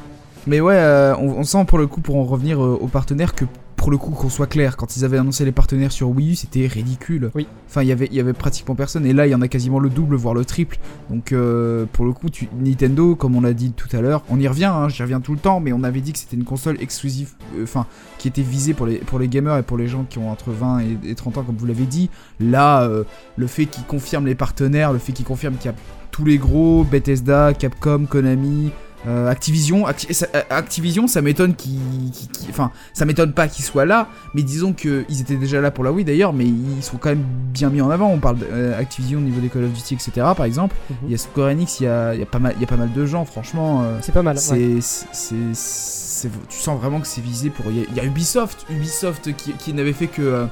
Mais ouais, euh, on, on sent pour le coup, pour en revenir euh, aux partenaires, que pour le coup, qu'on soit clair, quand ils avaient annoncé les partenaires sur Wii U, c'était ridicule. Oui. Enfin, il y avait- il y avait pratiquement personne, et là, il y en a quasiment le double, voire le triple. Donc, euh, pour le coup, tu- Nintendo, comme on l'a dit tout à l'heure, on y revient, hein, j'y reviens tout le temps, mais on avait dit que c'était une console exclusive, euh, enfin, qui était visée pour les, pour les gamers et pour les gens qui ont entre 20 et, et 30 ans, comme vous l'avez dit. Là, euh, le fait qu'ils confirment les partenaires, le fait qu'ils confirment qu'il y a tous les gros, Bethesda, Capcom, Konami, euh, Activision, Acti- euh, Activision, ça m'étonne qu'ils, enfin, ça m'étonne pas qu'ils soient là, mais disons qu'ils étaient déjà là pour la Wii d'ailleurs, mais ils sont quand même bien mis en avant. On parle d'Activision au niveau des Call of Duty, etc. Par exemple, Mhm. il y a Square Enix, il y a, il y a pas mal, il y a pas mal de gens, franchement. euh, C'est pas mal. ouais. c'est, c'est, c'est- tu sens vraiment que c'est visé pour. Il y, a- il y a Ubisoft, Ubisoft qui, qui n'avait fait que, euh,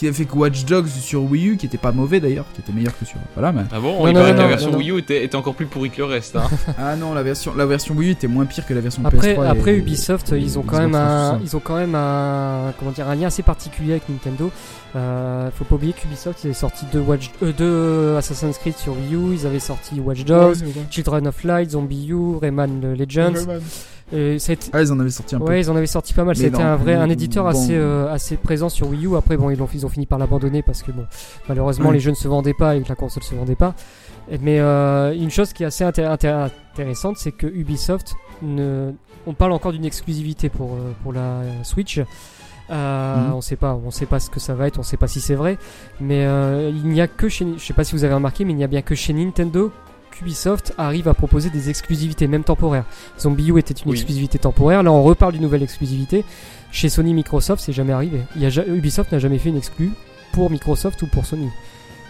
qui n'avait fait que Watch Dogs sur Wii U, qui était pas mauvais d'ailleurs, qui était meilleur que sur. Voilà, mais. Ah bon, Non, il non, paraît non, que la non, version non, Wii U était, était encore plus pourrie que le reste. Hein. Ah non, la version, la version Wii U était moins pire que la version Après, PS3. après et- Ubisoft, et ils ont quand même un, 360. ils ont quand même un, comment dire, un lien assez particulier avec Nintendo. Euh, faut pas oublier qu'Ubisoft ils avaient sorti deux, Watch, euh, deux Assassin's Creed sur Wii U, ils avaient sorti Watch Dogs, Children of Light, Zombie U, Rayman Legends. Été- Ah, ils en avaient sorti un peu. Ouais, ils en avaient sorti pas mal. C'était un vrai, un bon. éditeur assez, euh, assez présent sur Wii U. Après, bon, ils ont, ils ont fini par l'abandonner parce que bon, malheureusement, Ouais. les jeux ne se vendaient pas et que la console se vendait pas. Mais euh, une chose qui est assez inté- inté- intéressante, c'est que Ubisoft, ne... on parle encore d'une exclusivité pour, euh, pour la Switch. Euh, Mhm. On sait pas, on sait pas ce que ça va être, on sait pas si c'est vrai. Mais euh, il n'y a que chez, je sais pas si vous avez remarqué, mais il n'y a bien que chez Nintendo qu'Ubisoft arrive à proposer des exclusivités, même temporaires. Zombie U était une Oui. exclusivité temporaire. Là, on reparle d'une nouvelle exclusivité. Chez Sony, Microsoft, c'est jamais arrivé. Il y a ja- Ubisoft n'a jamais fait une exclue pour Microsoft ou pour Sony.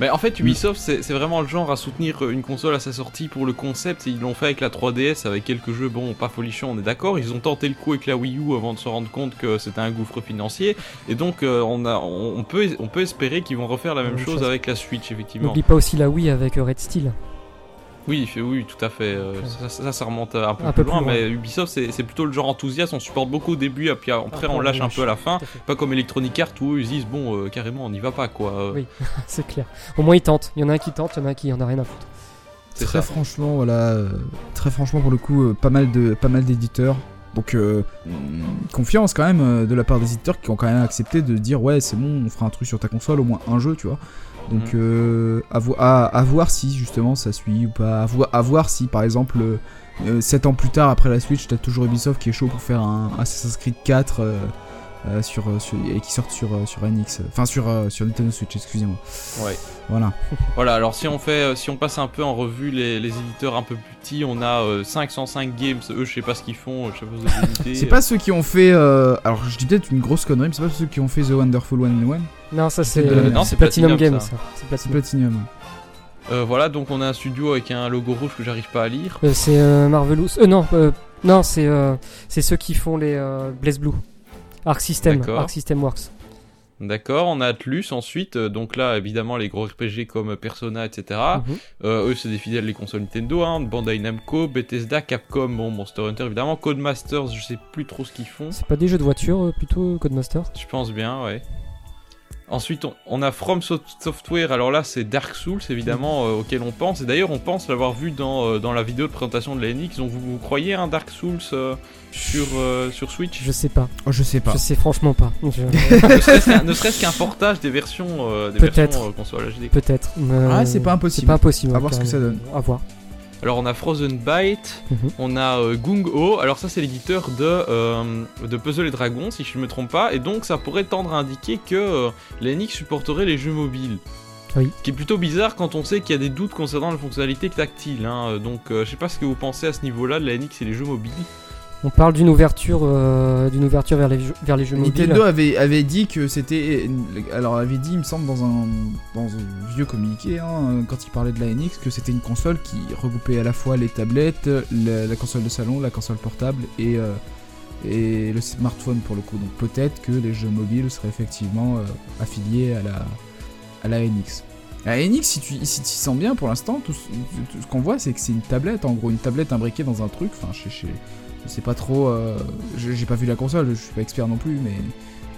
Mais en fait, Ubisoft, c'est c'est vraiment le genre à soutenir une console à sa sortie pour le concept. Et ils l'ont fait avec la 3DS, avec quelques jeux, bon, pas folichons, on est d'accord. Ils ont tenté le coup avec la Wii U avant de se rendre compte que c'était un gouffre financier. Et donc, euh, on, a, on, on peut, on peut espérer qu'ils vont refaire la même même chose chose. avec la Switch, effectivement. N'oublie pas aussi la Wii avec euh, Red Steel. Oui, il fait- oui, tout à fait. euh, ça, ça, ça remonte un peu, Un plus, peu loin, plus loin. mais Ubisoft, c'est plutôt le genre enthousiaste. On supporte beaucoup au début, et puis après, Après, on lâche un peu à la fin. Pas comme Electronic Arts où eux, ils disent, bon, euh, carrément, on n'y va pas, quoi. Euh, Oui. c'est clair. Au moins, ils tentent. Il y en a un qui tente, il y en a un qui en a rien à foutre. Très ça. franchement, voilà, euh, très franchement pour le coup, euh, pas mal de, pas mal d'éditeurs. Donc euh, mm, confiance quand même euh, de la part des éditeurs qui ont quand même accepté de dire ouais c'est bon, on fera un truc sur ta console, au moins un jeu, tu vois. Donc Mhm. euh, à, vo- à- à voir si justement ça suit ou pas, à, vo- à voir si par exemple 7 ans plus tard après la Switch, t'as toujours Ubisoft qui est chaud pour faire un Assassin's Creed 4 euh, euh, sur, sur- et qui sortent sur, euh, sur NX, enfin sur, sur Nintendo Switch, excusez-moi. Ouais. Voilà. Voilà, alors si on fait, si on passe un peu en revue les, les éditeurs un peu plus petits, on a euh, 505 Games, eux je sais pas ce qu'ils font, je sais pas. C'est pas ceux qui ont fait. euh, alors, je dis peut-être une grosse connerie, mais c'est pas ceux qui ont fait The Wonderful 101. Non, ça c'est de- euh, non, c'est Platinum, Platinum, Games. ça. ça. C'est C'est Platinum. Platinum. Euh, voilà, donc on a un studio avec un logo rouge que j'arrive pas à lire. Euh, c'est euh, Marvelous. Euh, non, euh, non, c'est euh, c'est ceux qui font les euh, Blaze Blue. Arc System. Arc System Works. D'accord, on a Atlus ensuite, euh, donc là évidemment les gros RPG comme Persona, etc. Mhm. Euh, eux c'est des fidèles des consoles Nintendo, hein, Bandai Namco, Bethesda, Capcom, bon, Monster Hunter évidemment, Codemasters, je sais plus trop ce qu'ils font, C'est pas des jeux de voiture euh, plutôt Codemaster je pense bien, ouais. Ensuite on, on a From So- Software, alors là c'est Dark Souls évidemment euh, auquel on pense, et d'ailleurs on pense l'avoir vu dans, euh, dans la vidéo de présentation de la NX, donc vous, vous croyez un Dark Souls euh, sur, euh, sur Switch? Je sais pas. Oh, je sais pas. Je sais franchement pas. Je- ne serait-ce qu'un- portage des versions, euh, des Peut-être. versions euh, console HD. Peut-être. mais- Ah, c'est pas C'est impossible. pas impossible. À hein, voir ce que ça donne. À voir. Alors on a Frozen Byte, Mhm. on a euh, Gung Ho, alors ça c'est l'éditeur de, euh, de Puzzle et Dragons si je ne me trompe pas, et donc ça pourrait tendre à indiquer que euh, supporterait les jeux mobiles. Oui. Ce qui est plutôt bizarre quand on sait qu'il y a des doutes concernant la fonctionnalité tactile, hein. donc euh, je sais pas ce que vous pensez à ce niveau-là de la NX et les jeux mobiles. On parle d'une ouverture, euh, d'une ouverture vers les jeux, vers les jeux mobiles. Nintendo avait, dit que c'était. Alors, avait dit, il me semble, dans un, dans un vieux communiqué, hein, quand il parlait de la NX, que c'était une console qui regroupait à la fois les tablettes, la, console de salon, la console portable et, euh, et le smartphone pour le coup. Donc, peut-être que les jeux mobiles seraient effectivement euh, affiliés à la, NX. La NX, si tu si sens bien pour l'instant, tout, ce- qu'on voit, c'est que c'est une tablette, en gros, une tablette imbriquée dans un truc. Enfin, je, je sais pas trop. euh, J'ai pas vu la console, je suis pas expert non plus, mais.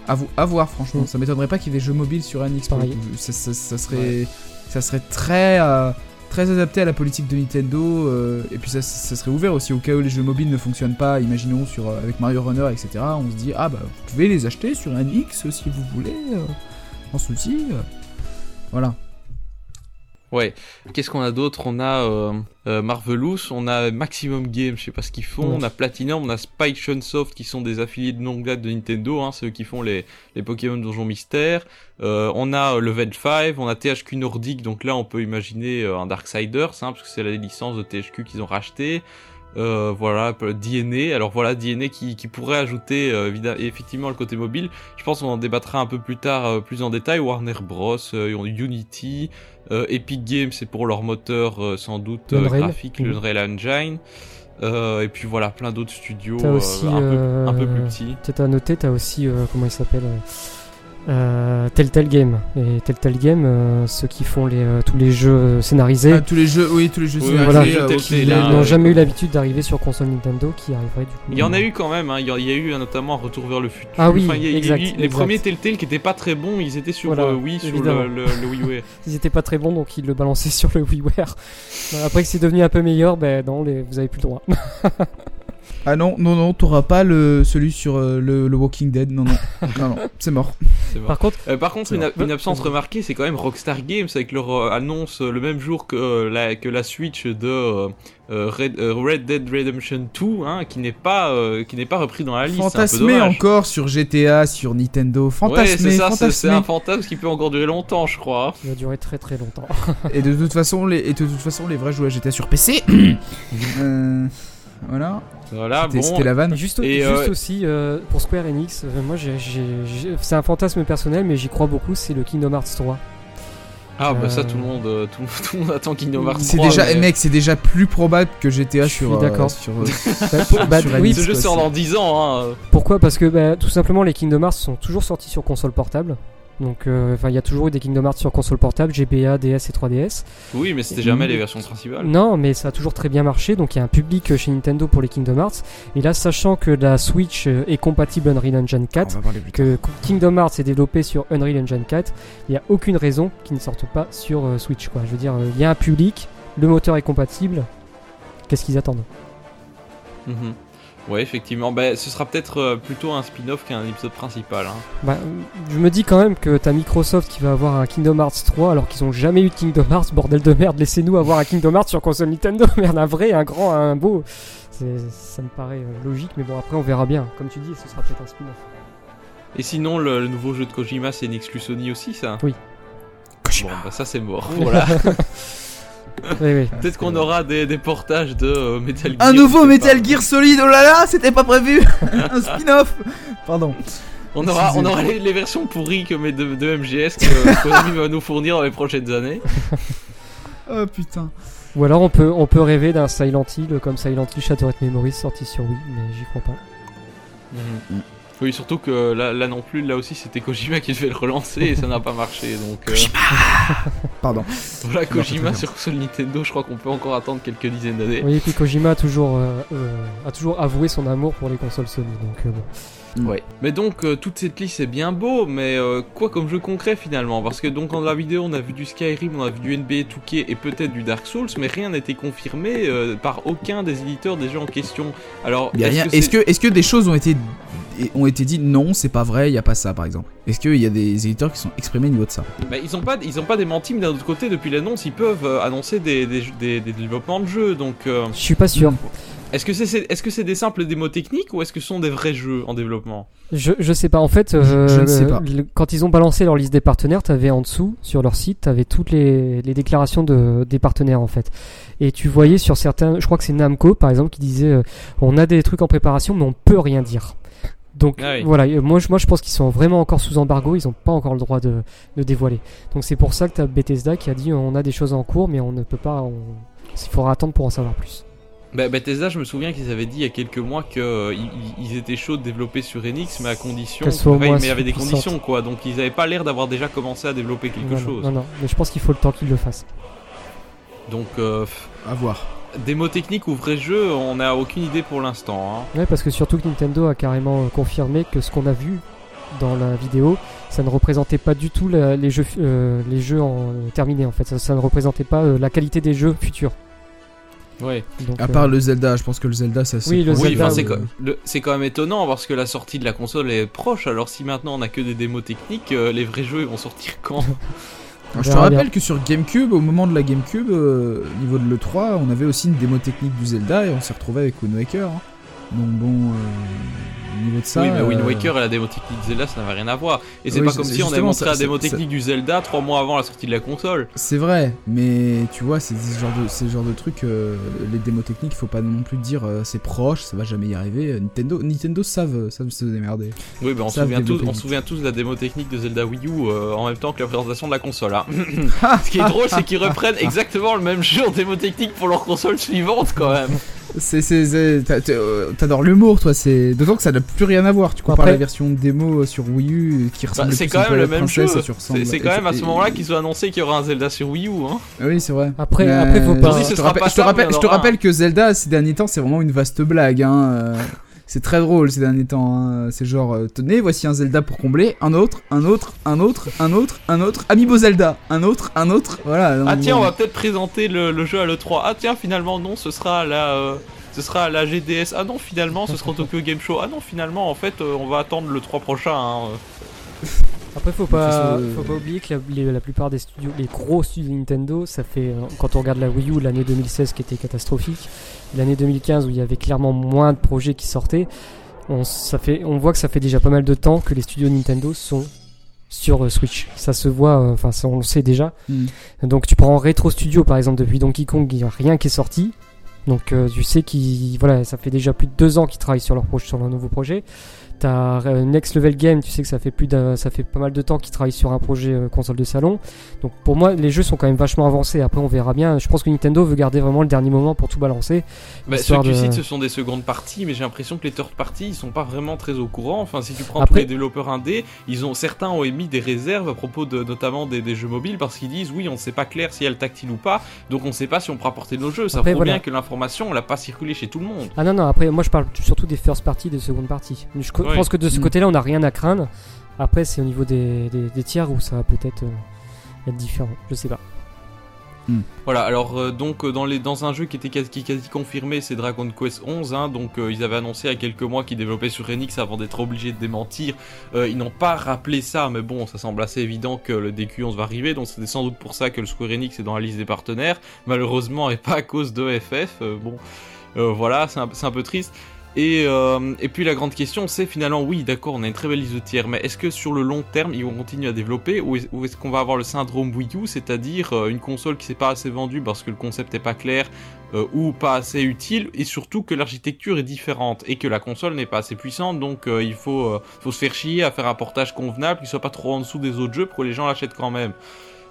À, vo- à voir, franchement. Mm. Ça m'étonnerait pas qu'il y ait des jeux mobiles sur NX. Ça, ça- ça serait, ça serait très, euh, très adapté à la politique de Nintendo. euh, et puis ça, ça serait ouvert aussi au cas où les jeux mobiles ne fonctionnent pas. Imaginons sur, euh, avec Mario Runner, etc. On se dit, ah bah vous pouvez les acheter sur NX si vous voulez, euh, sans souci. Voilà. Ouais, qu'est-ce qu'on a d'autre? On a euh, euh, Marvelous, on a Maximum Games, je sais pas ce qu'ils font, on a Platinum, on a Spike Chunsoft qui sont des affiliés de longue date de Nintendo, hein, ceux qui font les, Pokémon Donjon Mystère. Euh, on a Level 5, on a THQ Nordic, donc là on peut imaginer un Darksiders, hein, parce que c'est la licence de THQ qu'ils ont racheté. Euh, voilà, DNA. Alors voilà, DNA qui, qui pourrait ajouter euh, effectivement le côté mobile. Je pense qu'on en débattra un peu plus tard, euh, plus en détail. Warner Bros, euh, Unity, euh, Epic Games, c'est pour leur moteur euh, sans doute graphique, l'Unreal Engine. Euh, et puis voilà, plein d'autres studios euh, aussi, un, peu, un peu plus petits. Peut-être à noter, t'as aussi, euh, comment il s'appelle euh, Telltale Game. Et Telltale Game, euh, ceux qui font les, euh, tous les jeux euh, scénarisés, Ah, tous les jeux, oui, tous les jeux Oui, scénarisés, voilà. qui- n'ont jamais eu l'habitude d'arriver sur console Nintendo, qui arriverait du coup. Il y en a eu quand même, hein. il, y a, il y a eu notamment un retour vers le futur. Ah oui, Enfin, il y a- il y a exact, eu- les exact. premiers Telltale qui étaient pas très bons, ils étaient sur Voilà, euh, Wii, sur évidemment. le, le, le Wii U. Ils étaient pas très bons, donc ils le balançaient sur le WiiWare. Après que c'est devenu un peu meilleur, ben non, les- vous avez plus le droit. Ah non, non, non, t'auras pas le, celui sur euh, le, le Walking Dead, non, non, non, non, c'est mort. Par contre, Euh, par contre, une, absence remarquée, c'est quand même Rockstar Games avec leur euh, annonce le même jour que, euh, la, que la Switch de Red, euh, Red Dead Redemption 2, hein, qui n'est pas euh, qui n'est pas repris dans la liste. c'est un peu Fantasmé encore sur GTA, sur Nintendo, Ouais, fantasmé, c'est ça, c'est- un fantasme qui peut encore durer longtemps, je crois. il va durer très très longtemps. Et de toute façon, les, et de toute façon, les vrais joueurs GTA sur PC. euh, voilà. Voilà, C'était bon. c'était la vanne. Juste, Et, juste euh, aussi, euh, pour Square Enix, euh, moi j'ai- j'ai- j'ai- c'est un fantasme personnel, mais j'y crois beaucoup, c'est le Kingdom Hearts 3. Ah bah ça, tout le monde, tout, tout le monde attend Kingdom Hearts C'est 3, déjà, mais- mec, c'est déjà plus probable que GTA Je sur. suis euh, d'accord. sur, euh, Bah, pour- bah, Sur oui, Ce jeu sort dans 10 ans, hein. Pourquoi? Parce que bah, tout simplement les Kingdom Hearts sont toujours sortis sur console portable. Donc euh, enfin il y a toujours eu des Kingdom Hearts sur console portable, GBA, DS et 3DS. Oui, mais c'était jamais les versions principales. Non, mais ça a toujours très bien marché, donc il y a un public euh, chez Nintendo pour les Kingdom Hearts. Et là, sachant que la Switch euh, est compatible Unreal Engine on 4, va parler plus tard. que Kingdom Hearts est développé sur Unreal Engine 4, il n'y a aucune raison qu'ils ne sortent pas sur euh, Switch. Quoi. Je veux dire, il y a un public, le moteur est compatible. Qu'est-ce qu'ils attendent? Mhm. Ouais, effectivement. Bah, ce sera peut-être euh, plutôt un spin-off qu'un épisode principal. Hein. Bah, je me dis quand même que t'as Microsoft qui va avoir un Kingdom Hearts 3 alors qu'ils ont jamais eu de Kingdom Hearts, bordel de merde, laissez-nous avoir un Kingdom Hearts sur console Nintendo, merde, un vrai, un grand, un beau. C'est- Ça me paraît euh, logique, mais bon, après on verra bien. Comme tu dis, ce sera peut-être un spin-off. Et sinon, le, le nouveau jeu de Kojima, c'est une exclu Sony aussi, ça? Oui. Bon, bah ça c'est mort. Voilà. Oui, oui. Peut-être qu'on aura des, des portages de euh, Metal Gear. Un nouveau Metal pas. Gear Solid, oh là là, c'était pas prévu Un spin-off Pardon. On aura, on aura les, les versions pourries que de, de MGS que Konami va nous fournir dans les prochaines années. Oh putain. Ou alors on peut, on peut rêver d'un Silent Hill comme Silent Hill Shattered Memories sorti sur Wii, mais j'y crois pas. Oui, surtout que là, là non plus, là aussi c'était Kojima qui devait le relancer et ça n'a pas marché. Donc, euh, Kojima Pardon. voilà, Kojima sur console Nintendo, je crois qu'on peut encore attendre quelques dizaines d'années. Oui, et puis Kojima a toujours, euh, euh, a toujours avoué son amour pour les consoles Sony. Donc euh, bon. Mm. Ouais. Mais donc euh, toute cette liste c'est bien beau, mais euh, quoi comme jeu concret finalement? Parce que donc dans la vidéo on a vu du Skyrim, on a vu du NBA 2K et peut-être du Dark Souls, mais rien n'a été confirmé euh, par aucun des éditeurs des jeux en question. Alors est-ce que des choses ont été, ont été dites? Non, c'est pas vrai, il y a pas ça par exemple Est-ce qu'il y a des éditeurs qui sont exprimés au niveau de ça? Bah, ils ont pas ils ont pas démenti, mais d'un autre côté depuis l'annonce ils peuvent annoncer des, des, des- des développements de jeux. Donc euh, Je suis pas sûr. Est-ce que c'est des simples démos techniques ou est-ce que ce sont des vrais jeux en développement? Je, je sais pas. En fait, euh, je ne sais pas. le- quand ils ont balancé leur liste des partenaires, t'avais en dessous sur leur site, t'avais toutes les, les déclarations de, des partenaires en fait. Et tu voyais sur certains, je crois que c'est Namco par exemple qui disait, euh, on a des trucs en préparation, mais on peut rien dire. Donc Ah oui. voilà, moi, je- moi je pense qu'ils sont vraiment encore sous embargo, ils ont pas encore le droit de, de dévoiler. Donc c'est pour ça que t'as Bethesda qui a dit on a des choses en cours, mais on ne peut pas, on- il faudra attendre pour en savoir plus. Bah, Bethesda, je me souviens qu'ils avaient dit il y a quelques mois qu'ils ils étaient chauds de développer sur Enix, mais à condition. Qu'elle soit au Ouais, moins mais il y avait des conditions quoi, donc ils avaient pas l'air d'avoir déjà commencé à développer quelque chose. Non, non, mais je pense qu'il faut le temps qu'ils le fassent. Donc, euh, À voir. démo technique ou vrai jeu, on n'a aucune idée pour l'instant. Hein. Ouais, parce que surtout que Nintendo a carrément euh, confirmé que ce qu'on a vu dans la vidéo, ça ne représentait pas du tout la- les jeux, euh, les jeux en, euh, terminés en fait. Ça, ça ne représentait pas euh, la qualité des jeux futurs. Ouais. Donc, À euh, part le Zelda, je pense que le Zelda ça. Oui, c'est le Oui, Zelda, enfin, c'est, oui. quand même étonnant parce que la sortie de la console est proche. Alors si maintenant on a que des démos techniques, euh, les vrais jeux ils vont sortir quand? Alors, je On te rappelle que sur GameCube, au moment de la GameCube, euh, au niveau de l'E3, on avait aussi une démo technique du Zelda et on s'est retrouvé avec Wind Waker. hein. Donc bon, euh, au niveau de ça. Oui, mais Wind euh, Waker et la démo technique de Zelda ça n'avait rien à voir. Et c'est Oui, pas comme si on avait montré ça- la démo technique du Zelda trois mois avant la sortie de la console. C'est vrai, mais tu vois, c'est ce genre de, c'est ce genre de truc, euh, les démos techniques, il faut pas non plus dire euh, c'est proche, ça va jamais y arriver. Nintendo, Nintendo savent, savent se démerder. Oui, ben on, se souvient tous, on souvient tous de la démo technique de Zelda Wii U euh, en même temps que la présentation de la console. hein. Ce qui est drôle, c'est qu'ils reprennent exactement le même jeu en démo technique pour leur console suivante quand même. C'est, c'est, c'est- t'a- t'a- t'adores l'humour, toi. C'est d'autant que ça n'a plus rien à voir. Tu compares Après- la version démo sur Wii U qui ressemble Bah, c'est quand même à le la même jeu. C'est quand même à ce moment-là qu'ils ont annoncé qu'il y aura un Zelda sur Wii U. Hein. Oui, c'est vrai. Après- Mais, après, faut euh, pas- je te rappelle, je te je te rappelle que Zelda ces derniers temps c'est vraiment une vaste blague. Hein. euh, C'est très drôle ces derniers temps. hein. C'est genre, euh, tenez, voici un Zelda pour combler, un autre, un autre, un autre, un autre, un autre, Amiibo Zelda, un autre, un autre. Voilà. Ah tiens, on va peut-être présenter le, le jeu à l'E3. Ah tiens, finalement non, ce sera la, euh, ce sera à la GDS. Ah non, finalement, ce sera au Tokyo Game Show. Ah non, finalement, en fait, euh, on va attendre le 3 prochain. hein. Après, faut pas, faut pas oublier que la, les- la plupart des studios, les gros studios Nintendo, ça fait, euh, quand on regarde la Wii U, l'année 2016 qui était catastrophique, l'année 2015 où il y avait clairement moins de projets qui sortaient, on, ça fait, on voit que ça fait déjà pas mal de temps que les studios Nintendo sont sur euh, Switch. Ça se voit, enfin, ça, on le sait déjà. Hmm. Donc, tu prends Retro Studio par exemple, depuis Donkey Kong, il n'y a rien qui est sorti. Donc, euh, tu sais qu'ils, voilà, ça fait déjà plus de deux ans qu'ils travaillent sur leur, sur leur nouveau projet. T'as euh, Next Level Game, tu sais que ça fait plus ça fait pas mal de temps qu'ils travaillent sur un projet euh, console de salon. Donc pour moi, les jeux sont quand même vachement avancés. Après, on verra bien. Je pense que Nintendo veut garder vraiment le dernier moment pour tout balancer. Bah, ceux que tu cites, ce sont des secondes parties, mais j'ai l'impression que les third parties, ils sont pas vraiment très au courant. Enfin, si tu prends Après- tous les développeurs indés, ils ont certains ont émis des réserves à propos de notamment des, des jeux mobiles parce qu'ils disent oui, on ne sait pas clair si elle tactile ou pas, donc on ne sait pas si on pourra porter nos jeux. Ça Après, prouve voilà. bien que l'information, on l'a pas circulé chez tout le monde. Ah non non. Après, moi je parle surtout des first parties, des secondes parties. Je Ouais. pense que de ce Mm. côté-là, on n'a rien à craindre. Après, c'est au niveau des, des, des tiers où ça va peut-être euh, être différent. Je sais pas. Voilà, alors euh, donc euh, dans, les, dans un jeu qui était quasi, qui est quasi confirmé, c'est Dragon Quest 11, hein, donc euh, ils avaient annoncé il y a quelques mois qu'ils développaient sur Enix avant d'être obligés de démentir. Euh, ils n'ont pas rappelé ça, mais bon, ça semble assez évident que le DQ11 va arriver, donc c'était sans doute pour ça que le Square Enix est dans la liste des partenaires, malheureusement et pas à cause de FF, euh, bon, euh, voilà, c'est un, c'est un peu triste. Et, euh, et puis la grande question, c'est finalement, oui, d'accord, on a une très belle liste de tiers, mais est-ce que sur le long terme, ils vont continuer à développer, ou est- ou est-ce qu'on va avoir le syndrome Wii U, c'est-à-dire euh, une console qui s'est pas assez vendue parce que le concept est pas clair, euh, ou pas assez utile, et surtout que l'architecture est différente, et que la console n'est pas assez puissante, donc il faut, se faire chier à faire un portage convenable qui soit pas trop en dessous des autres jeux pour que les gens l'achètent quand même.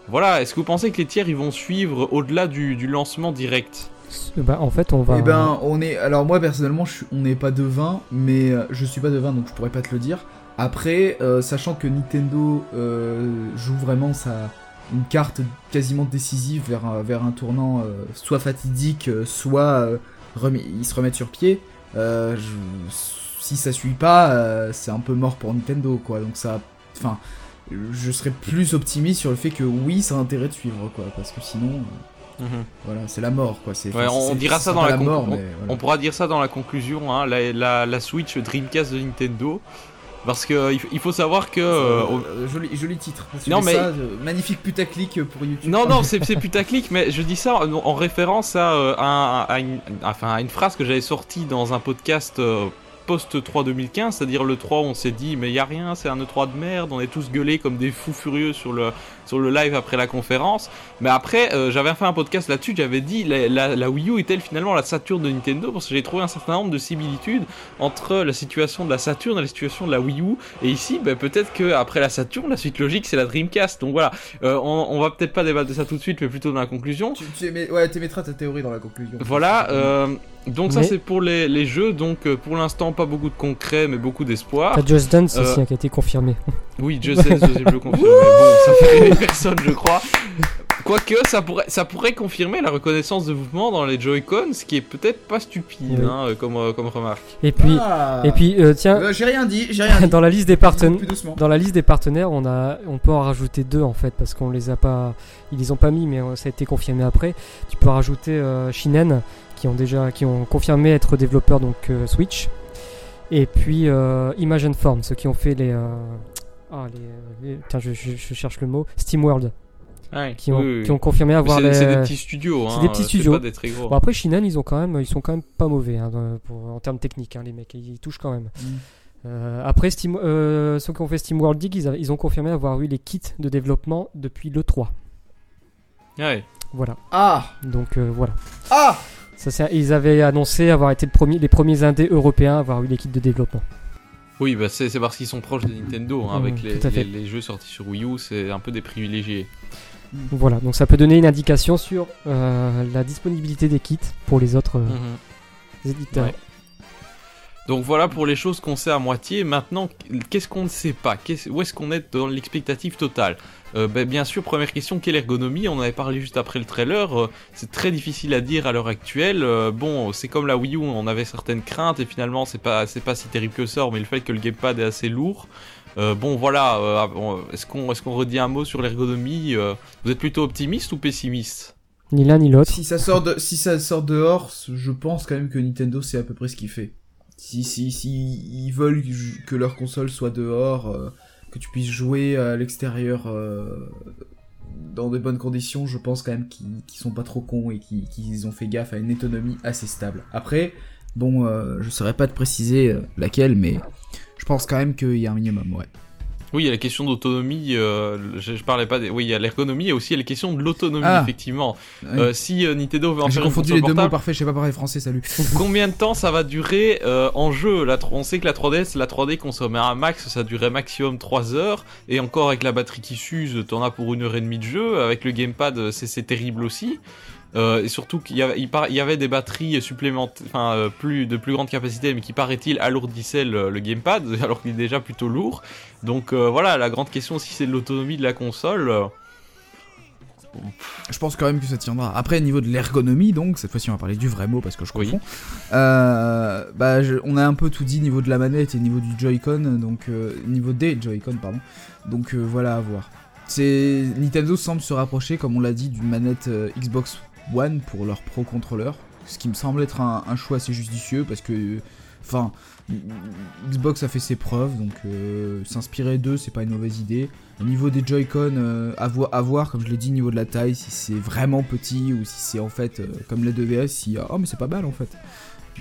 Voilà, est-ce que vous pensez que les tiers ils vont suivre au-delà du lancement direct? Bah, en fait, on va. Eh ben, on est. Alors, moi, personnellement, je suis... on n'est pas devin, mais euh, je suis pas devin, donc je pourrais pas te le dire. Après, euh, sachant que Nintendo euh, joue vraiment sa... une carte quasiment décisive vers, un- vers un tournant euh, soit fatidique, soit remis- ils se remettent sur pied, je- si ça suit pas, c'est un peu mort pour Nintendo, quoi. Donc, ça. Enfin, je serais plus optimiste sur le fait que oui, ça a intérêt de suivre, quoi. Parce que sinon, Mhm. voilà, c'est la mort, quoi. C'est, Ouais, on dira ça dans la, mort, conclu- mais on- voilà. On pourra dire ça dans la conclusion, hein, la, la, la Switch Dreamcast de Nintendo. Parce que euh, il il faut savoir que. euh, Euh, joli, joli titre. Non, mais- ça, magnifique putaclic pour YouTube. Non, non, c'est c'est putaclic, mais je dis ça en, en référence à, à, à une, enfin, à une phrase que j'avais sortie dans un podcast euh, post-3 2015, c'est-à-dire le 3 où on s'est dit, mais y a rien, c'est un E3 de merde, on est tous gueulés comme des fous furieux sur le, sur le live après la conférence. Mais après, euh, j'avais fait un podcast là-dessus, j'avais dit, la, la, la Wii U est-elle finalement la Saturn de Nintendo? Parce que j'ai trouvé un certain nombre de similitudes entre la situation de la Saturn et la situation de la Wii U. Et ici, ben, peut-être que après la Saturn, la suite logique, c'est la Dreamcast. Donc voilà, euh, on, on va peut-être pas débattre de ça tout de suite, mais plutôt dans la conclusion. Tu, tu émets- ouais, t'émettras ta théorie dans la conclusion. Voilà, euh, donc ça c'est pour les, les jeux, donc euh, pour l'instant pas beaucoup de concret, mais beaucoup d'espoir. T'as Just Dance Euh, aussi hein, qui a été confirmé. Oui, Just Dance, deuxième jeu confirmé, bon, ça fait rêver personne je crois. Quoique, ça pourrait, ça pourrait confirmer la reconnaissance de mouvement dans les Joy-Con, ce qui est peut-être pas stupide Oui. hein, comme, euh, comme remarque. Et puis, Ah. et puis euh, tiens, Euh, j'ai rien dit, j'ai rien dit. dans la liste des partenaires. Dans la liste des partenaires, on a, on peut en rajouter deux en fait parce qu'on les a pas, ils les ont pas mis, mais euh, ça a été confirmé après. Tu peux rajouter euh, Shinen qui ont déjà, qui ont confirmé être développeurs donc euh, Switch, et puis euh, Imagine Form, ceux qui ont fait les, euh, ah, les, les- tiens, je, je- je cherche le mot, SteamWorld, qui ont, Oui, oui, qui ont confirmé avoir C'est les. c'est des petits studios, c'est hein, des petits studios. pas des très gros. Bon après Shinen, ils ont quand même, ils sont quand même pas mauvais hein, pour- en termes techniques, hein, les mecs, ils touchent quand même. Mm. Euh, après, Steam, euh, ceux qui ont fait SteamWorld Dig, ils, ils ont confirmé avoir eu les kits de développement depuis le 3. Ouais. Voilà. Ah Donc euh, voilà. Ah Ça, c'est- ils avaient annoncé avoir été le premier, les premiers indés européens à avoir eu les kits de développement. Oui, bah c'est parce qu'ils sont proches de Nintendo, hein, Mm, avec les, fait. les- les jeux sortis sur Wii U, c'est un peu des privilégiés. Voilà. Donc ça peut donner une indication sur euh, la disponibilité des kits pour les autres euh, Mhm. éditeurs. Ouais. Donc voilà pour les choses qu'on sait à moitié. Maintenant, qu'est-ce qu'on ne sait pas? Qu'est-ce- Où est-ce qu'on est dans l'expectative totale? Euh, ben, Bien sûr, première question, quelle ergonomie? On en avait parlé juste après le trailer. euh, c'est très difficile à dire à l'heure actuelle. Euh, bon, c'est comme la Wii U, on avait certaines craintes et finalement, c'est pas, c'est pas si terrible que ça, mais le fait que le gamepad est assez lourd. Euh, bon voilà, euh, est-ce qu'on est qu'on redit un mot sur l'ergonomie? Euh, Vous êtes plutôt optimiste ou pessimiste? Ni l'un ni l'autre. si ça, sort de, si ça sort dehors, je pense quand même que Nintendo c'est à peu près ce qu'il fait. Si, si, si ils veulent que leur console soit dehors, euh, que tu puisses jouer à l'extérieur euh, dans de bonnes conditions, je pense quand même qu'ils sont pas trop cons et qu'ils qu'ils ont fait gaffe à une autonomie assez stable. Après, bon, euh, je saurais pas te préciser euh, laquelle, mais je pense quand même qu'il y a un minimum, ouais. Oui, il y a la question d'autonomie. euh, je, je parlais pas des. Oui, il y a l'ergonomie et aussi il y a la question de l'autonomie, Ah. effectivement. Euh, si euh, Nintendo veut en J'ai confondu les deux mots, parfait, je sais pas parler français, salut. combien de temps ça va durer euh, en jeu? La, On sait que la 3DS, la 3D consommait un max, ça durait maximum 3 heures. Et encore avec la batterie qui s'use, t'en as pour une heure et demie de jeu. Avec le gamepad, euh, c'est terrible aussi. Euh, et surtout qu'il y avait, y des batteries supplémentaires, enfin euh, plus de plus grande capacité, mais qui paraît-il alourdissaient le, le gamepad, alors qu'il est déjà plutôt lourd. Donc euh, voilà, la grande question si c'est de l'autonomie de la console. Je pense quand même que ça tiendra. Après, au niveau de l'ergonomie, donc, cette fois-ci on va parler du vrai mot parce que je Oui. confonds. Euh, bah, je- on a un peu tout dit niveau de la manette et niveau du Joy-Con, donc niveau des Joy-Con, pardon. Donc voilà à voir. Nintendo semble se rapprocher, comme on l'a dit, d'une manette Xbox One pour leur Pro Controller, ce qui me semble être un, un choix assez judicieux parce que, enfin, Xbox a fait ses preuves, donc euh, s'inspirer d'eux, c'est pas une mauvaise idée. Au niveau des Joy-Con, euh, à, vo- à voir, comme je l'ai dit, niveau de la taille, si c'est vraiment petit ou si c'est en fait euh, comme les 2DS, si oh mais c'est pas mal en fait.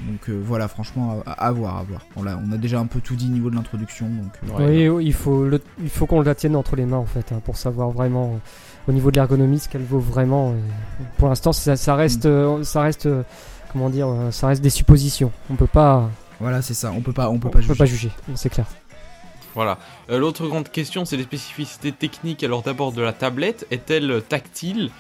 Donc euh, voilà, franchement, à, à voir, à voir. On a, on a déjà un peu tout dit au niveau de l'introduction, donc. Ouais. Oui, il faut, le- il faut qu'on la tienne entre les mains en fait hein, pour savoir vraiment au niveau de l'ergonomie ce qu'elle vaut vraiment. et pour l'instant, ça, ça reste, euh, ça reste, euh, comment dire, euh, ça reste des suppositions. On peut pas, Voilà, c'est ça. On peut pas, on peut on pas peut juger. pas juger, c'est clair. Voilà. Euh, L'autre grande question, c'est les spécificités techniques. Alors d'abord de la tablette, est-elle tactile?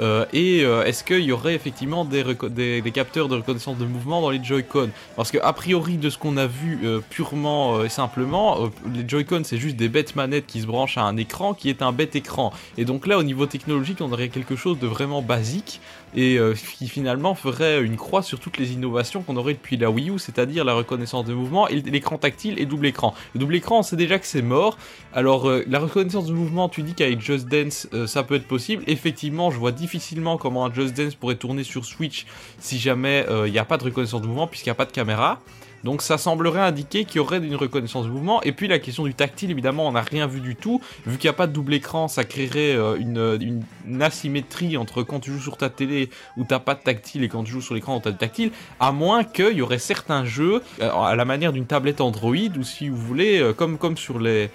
Euh, et euh, est-ce qu'il y aurait effectivement des, capteurs de reconnaissance de mouvement dans les Joy-Con? Parce que a priori de ce qu'on a vu euh, purement et simplement, les Joy-Con c'est juste des bêtes manettes qui se branchent à un écran qui est un bête écran. Et donc là au niveau technologique on aurait quelque chose de vraiment basique et qui finalement ferait une croix sur toutes les innovations qu'on aurait depuis la Wii U, c'est-à-dire la reconnaissance de mouvement l'écran tactile et double écran. Le double écran on sait déjà que c'est mort. Alors la reconnaissance de mouvement tu dis qu'avec Just Dance ça peut être possible. Effectivement je vois difficilement comment un Just Dance pourrait tourner sur Switch si jamais il euh, n'y a pas de reconnaissance de mouvement puisqu'il n'y a pas de caméra. Donc ça semblerait indiquer qu'il y aurait une reconnaissance de mouvement. Et puis la question du tactile, évidemment, on n'a rien vu du tout. Vu qu'il n'y a pas de double écran, ça créerait euh, une, asymétrie entre quand tu joues sur ta télé où t'as pas de tactile et quand tu joues sur l'écran où t'as de tactile. À moins qu'il y aurait certains jeux, euh, à la manière d'une tablette Android, ou si vous voulez, comme, comme sur les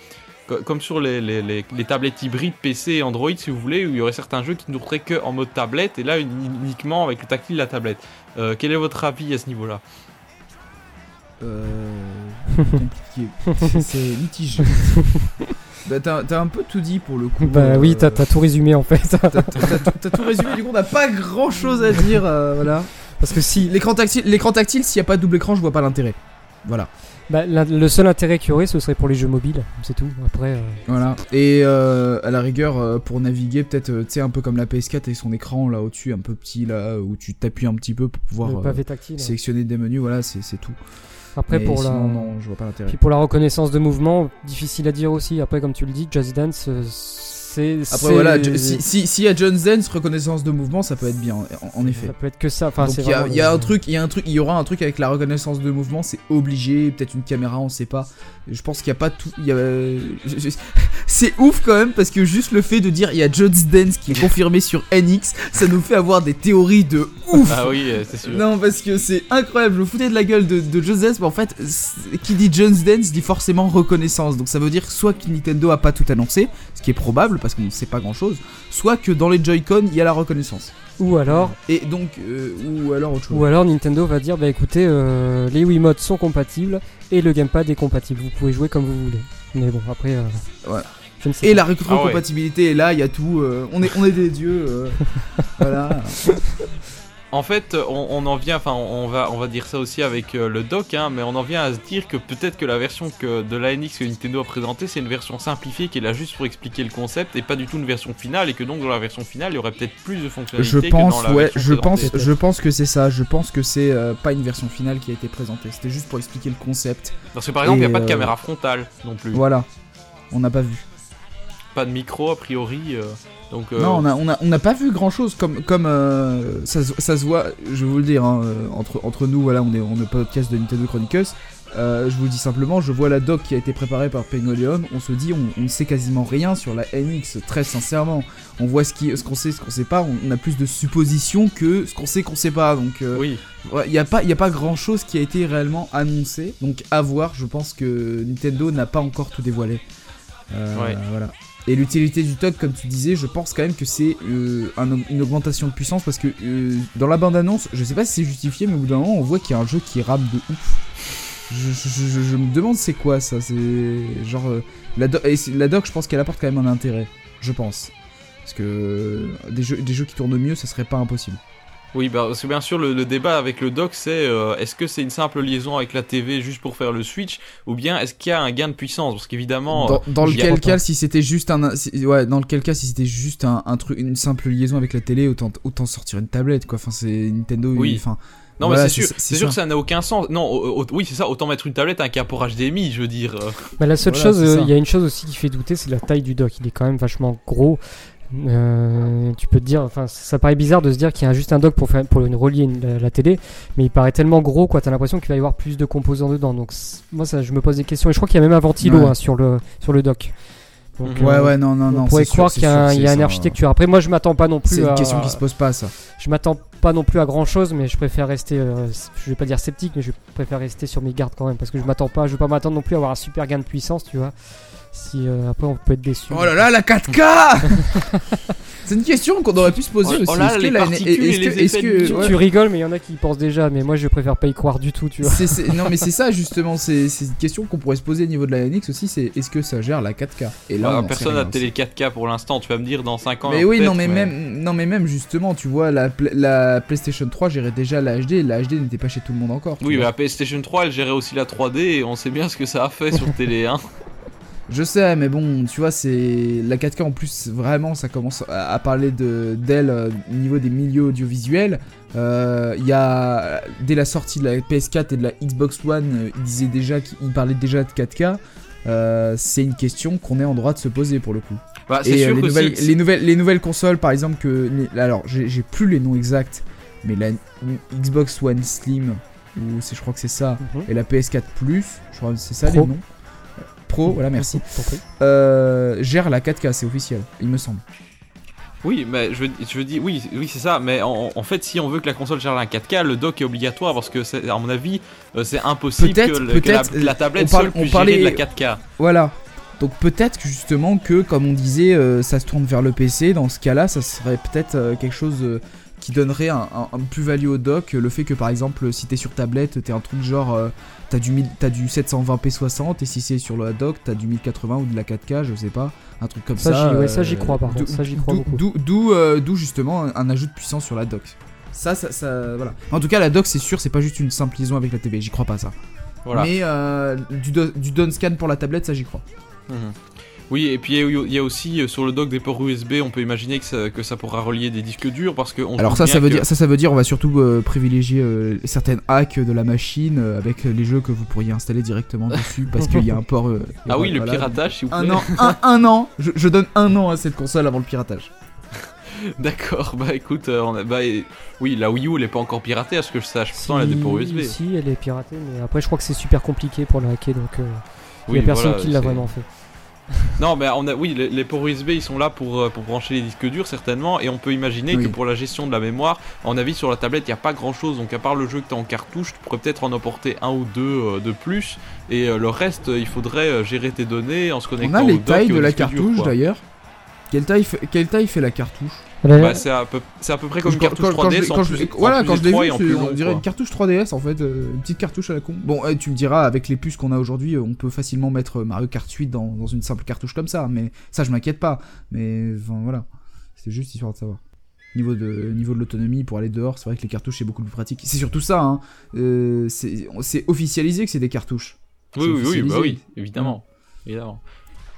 comme sur les, tablettes hybrides PC et Android, si vous voulez, où il y aurait certains jeux qui ne tourneraient que en mode tablette, et là uniquement avec le tactile de la tablette. Euh, quel est votre avis à ce niveau-là? euh... C'est litigé. Bah, t'as un peu tout dit pour le coup. Bah oui, t'as tout résumé en fait. T'as tout résumé, du coup on n'a pas grand chose à dire, euh, voilà. Parce que si l'écran tactile, l'écran tactile, s'il n'y a pas de double écran, je vois pas l'intérêt. Voilà. Bah, le seul intérêt qu'il y aurait, ce serait pour les jeux mobiles, c'est tout. Après. Euh, voilà. Et euh, à la rigueur, euh, pour naviguer, peut-être, tu sais, un peu comme la PS4 et son écran là au-dessus, un peu petit là, où tu t'appuies un petit peu pour pouvoir sélectionner des menus, voilà, c'est tout. Après, pour la. Non, je vois pas l'intérêt. Puis pour la reconnaissance de mouvement, difficile à dire aussi. Après, comme tu le dis, Just Dance après voilà, si, si, y a John Zen's reconnaissance de mouvement, ça peut être bien, en, effet. Ça peut être que ça. Enfin, il y, a, y a un truc, il y a un truc, il y aura un truc avec la reconnaissance de mouvement, c'est obligé. Peut-être une caméra, on sait pas. Je pense qu'il y a pas tout. c'est ouf quand même parce que juste le fait de dire il y a Just Dance qui est confirmé sur NX, ça nous fait avoir des théories de ouf. Ah oui, euh, c'est sûr. Non, parce que c'est incroyable. Je me foutais de la gueule de, de Dance, mais en fait, qui dit Just Dance dit forcément reconnaissance. Donc ça veut dire soit que Nintendo a pas tout annoncé, ce qui est probable parce qu'on ne sait pas grand chose, soit que dans les Joy-Con il y a la reconnaissance. Ou alors. Et donc, euh, ou alors autre chose. Ou alors Nintendo va dire bah écoutez, euh, les Wiimotes sont compatibles et le gamepad est compatible. Vous pouvez jouer comme vous voulez. Mais bon, après. Euh, et la rétrocompatibilité ah est là, il y a tout. on, est, on est des dieux. voilà. En fait, on, en vient, enfin, on va, on va dire ça aussi avec euh, le dock, hein, mais on en vient à se dire que peut-être que la version que, de la NX que Nintendo a présentée, c'est une version simplifiée qui est là juste pour expliquer le concept et pas du tout une version finale, et que donc dans la version finale, il y aurait peut-être plus de fonctionnalités je pense, que dans la ouais, je pense, je pense que c'est ça. Je pense que c'est euh, pas une version finale qui a été présentée. C'était juste pour expliquer le concept. Parce que par exemple, il n'y a pas de euh, caméra frontale non plus. Voilà, on n'a pas vu. Pas de micro a priori. Euh, non, on n'a on a, pas vu grand chose comme, comme euh, ça, ça, se voit, je vais vous le dire, hein, euh, entre, entre nous, voilà, on est, on est podcast de Nintendo Chronicles. je vous le dis simplement, je vois la doc qui a été préparée par Pengoleon, on se dit, on, ne sait quasiment rien sur la NX, très sincèrement. On voit ce qu'on ce qu'on sait, ce qu'on sait pas, on, a plus de suppositions que ce qu'on sait qu'on sait pas. Donc, oui. il n'y a, pas, a pas grand chose qui a été réellement annoncé. Donc, à voir, je pense que Nintendo n'a pas encore tout dévoilé. Voilà. Et l'utilité du TOC, comme tu disais, je pense quand même que c'est euh, une augmentation de puissance parce que euh, dans la bande-annonce, je sais pas si c'est justifié, mais au bout d'un moment, on voit qu'il y a un jeu qui rame de ouf. Je, me demande c'est quoi ça. C'est genre. Euh, la, doc, je pense qu'elle apporte quand même un intérêt. Je pense. Parce que des jeux, des jeux qui tournent mieux, ça serait pas impossible. Oui, bah, parce que bien sûr, le, débat avec le dock, c'est euh, est-ce que c'est une simple liaison avec la TV juste pour faire le switch, ou bien est-ce qu'il y a un gain de puissance? Parce qu'évidemment. Dans, dans lequel cas, si c'était juste un, ouais, dans lequel cas, si c'était juste un, truc, une simple liaison avec la télé, autant, autant sortir une tablette, quoi. Enfin, c'est Nintendo. Oui. Enfin. Non, mais c'est sûr, c'est sûr que ça n'a aucun sens. Non, oui, c'est ça. Autant mettre une tablette avec un port HDMI, je veux dire. Bah, la seule chose, euh, il y a une chose aussi qui fait douter, c'est la taille du dock. Il est quand même vachement gros. Euh, tu peux te dire, enfin, ça paraît bizarre de se dire qu'il y a juste un dock pour, faire, pour une relier la, télé, mais il paraît tellement gros, quoi. T'as l'impression qu'il va y avoir plus de composants dedans. Donc, moi, ça, je me pose des questions. Et je crois qu'il y a même un ventilo hein, sur, le, sur le dock. Donc, ouais, euh, ouais, non, non, non. On pourrait croire qu'il y a, y a une architecture. Après, moi, je m'attends pas non plus. C'est une question qui se pose pas, ça. Je m'attends pas non plus à grand chose, mais je préfère rester. Euh, je vais pas dire sceptique, mais je préfère rester sur mes gardes quand même, parce que je m'attends pas. Je vais pas m'attendre non plus à avoir un super gain de puissance, tu vois. Si après on peut être déçu. Oh là là, la 4K C'est une question qu'on aurait pu se poser Oh- aussi. oh là, Est-ce que la- ouais. Tu rigoles, mais il y en a qui y pensent déjà, mais moi je préfère pas y croire du tout, tu vois. Non mais c'est ça justement, c'est une question qu'on pourrait se poser au niveau de la NX aussi, c'est est-ce que ça gère la 4K Et sait personne n'a de télé 4K pour l'instant. Tu vas me dire dans 5 ans. Mais oui, non mais, même, non mais même justement, tu vois, la, la PlayStation 3 gérait déjà la HD, et la HD n'était pas chez tout le monde encore. Oui, mais la PlayStation 3, elle gérait aussi la 3D et on sait bien ce que ça a fait sur télé. Hein. Je sais, mais bon, tu vois, c'est la 4K en plus, vraiment, ça commence à, à parler de d'elle euh, au niveau des milieux audiovisuels. Euh, Il y a dès la sortie de la PS4 et de la Xbox One, euh, il disait déjà qu'il parlait déjà de 4K. Euh, c'est une question qu'on est en droit de se poser pour le coup. Bah, Et euh, sûr les, nouvelles, si- les, nouvelles, les nouvelles consoles, par exemple, que. les- alors, j'ai plus les noms exacts, mais la Xbox One Slim, ou c'est- je crois que c'est ça, Mhm. et la PS4 Plus, je crois que c'est ça Pro. les noms. Pro, voilà, merci. Euh, gère la 4K, c'est officiel, il me semble. Oui, mais je veux, je veux dire, oui, oui c'est ça. Mais en, en fait, si on veut que la console gère la 4K, le dock est obligatoire parce que, c'est- à mon avis, euh, c'est impossible que, le- que la, tablette on parle- seule on puisse parlait- gérer de la 4K. Voilà. Donc peut-être que justement que, comme on disait, euh, ça se tourne vers le PC. Dans ce cas-là, ça serait peut-être euh, quelque chose euh, qui donnerait un, un- un plus-value au dock. Le fait que par exemple, si t'es sur tablette, t'es un truc genre, euh, t'as du, 1000 t'as du 720p 60 et si c'est sur la dock, t'as du 1080 ou de la 4K, je sais pas, un truc comme Ça, ça. j'y- ouais, ça, j'y euh, crois, par d'où- contre, ça, j'y crois d'où- beaucoup. D'où, d'où, euh, d'où justement un, un ajout de puissance sur la dock. Ça, ça, ça, voilà. En tout cas, la dock, c'est sûr, c'est pas juste une simple liaison avec la TV. J'y crois pas ça. Voilà. Mais euh, du, do- du down scan pour la tablette, ça j'y crois. Mhm. Oui, et puis il y a- aussi euh, sur le dock des ports USB, on peut imaginer que ça, que ça pourra relier des disques durs parce que on Alors ça, ça veut que- dire, ça, ça veut dire, on va surtout euh, privilégier euh, certaines hacks de la machine euh, avec les jeux que vous pourriez installer directement dessus parce qu'il y a un port. euh, Ah oui, le voilà. piratage, s'il vous Un plaît. an, un, un an. Je, je donne un an à cette console avant le piratage. D'accord, bah écoute, euh, on a, bah, et- oui, la Wii U elle est pas encore piratée à ce que je sache. Si, Pourtant, elle a des ports USB. si, elle est piratée, mais après je crois que c'est super compliqué pour la hacker, donc euh, il Oui, y a personne voilà, qui l'a vraiment fait. Non, mais on a, oui, les, les ports USB ils sont là pour, euh, pour brancher les disques durs certainement, et on peut imaginer Oui. que pour la gestion de la mémoire, mon avis sur la tablette il n'y a pas grand chose, donc à part le jeu que tu as en cartouche, tu pourrais peut-être en emporter un ou deux euh, de plus, et euh, le reste il faudrait gérer tes données en se On connectant a au les dock tailles au de la cartouche d'ailleurs. Quelle taille, fait, quelle taille fait la cartouche Bah, c'est à, peu, c'est à peu près comme une cartouche quand- quand je 3DS l'ai- en quand je plus, l'ai- en voilà, plus quand je l'ai vu, on dirait quoi. une cartouche 3DS en fait, euh, une petite cartouche à la con. Bon, tu me diras, avec les puces qu'on a aujourd'hui, euh, on peut facilement mettre euh, Mario Kart 8 dans, dans une simple cartouche comme ça, mais ça je m'inquiète pas. Mais enfin voilà, c'était juste histoire de savoir. Niveau de, niveau de l'autonomie pour aller dehors, c'est vrai que les cartouches c'est beaucoup plus pratique. C'est surtout ça, hein. euh, c'est c'est officialisé que c'est des cartouches. Oui, C'est oui, oui, bah oui, évidemment. évidemment.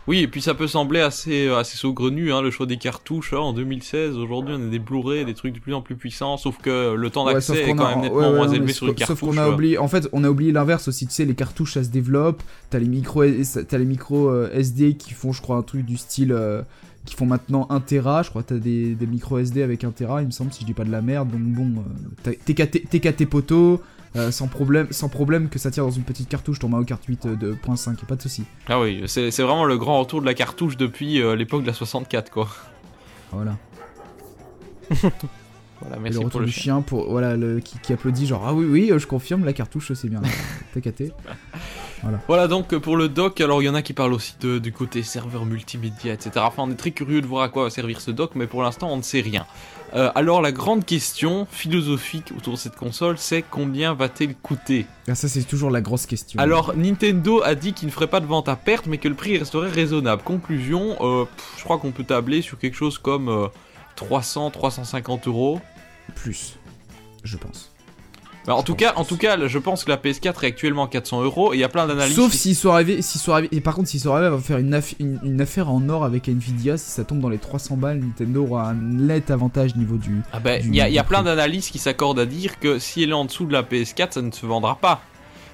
Oui, et puis ça peut sembler assez, euh, assez saugrenu, hein, le choix des cartouches hein, en 2016. Aujourd'hui, on a des Blu-ray, des trucs de plus en plus puissants, sauf que le temps Ouais, d'accès est quand a- même nettement ouais, ouais, moins non, élevé sur une cartouche. Sauf qu'on a oublié, en fait, on a oublié l'inverse aussi. Tu sais, les cartouches ça se développe. T'as les micros, t'as les micros euh, SD qui font, je crois, un truc du style, euh, qui font maintenant 1 Tera. Je crois t'as des, des micros SD avec 1 Tera, il me semble, si je dis pas de la merde. Donc bon, euh, t'es qu'à tes- t'es qu'à tes poteaux. Euh, sans problème, sans problème que ça tire dans une petite cartouche ton Mario Kart 8 euh, de .5, y a pas de souci. Ah oui, c'est vraiment le grand retour de la cartouche depuis euh, l'époque de la 64, quoi. Voilà. Voilà, Et merci le pour retour le du chien. chien pour voilà le qui, qui applaudit genre ah oui oui euh, je confirme la cartouche c'est bien t'es qu'à Voilà donc pour le dock, alors il y en a qui parlent aussi de- du côté serveur multimédia, etc. Enfin, on est très curieux de voir à quoi va servir ce dock, mais pour l'instant on ne sait rien. Euh, alors la grande question philosophique autour de cette console, c'est combien va-t-elle coûter? Ah, ça c'est toujours la grosse question. Alors Nintendo a dit qu'il ne ferait pas de vente à perte, mais que le prix resterait raisonnable. Conclusion, euh, pff, je crois qu'on peut tabler sur quelque chose comme euh, 300-350 euros. plus, je pense. Bah, en tout cas, en tout cas, je pense que la PS4 est actuellement à 400 euros et il y a plein d'analyses. Sauf qui- s'ils sont arrivés, s'ils sont arrivés, et par contre s'ils sont arrivés à faire une, aff- une, une affaire en or avec Nvidia, si ça tombe dans les 300 balles, Nintendo aura un net avantage niveau du. Ah ben, il y a, y a plein d'analyses qui s'accordent à dire que si elle est en dessous de la PS4, ça ne se vendra pas.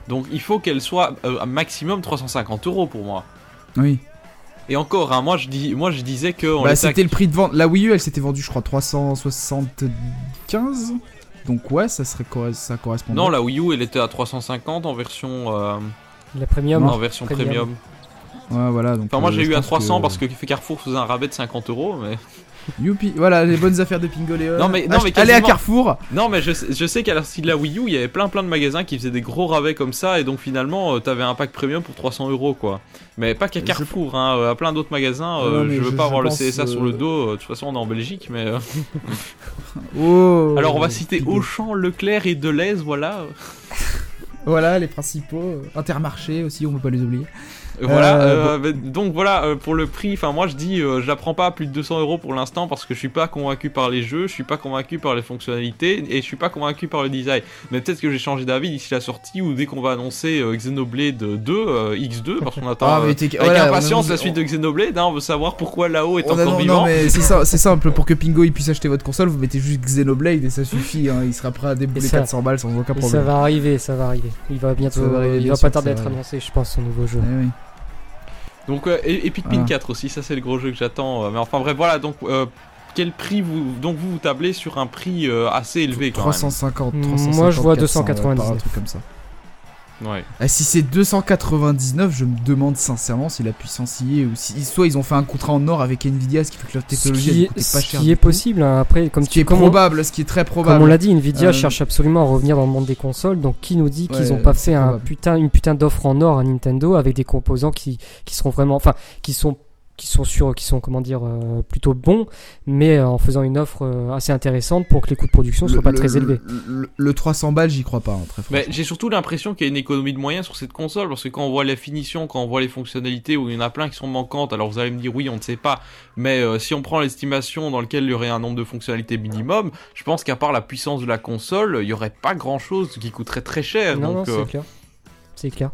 Donc il faut qu'elle soit euh, un maximum 350 euros pour moi. Oui. Et encore, hein, moi, je dis, moi je disais que Bah, c'était le prix de vente. La Wii U, elle s'était vendue, je crois, 375. Donc ouais, ça serait ça correspond. Non, la Wii U, elle était à 350 en version, euh, La premium. en version premium. premium. Ouais, voilà. Donc, Enfin, moi euh, j'ai je eu à pense 300 que- parce que Carrefour faisait un rabais de 50 euros, mais. Youpi, voilà les bonnes affaires de Pingoléon. Non, mais- non, mais allez à. Carrefour. Non, mais je, sais- je sais qu'à la de la Wii U, il y avait plein plein de magasins qui faisaient des gros rabais comme ça, et donc finalement, euh, t'avais un pack premium pour 300 euros quoi. Mais pas qu'à Je- Carrefour, hein, euh, à plein d'autres magasins. euh, Non, je veux je- pas avoir le CSA sur le dos, de toute façon on est en Belgique, mais. Oh. Alors on va citer. Auchan, Leclerc et Deleuze, voilà. Voilà les principaux. Intermarché aussi, on peut pas les oublier. Voilà, Euh, euh, donc voilà, euh, pour le prix, enfin moi je dis, euh, je la prends pas à plus de 200 euros pour l'instant parce que je suis pas convaincu par les jeux, je suis pas convaincu par les fonctionnalités et je suis pas convaincu par le design. Mais peut-être que j'ai changé d'avis d'ici la sortie ou dès qu'on va annoncer euh, Xenoblade 2, euh, X2, parce qu'on attend Ah, avec voilà, impatience on- la suite de Xenoblade, hein, on veut savoir pourquoi là-haut est On a- encore non, vivant. non, mais c'est ça, simple. Pour que Pingo il puisse acheter votre console, vous mettez juste Xenoblade et ça suffit. hein, il sera prêt à débouler ça- 400 balles sans aucun Et ça problème. va arriver, ça va arriver. Il va bientôt, Ça va arriver, il va sûr, pas tarder à être annoncé, je pense, son nouveau jeu. Eh oui. Donc euh, et, et Pikmin Voilà. 4 aussi, ça c'est le gros jeu que j'attends. euh, Mais enfin bref, voilà, donc euh, quel prix vous donc vous vous tablez sur un prix euh, assez élevé quand 350, Moi, 350, je vois 400, ouais, par 299. un truc comme ça. Ouais. Ah, si c'est 299, je me demande sincèrement si la puissance y est ou si soit ils ont fait un contrat en or avec Nvidia, ce qui fait que leur Ce technologie qui elle est, coûtait pas ce cher. qui est possible, hein. après, comme Ce qui tu est comme on- probable, ce qui est très Comme on probable. l'a dit, Nvidia Euh, cherche absolument à revenir dans le monde des consoles. Donc, qui nous dit qu'ils Ouais, ont pas fait un probable. putain, une putain d'offre en or à Nintendo avec des composants qui, qui seront vraiment, enfin, qui sont, qui sont sûrs, qui sont, comment dire, euh, plutôt bons, mais euh, en faisant une offre euh, assez intéressante pour que les coûts de production soient Le- pas le- très élevés. Le, le- le 300 balles, j'y crois pas, hein, très Mais franchement. j'ai surtout l'impression qu'il y a une économie de moyens sur cette console parce que quand on voit les finitions, quand on voit les fonctionnalités où il y en a plein qui sont manquantes, alors vous allez me dire oui, on ne sait pas, mais euh, si on prend l'estimation dans lequel il y aurait un nombre de fonctionnalités minimum, je pense qu'à part la puissance de la console, il y aurait pas grand chose qui coûterait très cher. Non, non, donc, euh, c'est clair. C'est clair.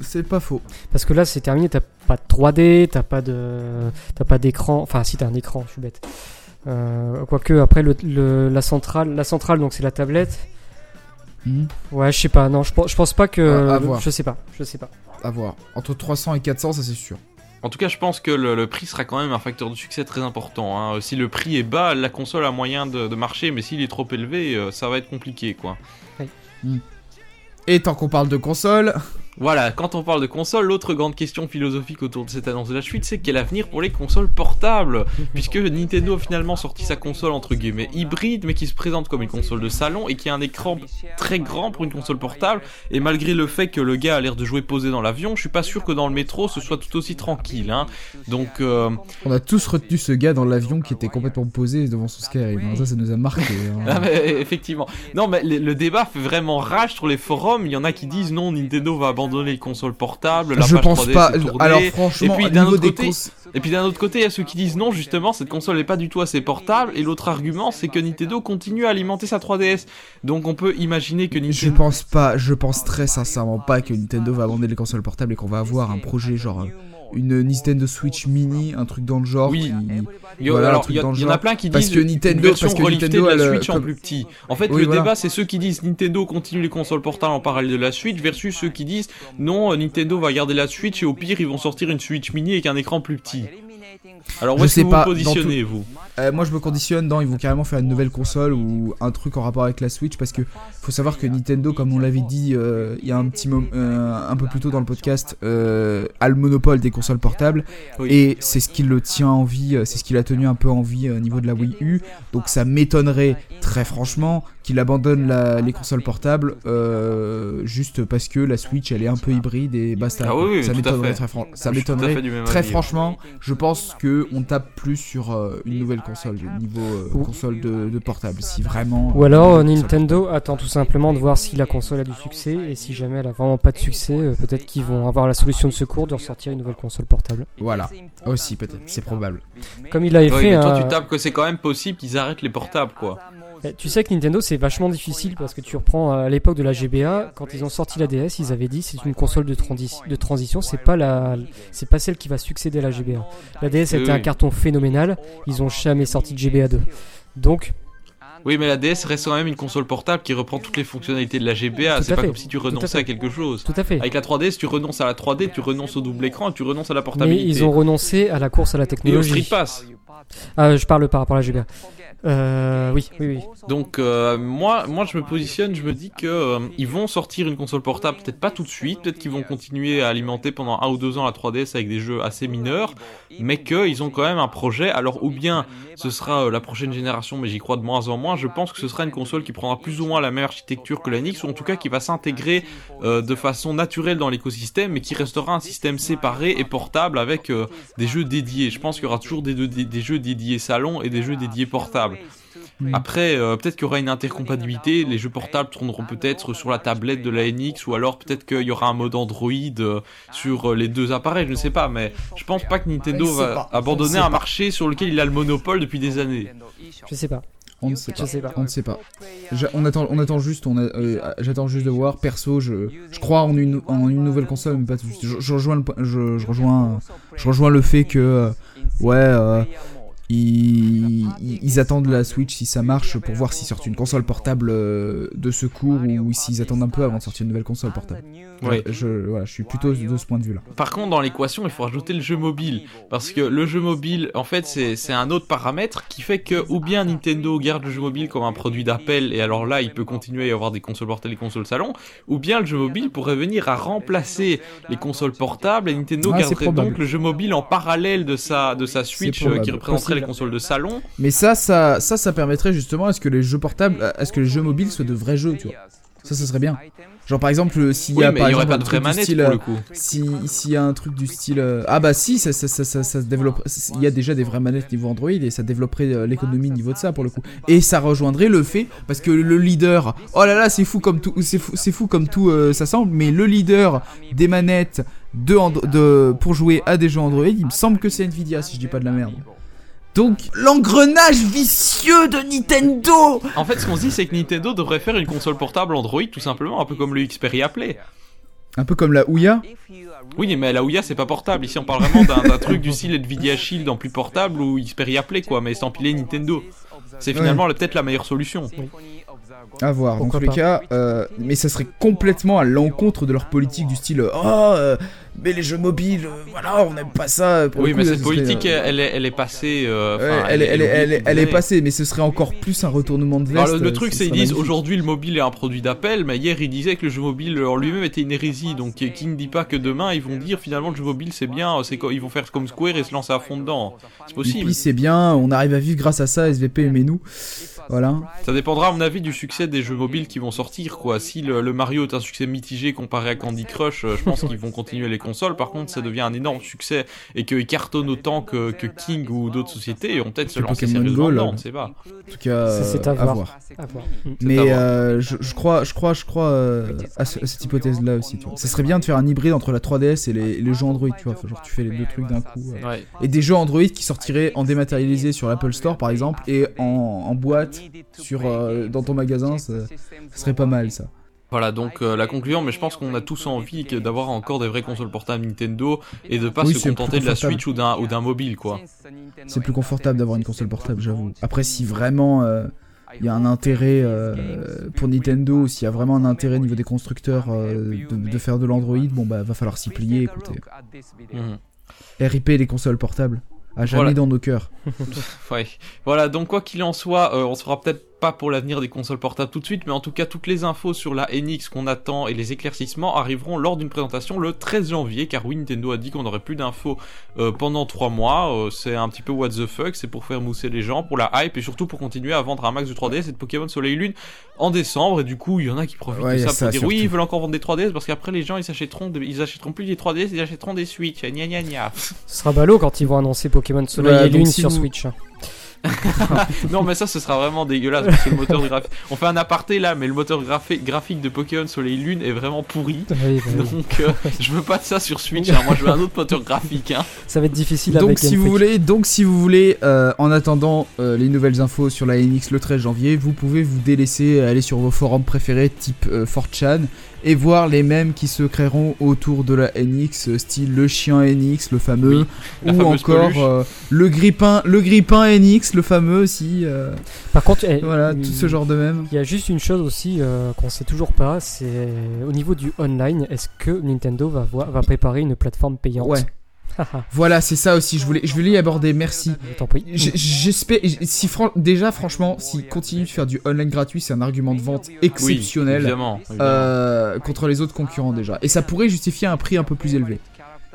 C'est pas faux. Parce que là, c'est terminé, t'as pas de 3D, t'as pas de, t'as pas d'écran. Enfin, si t'as un écran, je suis bête. Euh, quoique après le, le- la centrale, la centrale, donc c'est la tablette. Hmm, Ouais, je sais pas. Non, je pense, je pense pas que. À- à voir. je sais pas. Je sais pas. à voir. Entre 300 et 400, ça c'est sûr. En tout cas, je pense que le, le prix sera quand même un facteur de succès très important. hein. Si le prix est bas, la console a moyen de, de marcher, mais s'il est trop élevé, euh, ça va être compliqué, quoi. Et tant qu'on parle de console, Voilà, quand on parle de console, l'autre grande question philosophique autour de cette annonce de la suite, c'est quel avenir pour les consoles portables Puisque Nintendo a finalement sorti sa console entre guillemets hybride, mais qui se présente comme une console de salon et qui a un écran très grand pour une console portable. Et malgré le fait que le gars a l'air de jouer posé dans l'avion, je suis pas sûr que dans le métro ce soit tout aussi tranquille. Hein. Donc, euh, on a tous retenu ce gars dans l'avion qui était complètement posé devant son Skyrim. hein. Ça, ça nous a marqué. hein. Ah, mais, effectivement. Non, mais le, le débat fait vraiment rage sur les forums. Il y en a qui disent non, Nintendo va abandonner les consoles portables. La je page pense 3DS pas. tournée. Alors franchement, Et puis, d'un autre côté, cons- Et puis d'un autre côté, il y a ceux qui disent non, justement, cette console n'est pas du tout assez portable. Et l'autre argument, c'est que Nintendo continue à alimenter sa 3DS. Donc on peut imaginer que Je Nintendo. pense pas, je pense très sincèrement pas que Nintendo va abandonner les consoles portables et qu'on va avoir un projet genre euh, une Nintendo Switch mini, un truc dans le genre. Oui. qui- Voilà, alors, il y en a plein qui Parce disent que une Nintendo- version parce que reliftée Nintendo de la Switch en plus petit. En fait, Oui, le voilà. débat, c'est ceux qui disent Nintendo continue les consoles portables en parallèle de la Switch versus ceux qui disent non, euh, Nintendo va garder la Switch et au pire, ils vont sortir une Switch mini avec un écran plus petit. Alors, où Je est-ce sais que vous pas, vous dans positionnez, vous? Euh, moi je me conditionne dans ils vont carrément faire une nouvelle console ou un truc en rapport avec la Switch parce que faut savoir que Nintendo comme on l'avait dit euh, il y a un petit moment un peu plus tôt dans le podcast euh, a le monopole des consoles portables Oui. et c'est ce qui le tient en vie euh, c'est ce qui l'a tenu un peu en vie euh, au niveau de la Wii U donc ça m'étonnerait très franchement qu'il abandonne la- les consoles portables euh, juste parce que la Switch elle est un peu hybride et basta Ah oui, oui, ça m'étonnerait très, fran- ça avis. franchement, je pense que on tape plus sur euh, une nouvelle console, niveau euh, Ou- console de, de portable, si vraiment. Ou alors euh, euh, Nintendo attend tout simplement de voir si la console a du succès et si jamais elle a vraiment pas de succès, euh, peut-être qu'ils vont avoir la solution de secours de ressortir une nouvelle console portable. Voilà, aussi peut-être, c'est probable. Comme il avait Oui, fait. mais toi, un- tu tapes que c'est quand même possible qu'ils arrêtent les portables, quoi. Eh, Tu sais que Nintendo c'est vachement difficile parce que tu reprends euh, à l'époque de la GBA quand ils ont sorti la DS ils avaient dit c'est une console de, transi- de transition c'est pas la c'est pas celle qui va succéder à la GBA. La DS Oui, était un carton phénoménal ils ont jamais sorti de GBA 2 donc Oui, mais la DS reste quand même une console portable qui reprend toutes les fonctionnalités de la GBA. C'est pas fait. comme si tu à renonçais à, quelque chose. tout à fait. Avec la 3DS, tu renonces à la 3D, tu renonces au double écran, tu renonces à la Mais portabilité. ils ont renoncé à la course à la Et au technologie. Street Pass. Ah, je parle par rapport à la GBA. Euh, oui, oui, oui. Donc euh, moi, moi je me positionne, je me dis que euh, ils vont sortir une console portable, peut-être pas tout de suite, peut-être qu'ils vont continuer à alimenter pendant un ou deux ans la 3DS avec des jeux assez mineurs, mais qu'ils ont quand même un projet. Alors ou bien ce sera euh, la prochaine génération, mais j'y crois de moins en moins. Je pense que ce sera une console qui prendra plus ou moins la même architecture que la NX, ou en tout cas qui va s'intégrer de façon naturelle dans l'écosystème, mais qui restera un système séparé et portable avec des jeux dédiés. Je pense qu'il y aura toujours des, des, des jeux dédiés salon et des jeux dédiés portables. Après, euh, peut-être qu'il y aura une intercompatibilité, les jeux portables tourneront peut-être sur la tablette de la NX, ou alors peut-être qu'il y aura un mode Android euh, sur euh, les deux appareils, je ne sais pas, mais je pense pas que Nintendo va pas. abandonner un marché sur lequel il a le monopole depuis des années. Je sais pas. On ne sait pas. sais pas. On ne sait pas. On attend, on attend juste, on euh, j'attends juste de voir. Perso, je, je crois en une, en une nouvelle console, mais pas tout de suite. Je, je rejoins, le, je, je rejoins, je rejoins le fait que, ouais, euh, ils, ils- attendent la Switch si ça marche pour voir s'ils sortent une console portable euh, de secours ou s'ils attendent un peu avant de sortir une nouvelle console portable. Ouais. Je, voilà, je suis plutôt de ce point de vue-là. Par contre, dans l'équation, il faut rajouter le jeu mobile. Parce que le jeu mobile, en fait, c'est un autre paramètre qui fait que, ou bien Nintendo garde le jeu mobile comme un produit d'appel, et alors là, il peut continuer à y avoir des consoles portables et des consoles salon, ou bien le jeu mobile pourrait venir à remplacer les consoles portables, et Nintendo Ah, garderait donc le jeu mobile en parallèle de sa, de sa Switch, euh, qui représenterait les consoles de salon. Mais ça, ça, ça, ça permettrait justement à ce que les jeux portables, à ce que les jeux mobiles soient de vrais jeux, tu vois. Ça, ça serait bien. Genre par exemple, s'il y a par y exemple pas de vraie manette style, pour le euh, coup. Si s'il y a un truc du style euh, ah bah si ça ça, ça, ça, ça se développe il y a déjà des vraies manettes niveau Android et ça développerait euh, l'économie niveau de ça pour le coup et ça rejoindrait le fait parce que le leader oh là là c'est fou comme tout c'est fou c'est fou comme tout euh, ça semble mais le leader des manettes de, de pour jouer à des jeux Android il me semble que c'est Nvidia si je dis pas de la merde donc l'engrenage vicieux de Nintendo En fait, ce qu'on se dit, c'est que Nintendo devrait faire une console portable Android, tout simplement, un peu comme le Xperia Play. un peu comme la Ouya Oui, mais la Ouya, c'est pas portable. Ici, on parle vraiment d'un d'un truc du style Nvidia Shield en plus portable ou Xperia Play, quoi, mais piler Nintendo. C'est finalement la- peut-être la meilleure solution. À voir, Pourquoi dans tous les cas, euh, mais ça serait complètement à l'encontre de leur politique du style Oh, euh, mais les jeux mobiles, euh, voilà, on n'aime pas ça. Pour le oui, coup, mais cette politique, euh, elle, est, elle est passée. euh, ouais, elle, est- elle, est- elle, est- passée, mais ce serait encore plus un retournement de veste. Alors, le, le euh, truc, ce c'est qu'ils disent aujourd'hui le mobile est un produit d'appel, mais hier ils disaient que le jeu mobile en lui-même était une hérésie. Donc, qui ne dit pas que demain ils vont dire finalement le jeu mobile c'est bien, c'est ils vont faire comme Square et se lancer à fond dedans. C'est possible. puis c'est bien, on arrive à vivre grâce à ça, SVP, aimez-nous. Voilà. Ça dépendra à mon avis du succès des jeux mobiles qui vont sortir quoi. Si le, le Mario est un succès mitigé comparé à Candy Crush, euh, je pense qu'ils vont continuer les consoles. Par contre, ça devient un énorme succès et qu'ils cartonnent autant que, que King ou d'autres sociétés, ils vont peut-être se lancer sérieusement Go, on ne sait pas. En tout cas, C'est- c'est euh, à à voir. À. Mais à voir. euh, je, je crois, je crois, je crois euh, à, ce- à cette hypothèse-là aussi. Tu vois. Ça serait bien de faire un hybride entre la 3DS et les, et les jeux Android, tu vois. Enfin, genre tu fais les deux trucs d'un coup. euh. Ouais. Et des jeux Android qui sortiraient en dématérialisé sur l'Apple Store par exemple et en, en boîte sur, euh, dans ton magasin, ça, ça serait pas mal ça. Voilà donc euh, la conclusion, mais je pense qu'on a tous envie d'avoir encore des vraies consoles portables Nintendo et de pas Oui, se contenter de la. Switch ou d'un ou d'un mobile quoi. C'est plus confortable d'avoir une console portable, j'avoue. Après, si vraiment euh, il y a un intérêt euh, pour Nintendo, s'il y a vraiment un intérêt au niveau des constructeurs de, de faire de l'Android, bon bah va falloir s'y plier, écoutez. Mhm. RIP les consoles portables, à jamais Voilà. dans nos cœurs. Ouais. Voilà, donc quoi qu'il en soit, euh, on se fera peut-être pas pour l'avenir des consoles portables tout de suite, mais en tout cas toutes les infos sur la NX qu'on attend et les éclaircissements arriveront lors d'une présentation le 13 janvier, car oui, Nintendo a dit qu'on n'aurait plus d'infos euh, pendant 3 mois, Euh, c'est un petit peu what the fuck, c'est pour faire mousser les gens, pour la hype et surtout pour continuer à vendre un max de 3DS et de Pokémon Soleil Lune en décembre, et du coup il y en a qui profitent Ouais, de ça, ça, pour dire oui, ils veulent encore vendre des 3DS parce qu'après les gens ils achèteront, des- ils achèteront plus des 3DS, ils achèteront des Switch, gna gna gna. Ce sera ballot quand ils vont annoncer Pokémon Soleil et Lune si sur vous- Switch. Non, mais ça, ce sera vraiment dégueulasse parce que le moteur graphique. On fait un aparté là, mais le moteur graphi- graphique de Pokémon Soleil Lune est vraiment pourri. Oui, bah oui. Donc, euh, je veux pas de ça sur Switch. hein. Moi, je veux un autre moteur graphique. Hein. Ça va être difficile Donc avec si vous voulez, donc si vous voulez, euh, en attendant euh, les nouvelles infos sur la NX le 13 janvier, vous pouvez vous délaisser, aller sur vos forums préférés type euh, 4chan et voir les mêmes qui se créeront autour de la NX, style le chien NX, le fameux, Oui, ou encore euh, le grippin, le grippin NX, le fameux aussi. euh, Par contre, eh, voilà, il- tout ce genre de même. Il y a juste une chose aussi euh, qu'on sait toujours pas, c'est au niveau du online, est-ce que Nintendo va, voir, va préparer une plateforme payante? Ouais. Voilà, c'est ça aussi. Je voulais, je voulais y aborder. Merci. J'espère. Si fran- déjà, franchement, s'ils continuent de faire du online gratuit, c'est un argument de vente Oui, exceptionnel évidemment. évidemment. euh, contre les autres concurrents déjà. Et ça pourrait justifier un prix un peu plus élevé.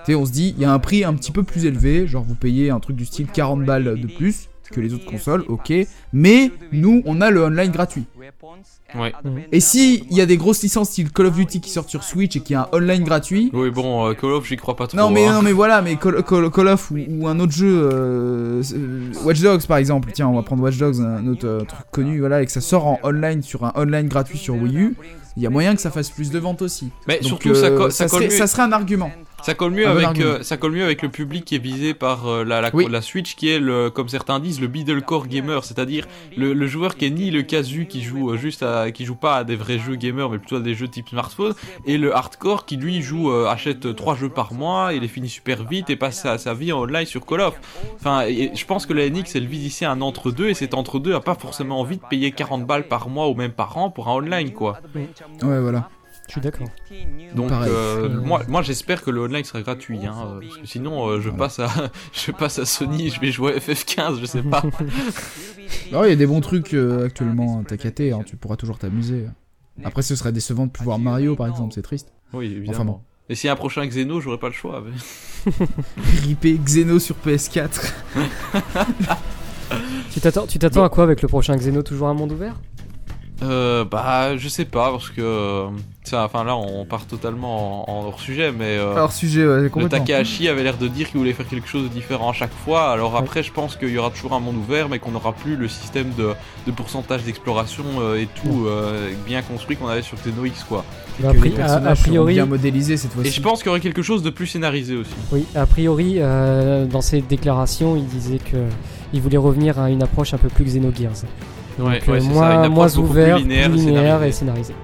Tu sais, on se dit, il y a un prix un petit peu plus élevé, genre vous payez un truc du style 40 balles de plus que les autres consoles, ok. Mais nous, on a le online gratuit. Ouais. Et si il y a des grosses licences style Call of Duty qui sortent sur Switch et qu'il y a un online gratuit, Oui, bon, euh, Call of, j'y crois pas trop. non mais hein. non mais voilà, mais Call, Call- Call of ou, ou un autre jeu, euh, Watch Dogs par exemple. Tiens, on va prendre Watch Dogs, un autre euh, truc connu, voilà, et que ça sort en online sur un online gratuit sur Wii U. Il y a moyen que ça fasse plus de ventes aussi. Mais Donc, surtout, ça, euh, co- ça, colle serait, mieux, ça serait un argument. Ça colle mieux avec, euh, ça colle mieux avec le public qui est visé par euh, la, la, Oui. la Switch, qui est le, comme certains disent, le middlecore gamer, c'est-à-dire le, le joueur qui est ni le casu qui joue euh, juste à, qui joue pas à des vrais jeux gamers, mais plutôt à des jeux type smartphone, et le hardcore qui lui joue, achète trois jeux par mois, il les finit super vite et passe sa, sa vie en online sur Call of. Enfin, et je pense que la NX elle vise ici un entre deux, et cet entre deux a pas forcément envie de payer 40 balles par mois ou même par an pour un online quoi. Ouais, voilà. Je suis d'accord. Donc euh, moi, moi j'espère que le online sera gratuit, hein, parce que sinon euh, je Voilà. passe à je passe à Sony, et je vais jouer à FF15, je sais pas. Ah ouais, il y a des bons trucs euh, actuellement, hein, t'as hein, tu pourras toujours t'amuser. Après, ce serait décevant de plus voir Mario par exemple, c'est triste. oui, évidemment. Enfin bon. Et s'il y a un prochain Xeno, j'aurai pas le choix. mais- RIP Xeno sur PS4. Tu t'attends, tu t'attends à quoi avec le prochain Xeno Toujours un monde ouvert? Euh, bah je sais pas parce que euh, ça, enfin là on part totalement en, en hors sujet, mais euh, Alors, sujet, ouais, le complètement. Takahashi avait l'air de dire qu'il voulait faire quelque chose de différent à chaque fois. Alors après, je pense qu'il y aura toujours un monde ouvert, mais qu'on n'aura plus le système de, de pourcentage d'exploration euh, et tout euh, bien construit qu'on avait sur Xeno X quoi. Bah, a, Que les a- priori, bien modélisés cette Et fois-ci. je pense qu'il y aurait quelque chose de plus scénarisé aussi. oui, a priori, euh, dans ses déclarations, il disait que il voulait revenir à une approche un peu plus Xenogears. Donc, Ouais, euh, ouais, ça, moins, plus ouvert, linéaire et scénarisé.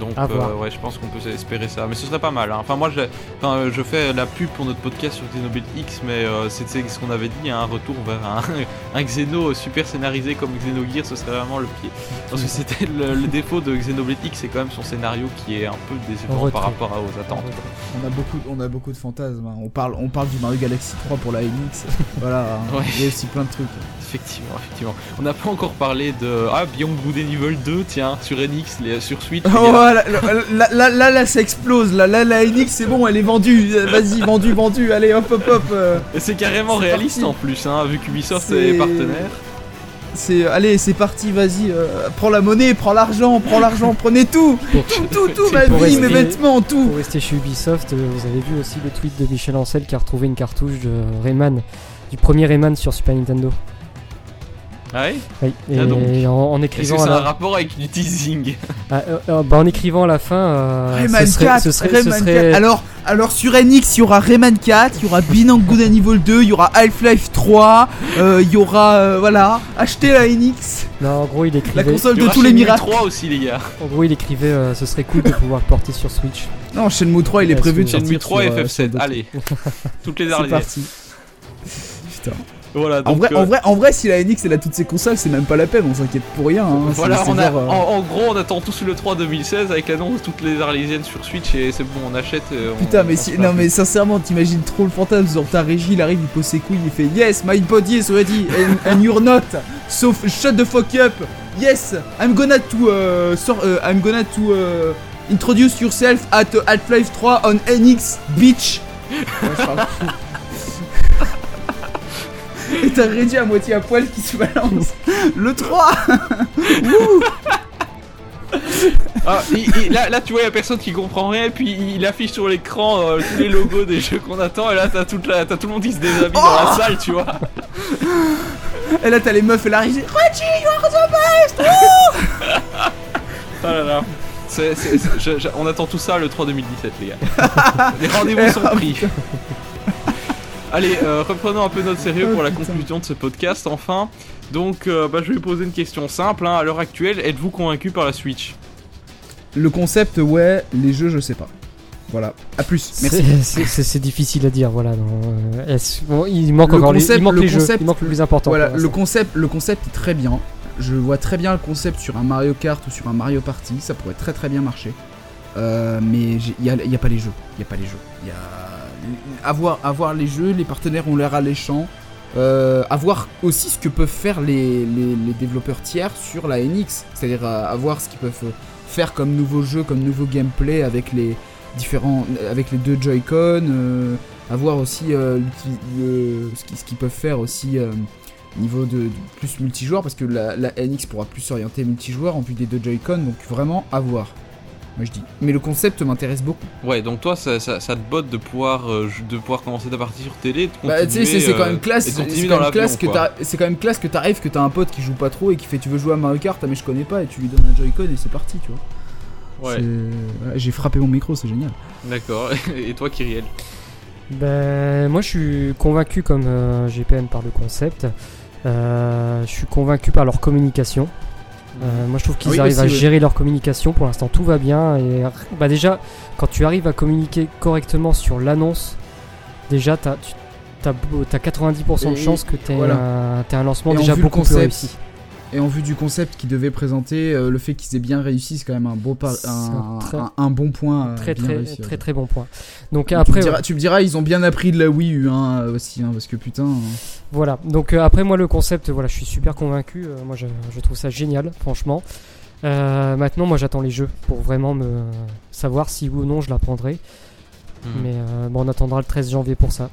Donc euh, ouais, je pense qu'on peut espérer ça. Mais ce serait pas mal. hein. Enfin moi, je, enfin, je fais la pub pour notre podcast sur Xenoblade X, mais euh, c'est c'est ce qu'on avait dit, hein, un retour vers un, un Xeno super scénarisé comme Xenogears, ce serait vraiment le pied. Parce que c'était le, le défaut de Xenoblade X, c'est quand même son scénario qui est un peu décevant par rapport à- aux attentes. On a beaucoup, on a beaucoup de fantasmes. hein. On parle, on parle du Mario Galaxy 3 pour la NX. voilà, hein. Ouais. il y a aussi plein de trucs. Effectivement, effectivement. On n'a pas encore parlé de ah Beyond Good and Evil 2, tiens, sur NX, les, sur Switch. Oh, là, là, là, là, là, ça explose. Là, là, la NX, c'est bon, elle est vendue. Vas-y, vendue, vendue. Allez, hop, hop, hop. euh. Et c'est carrément réaliste parti. en plus, hein, vu qu'Ubisoft C'est- est partenaire. C'est, allez, c'est parti. Vas-y, euh, prends la monnaie, prends l'argent, prends l'argent, prenez tout, tout, tout, tout, ma pour vie, mes rester- vêtements, tout. pour rester chez Ubisoft, euh, vous avez vu aussi le tweet de Michel Ancel qui a retrouvé une cartouche de Rayman, du premier Rayman sur Super Nintendo. Ah ouais Oui, et Ah donc. en, en Est-ce écrivant que ça a un la, rapport avec du teasing ah, euh, euh, bah, en écrivant à la fin, euh, Rayman ce serait, 4, ce serait, ce Rayman serait- 4. Alors, alors sur NX, il y aura Rayman 4, il y aura Beyond Good and Evil 2, il y aura Half-Life 3, euh, il y aura, euh, voilà, achetez la NX, non, en gros il la écrivait, console Il y de tous les miracles. 3 aussi, les gars. en gros il écrivait, euh, ce serait cool de pouvoir porter sur Switch. Non, Shenmue 3, il est prévu de c'est- Shenmue 3 et sur, euh, sur FF7, d'autres- allez. Toutes les C'est arlésiennes. parti. Putain. Voilà, En vrai, euh, en, vrai, en vrai, si la NX elle a toutes ses consoles, c'est même pas la peine, on s'inquiète pour rien. hein. Voilà, on a, genre, euh, en, en gros, on attend tous le 3 2016 avec l'annonce de toutes les arlésiennes sur Switch et c'est bon, on achète. euh, on- Putain, mais on si, non mais sincèrement, t'imagines trop le fantasme, genre ta régie, il arrive, il pose ses couilles, il fait Yes, my body is ready, and, and you're not, so shut the fuck up, yes, I'm gonna to, uh, sor- uh, I'm gonna to uh, introduce yourself at uh, Half-Life 3 on NX, bitch. Ouais, je parle fou. Et t'as réduit à moitié à poil qui se balance. Le 3 Ah, il- il- là, là, tu vois, il y a personne qui comprend rien, et puis il affiche sur l'écran euh, tous les logos des jeux qu'on attend, et là, t'as toute la- t'as tout le monde qui se déshabille dans Oh la salle, tu vois. Et là t'as les meufs et la régie. Reggie, you are the best Ah là là. C'est- c'est- c'est- je- je- on attend tout ça le 3 2017, les gars. les rendez-vous sont pris. Allez, euh, reprenons un peu notre sérieux Oh, pour la putain. conclusion de ce podcast, enfin. Donc, euh, bah, je vais poser une question simple. hein. À l'heure actuelle, êtes-vous convaincu par la Switch? Le concept, ouais, les jeux, je sais pas. Voilà. À plus. Merci. C'est- difficile à dire, voilà. non, euh, bon, il manque Le encore les, concept- il manque le les jeux, concept- il manque le plus important. Voilà, le concept, le concept est très bien. Je vois très bien le concept sur un Mario Kart ou sur un Mario Party. Ça pourrait très très bien marcher. Euh, mais il n'y a, y a pas les jeux. Il y a pas les jeux. Il y a avoir, avoir les jeux, les partenaires ont l'air alléchants. Euh, avoir aussi ce que peuvent faire les, les, développeurs tiers sur la NX, c'est-à-dire euh, avoir ce qu'ils peuvent faire comme nouveau jeu, comme nouveau gameplay avec les différents, avec les deux Joy-Con, euh, avoir aussi euh, le- ce qu'ils peuvent faire aussi euh, niveau de, plus multijoueur, parce que la, la NX pourra plus s'orienter multijoueur en vue des deux Joy-Con, donc vraiment à voir. Moi je dis. Mais le concept m'intéresse beaucoup. Ouais, donc toi, ça, ça, ça te botte de pouvoir, euh, de pouvoir commencer ta partie sur télé, de Bah, tu sais, c'est- quand même classe, et de c'est continuer quand dans même classe que c'est quand même classe que t'arrives, que t'as un pote qui joue pas trop et qui fait tu veux jouer à Mario Kart, ah, mais je connais pas, et tu lui donnes un Joy-Con et c'est parti, tu vois. Ouais, J'ai frappé mon micro, c'est génial. d'accord. Et toi, Kyriel Ben, moi, je suis convaincu comme euh, GPN par le concept. Euh, je suis convaincu par leur communication. Euh, moi, je trouve qu'ils Oui, arrivent aussi, à gérer leur communication. Pour l'instant, tout va bien. Et bah, déjà, quand tu arrives à communiquer correctement sur l'annonce, déjà, t'as, tu as, 90% de chances que tu aies, voilà. un, t'aies un lancement Et déjà beaucoup plus réussi. Et en vue du concept qu'ils devaient présenter, euh, le fait qu'ils aient bien réussi, c'est quand même un, beau par- C'est un, un très- un- un bon point. euh, Très, très, ouais. très, très bon point. Donc, tu, après, me diras, tu me diras, ils ont bien appris de la Wii U hein, aussi, hein, parce que putain. hein. Voilà, donc euh, après moi le concept, voilà, je suis super convaincu, euh, moi je, je trouve ça génial, franchement. Euh, maintenant moi j'attends les jeux pour vraiment me savoir si oui ou non je la prendrai. Hmm. Mais euh, bon, on attendra le 13 janvier pour ça.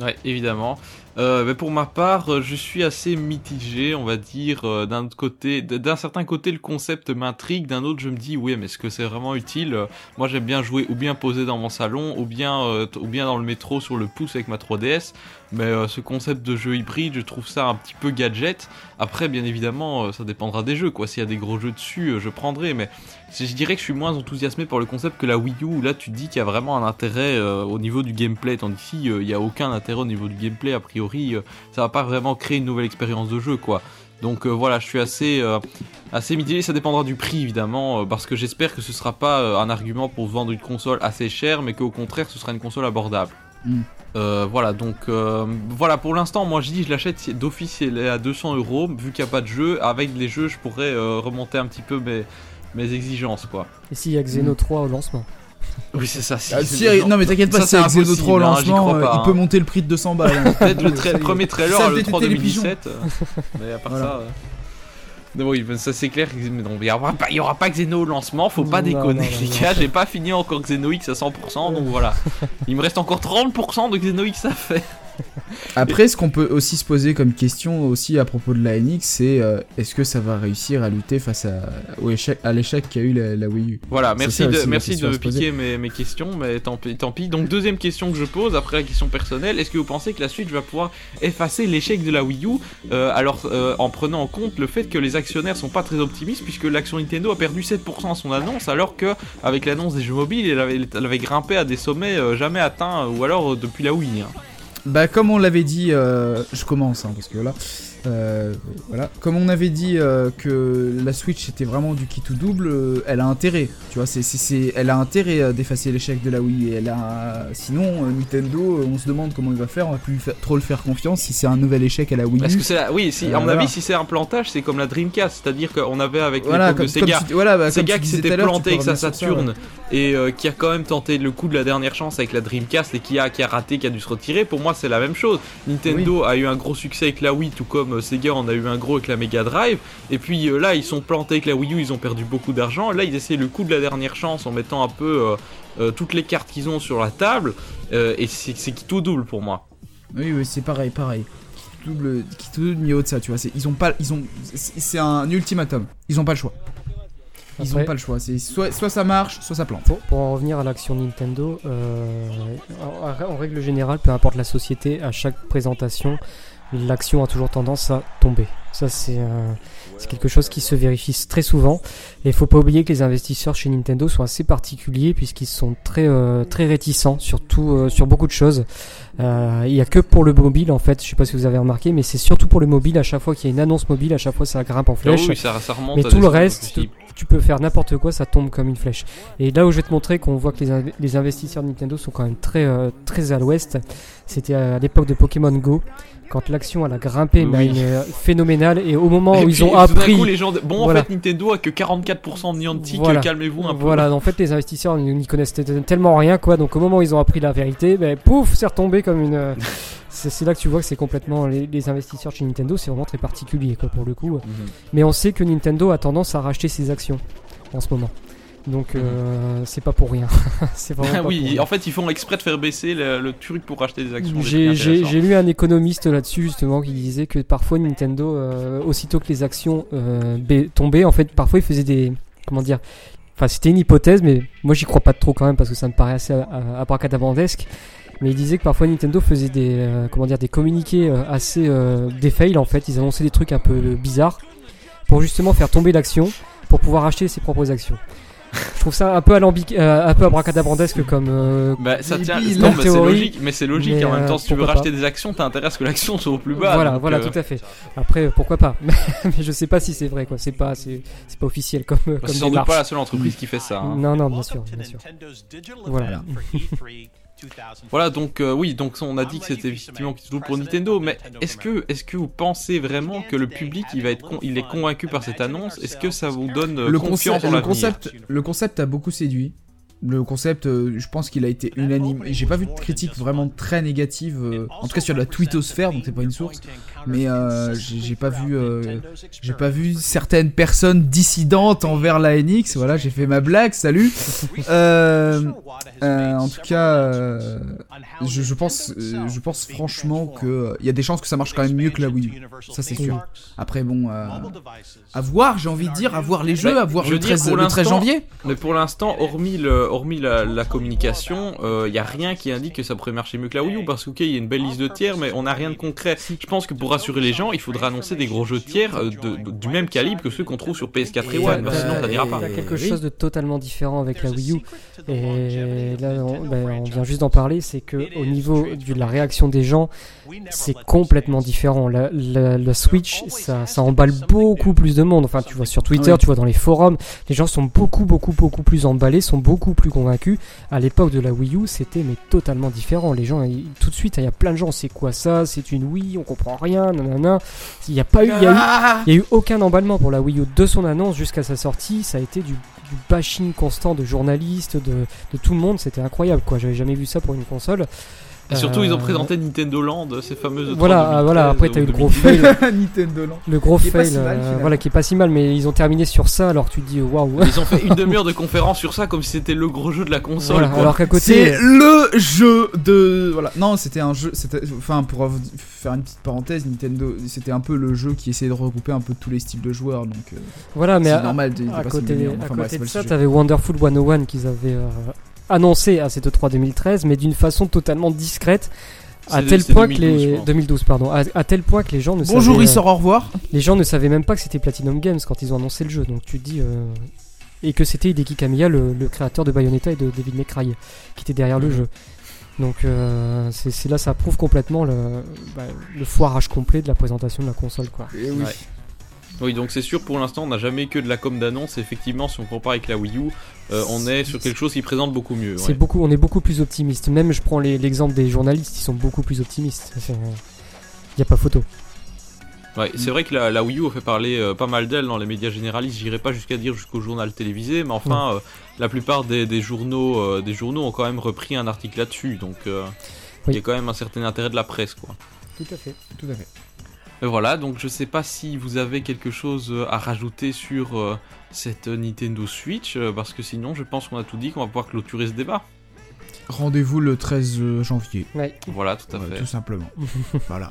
Ouais, évidemment. Euh, mais pour ma part, euh, je suis assez mitigé, on va dire. euh, d'un côté, d'un certain côté, le concept m'intrigue. D'un autre, je me dis, oui, mais est-ce que c'est vraiment utile? Moi, j'aime bien jouer ou bien posé dans mon salon, ou bien, ou bien dans le métro sur le pouce avec ma 3DS. Mais euh, ce concept de jeu hybride, je trouve ça un petit peu gadget. Après, bien évidemment, euh, ça dépendra des jeux. Quoi, s'il y a des gros jeux dessus, euh, je prendrai. Mais je dirais que je suis moins enthousiasmé par le concept que la Wii U. Là, tu dis qu'il y a vraiment un intérêt au niveau du gameplay. Tandis qu'ici, il n'y a aucun intérêt au niveau du gameplay. A priori, ça va pas vraiment créer une nouvelle expérience de jeu, quoi. Donc voilà, je suis assez, euh, mitigé. Ça dépendra du prix, évidemment, parce que j'espère que ce sera pas un argument pour vendre une console assez chère, mais qu'au contraire, ce sera une console abordable. Mm. Euh, voilà, donc euh, voilà, pour l'instant, moi je dis, je l'achète d'office, elle est à 200 euros, vu qu'il n'y a pas de jeu. Avec les jeux, je pourrais euh, remonter un petit peu mes, mes exigences, quoi. Et s'il y a Xeno 3 au lancement Oui, c'est ça. si- Ah, si, non, mais t'inquiète pas, ça, c'est Xeno impossible, 3 au hein, lancement, crois euh, pas, il hein. peut monter le prix de 200 balles. hein. Peut-être le tra- premier trailer, Ça le détectait 3 les pigeons. 2017. euh, mais à part Voilà. ça. Non, oui, ça c'est clair. non, il n'y aura, pas- il y aura pas Xeno au lancement, faut pas Non, déconner, non, les gars. J'ai pas fini encore Xeno X à 100%, donc voilà. Il me reste encore 30% de Xeno X à faire. Après, ce qu'on peut aussi se poser comme question aussi à propos de la NX, c'est euh, est-ce que ça va réussir à lutter face à, l'échec qu'a eu la, la Wii U? Voilà, merci de, merci piquer mes, mes questions, mais tant pis, tant pis. Donc, deuxième question que je pose, après la question personnelle, est-ce que vous pensez que la Switch va pouvoir effacer l'échec de la Wii U? Euh, alors, euh, en prenant en compte le fait que les actionnaires sont pas très optimistes, puisque l'action Nintendo a perdu 7% à son annonce, alors que avec l'annonce des jeux mobiles, elle avait, elle avait grimpé à des sommets jamais atteints, ou alors depuis la Wii. hein. Bah comme on l'avait dit, euh, je commence hein, parce que là, euh, voilà, comme on avait dit euh, que la Switch était vraiment du kit ou double, euh, elle a intérêt, tu vois, c'est, c'est, elle a intérêt d'effacer l'échec de la Wii. Et elle a, sinon Nintendo, on se demande comment il va faire, on va plus trop le faire confiance si c'est un nouvel échec à la Wii. U. que c'est la- Oui, si, à mon voilà. avis, si c'est un plantage, c'est comme la Dreamcast, c'est-à-dire qu'on avait avec voilà, comme, de Sega. comme tu, voilà, bah, Sega tu qui s'était planté avec sa Saturn ouais. et qui a quand même tenté le coup de la dernière chance avec la Dreamcast et qui a, qui a raté, qui a dû se retirer, pour moi c'est la même chose. Nintendo a eu un gros succès avec la Wii, tout comme euh, Sega en a eu un gros avec la Mega Drive. Et puis euh, là, ils sont plantés avec la Wii U, ils ont perdu beaucoup d'argent. Là, ils essaient le coup de la dernière chance en mettant un peu euh, euh, toutes les cartes qu'ils ont sur la table. euh, et c'est c'est tout double pour moi. Oui, oui, c'est pareil, pareil. Ou double, ou double, mieux de ça, tu vois. c'est- Ils ont pas, ils ont, c'est c'est un ultimatum. Ils ont pas le choix. Ils Après- ont pas le choix. C'est soit, soit ça marche, soit ça plante. Pour, pour en revenir à l'action Nintendo, euh, en, en règle générale, peu importe la société, à chaque présentation, l'action a toujours tendance à tomber. Ça, c'est euh, c'est quelque chose qui se vérifie très souvent. Et il faut pas oublier que les investisseurs chez Nintendo sont assez particuliers puisqu'ils sont très euh, très réticents sur tout, euh, sur beaucoup de choses. Il y a que pour le mobile en fait. Je sais pas si vous avez remarqué, mais c'est surtout pour le mobile. À chaque fois qu'il y a une annonce mobile, à chaque fois ça grimpe en Ah flèche. oui, ça, ça remonte Mais tout le reste, tu peux faire n'importe quoi, ça tombe comme une flèche. Et là où je vais te montrer qu'on voit que les, les investisseurs de Nintendo sont quand même très, euh, très à l'ouest, c'était à l'époque de Pokémon Go, quand l'action elle a grimpé mais à une euh, phénoménale. Et au moment Et où puis, ils ont appris coup, les gens... Bon, Voilà. en fait, Nintendo a que 44% de Niantic, Voilà. calmez-vous un peu. Voilà, en fait, les investisseurs n'y connaissent tellement rien, quoi. Donc, au moment où ils ont appris la vérité, ben, pouf, c'est retombé comme une. euh, c'est là que tu vois que c'est complètement. Les, les investisseurs chez Nintendo, c'est vraiment très particulier, quoi, pour le coup. Mhm. Mais on sait que Nintendo a tendance à racheter ses actions en ce moment. Donc, euh, c'est pas pour rien. c'est Ah oui, en fait, ils font exprès de faire baisser le, le truc pour acheter des actions. J'ai- lu un économiste là-dessus justement qui disait que parfois Nintendo, euh, aussitôt que les actions euh, ba- tombaient, en fait, parfois ils faisaient des. Comment dire Enfin, c'était une hypothèse, mais moi j'y crois pas trop quand même parce que ça me paraît assez euh, abracadabrandesque. Mais il disait que parfois Nintendo faisait des, euh, comment dire, des communiqués euh, assez euh, des fails en fait. Ils annonçaient des trucs un peu bizarres pour justement faire tomber l'action pour pouvoir acheter ses propres actions. Je trouve ça un peu alambic, euh, un peu abracadabrandesque comme. euh, Bah, ça tient. Non, c'est logique. Mais c'est logique. mais, en même euh, temps, si tu veux racheter des actions, t'as intérêt à ce que l'action soit au plus bas. voilà, voilà, euh, tout à fait. Après, pourquoi pas Mais je sais pas si c'est vrai, quoi. C'est pas, c'est, c'est pas officiel comme, bah, comme c'est sans doute pas la seule entreprise qui fait ça. hein. Non, non, bien sûr, bien sûr. Voilà. Voilà, donc euh, oui, donc on a dit que c'était effectivement tout pour Nintendo, mais est-ce que, est-ce que vous pensez vraiment que le public il va être, con- il est convaincu par cette annonce? Est-ce que ça vous donne euh, le confiance concept, en le concept, le concept a beaucoup séduit. Le concept, euh, je pense qu'il a été unanime. J'ai pas vu de critique vraiment très négative, euh, en tout cas sur la twittosphère, donc c'est pas une source. Mais euh, j'ai pas vu, euh, j'ai pas vu certaines personnes dissidentes envers la NX. Voilà, j'ai fait ma blague. Salut. Euh, euh, en tout cas, euh, je, je pense, euh, je pense franchement que il y a des chances que ça marche quand même mieux que la Wii U. Ça c'est sûr. Après bon, euh, à voir, j'ai envie de dire, à voir les jeux, à voir je le veux dire, 13, pour le 13 l'instant, janvier. Mais pour l'instant, hormis, le, hormis la, la communication, il n'y a rien qui indique que ça pourrait marcher mieux que la Wii U. Parce que, ok, il y a une belle liste de tiers, mais on n'a rien de concret. Je pense que pour rassurer les gens, il faudra annoncer des gros jeux de tiers euh, de- de- du même calibre que ceux qu'on trouve sur PS4 et Et One. bah, sinon, ça n'ira pas. T'as quelque Oui. chose de totalement différent avec la Wii U. Et là, on, ben, on vient juste d'en parler, c'est que au niveau de la réaction des gens, c'est complètement différent. La, la- la Switch, ça, ça emballe beaucoup plus de monde. Enfin, tu vois sur Twitter, Oui. tu vois dans les forums, les gens sont beaucoup, beaucoup, beaucoup plus emballés, sont beaucoup plus convaincus. À l'époque de la Wii U, c'était mais totalement différent. Les gens, tout de suite, il y a plein de gens, c'est quoi ça? C'est une Wii, on comprend rien, nanana. Il n'y a pas eu, il y a eu, aucun emballement pour la Wii U de son annonce jusqu'à sa sortie. Ça a été du, du bashing constant de journalistes, de, de tout le monde. C'était incroyable, quoi. J'avais jamais vu ça pour une console. Et surtout, ils ont Euh, présenté Nintendo Land, ces fameuses. Voilà, E3 voilà. Après, 2013 t'as eu le gros 2012. fail, Nintendo Land. le gros Qui est pas fail, si mal, euh, voilà, qui est pas si mal. Mais ils ont terminé sur ça. Alors tu te dis, waouh. Ils ont fait une demi-heure de conférence sur ça comme si c'était le gros jeu de la console. Voilà, quoi. alors qu'à côté, C'est le jeu de voilà. Non, c'était un jeu. C'était enfin pour faire une petite parenthèse, Nintendo, c'était un peu le jeu qui essayait de regrouper un peu tous les styles de joueurs. Donc euh, voilà, mais c'est à, normal. de- de à côté, à Enfin, côté bref, de ça, t'avais Wonderful 101 qu'ils avaient euh, annoncé à cette 3 2013, mais d'une façon totalement discrète. À tel point 2012, que les pense. 2012 pardon à, à tel point que les gens ne Bonjour, savaient, il sort au revoir. Les gens ne savaient même pas que c'était Platinum Games quand ils ont annoncé le jeu, donc tu te dis. euh, Et que c'était Hideki Kamiya, le, le créateur de Bayonetta et de David May Cry, qui était derrière le jeu. Donc euh, c'est c'est là, ça prouve complètement le, bah, le foirage complet de la présentation de la console. Quoi. Et oui. Ouais. Oui, donc c'est sûr, pour l'instant, on n'a jamais que de la com d'annonce. Effectivement, si on compare avec la Wii U, euh, on est sur quelque chose qui présente beaucoup mieux. C'est ouais. beaucoup, on est beaucoup plus optimiste. Même je prends l'exemple des journalistes, ils sont beaucoup plus optimistes. Il n'y a pas photo. Ouais, c'est vrai que la, la Wii U a fait parler euh, pas mal d'elle dans les médias généralistes. J'irai pas jusqu'à dire jusqu'au journal télévisé, mais enfin, euh, la plupart des, des journaux, euh, des journaux ont quand même repris un article là-dessus. Donc, euh, il y a quand même un certain intérêt de la presse, quoi. Tout à fait. Tout à fait. Et voilà, donc je sais pas si vous avez quelque chose euh, à rajouter sur euh, cette Nintendo Switch, euh, parce que sinon, je pense qu'on a tout dit, qu'on va pouvoir clôturer ce débat. Rendez-vous le 13 janvier. Ouais. Voilà, tout à Ouais, fait. tout simplement. voilà.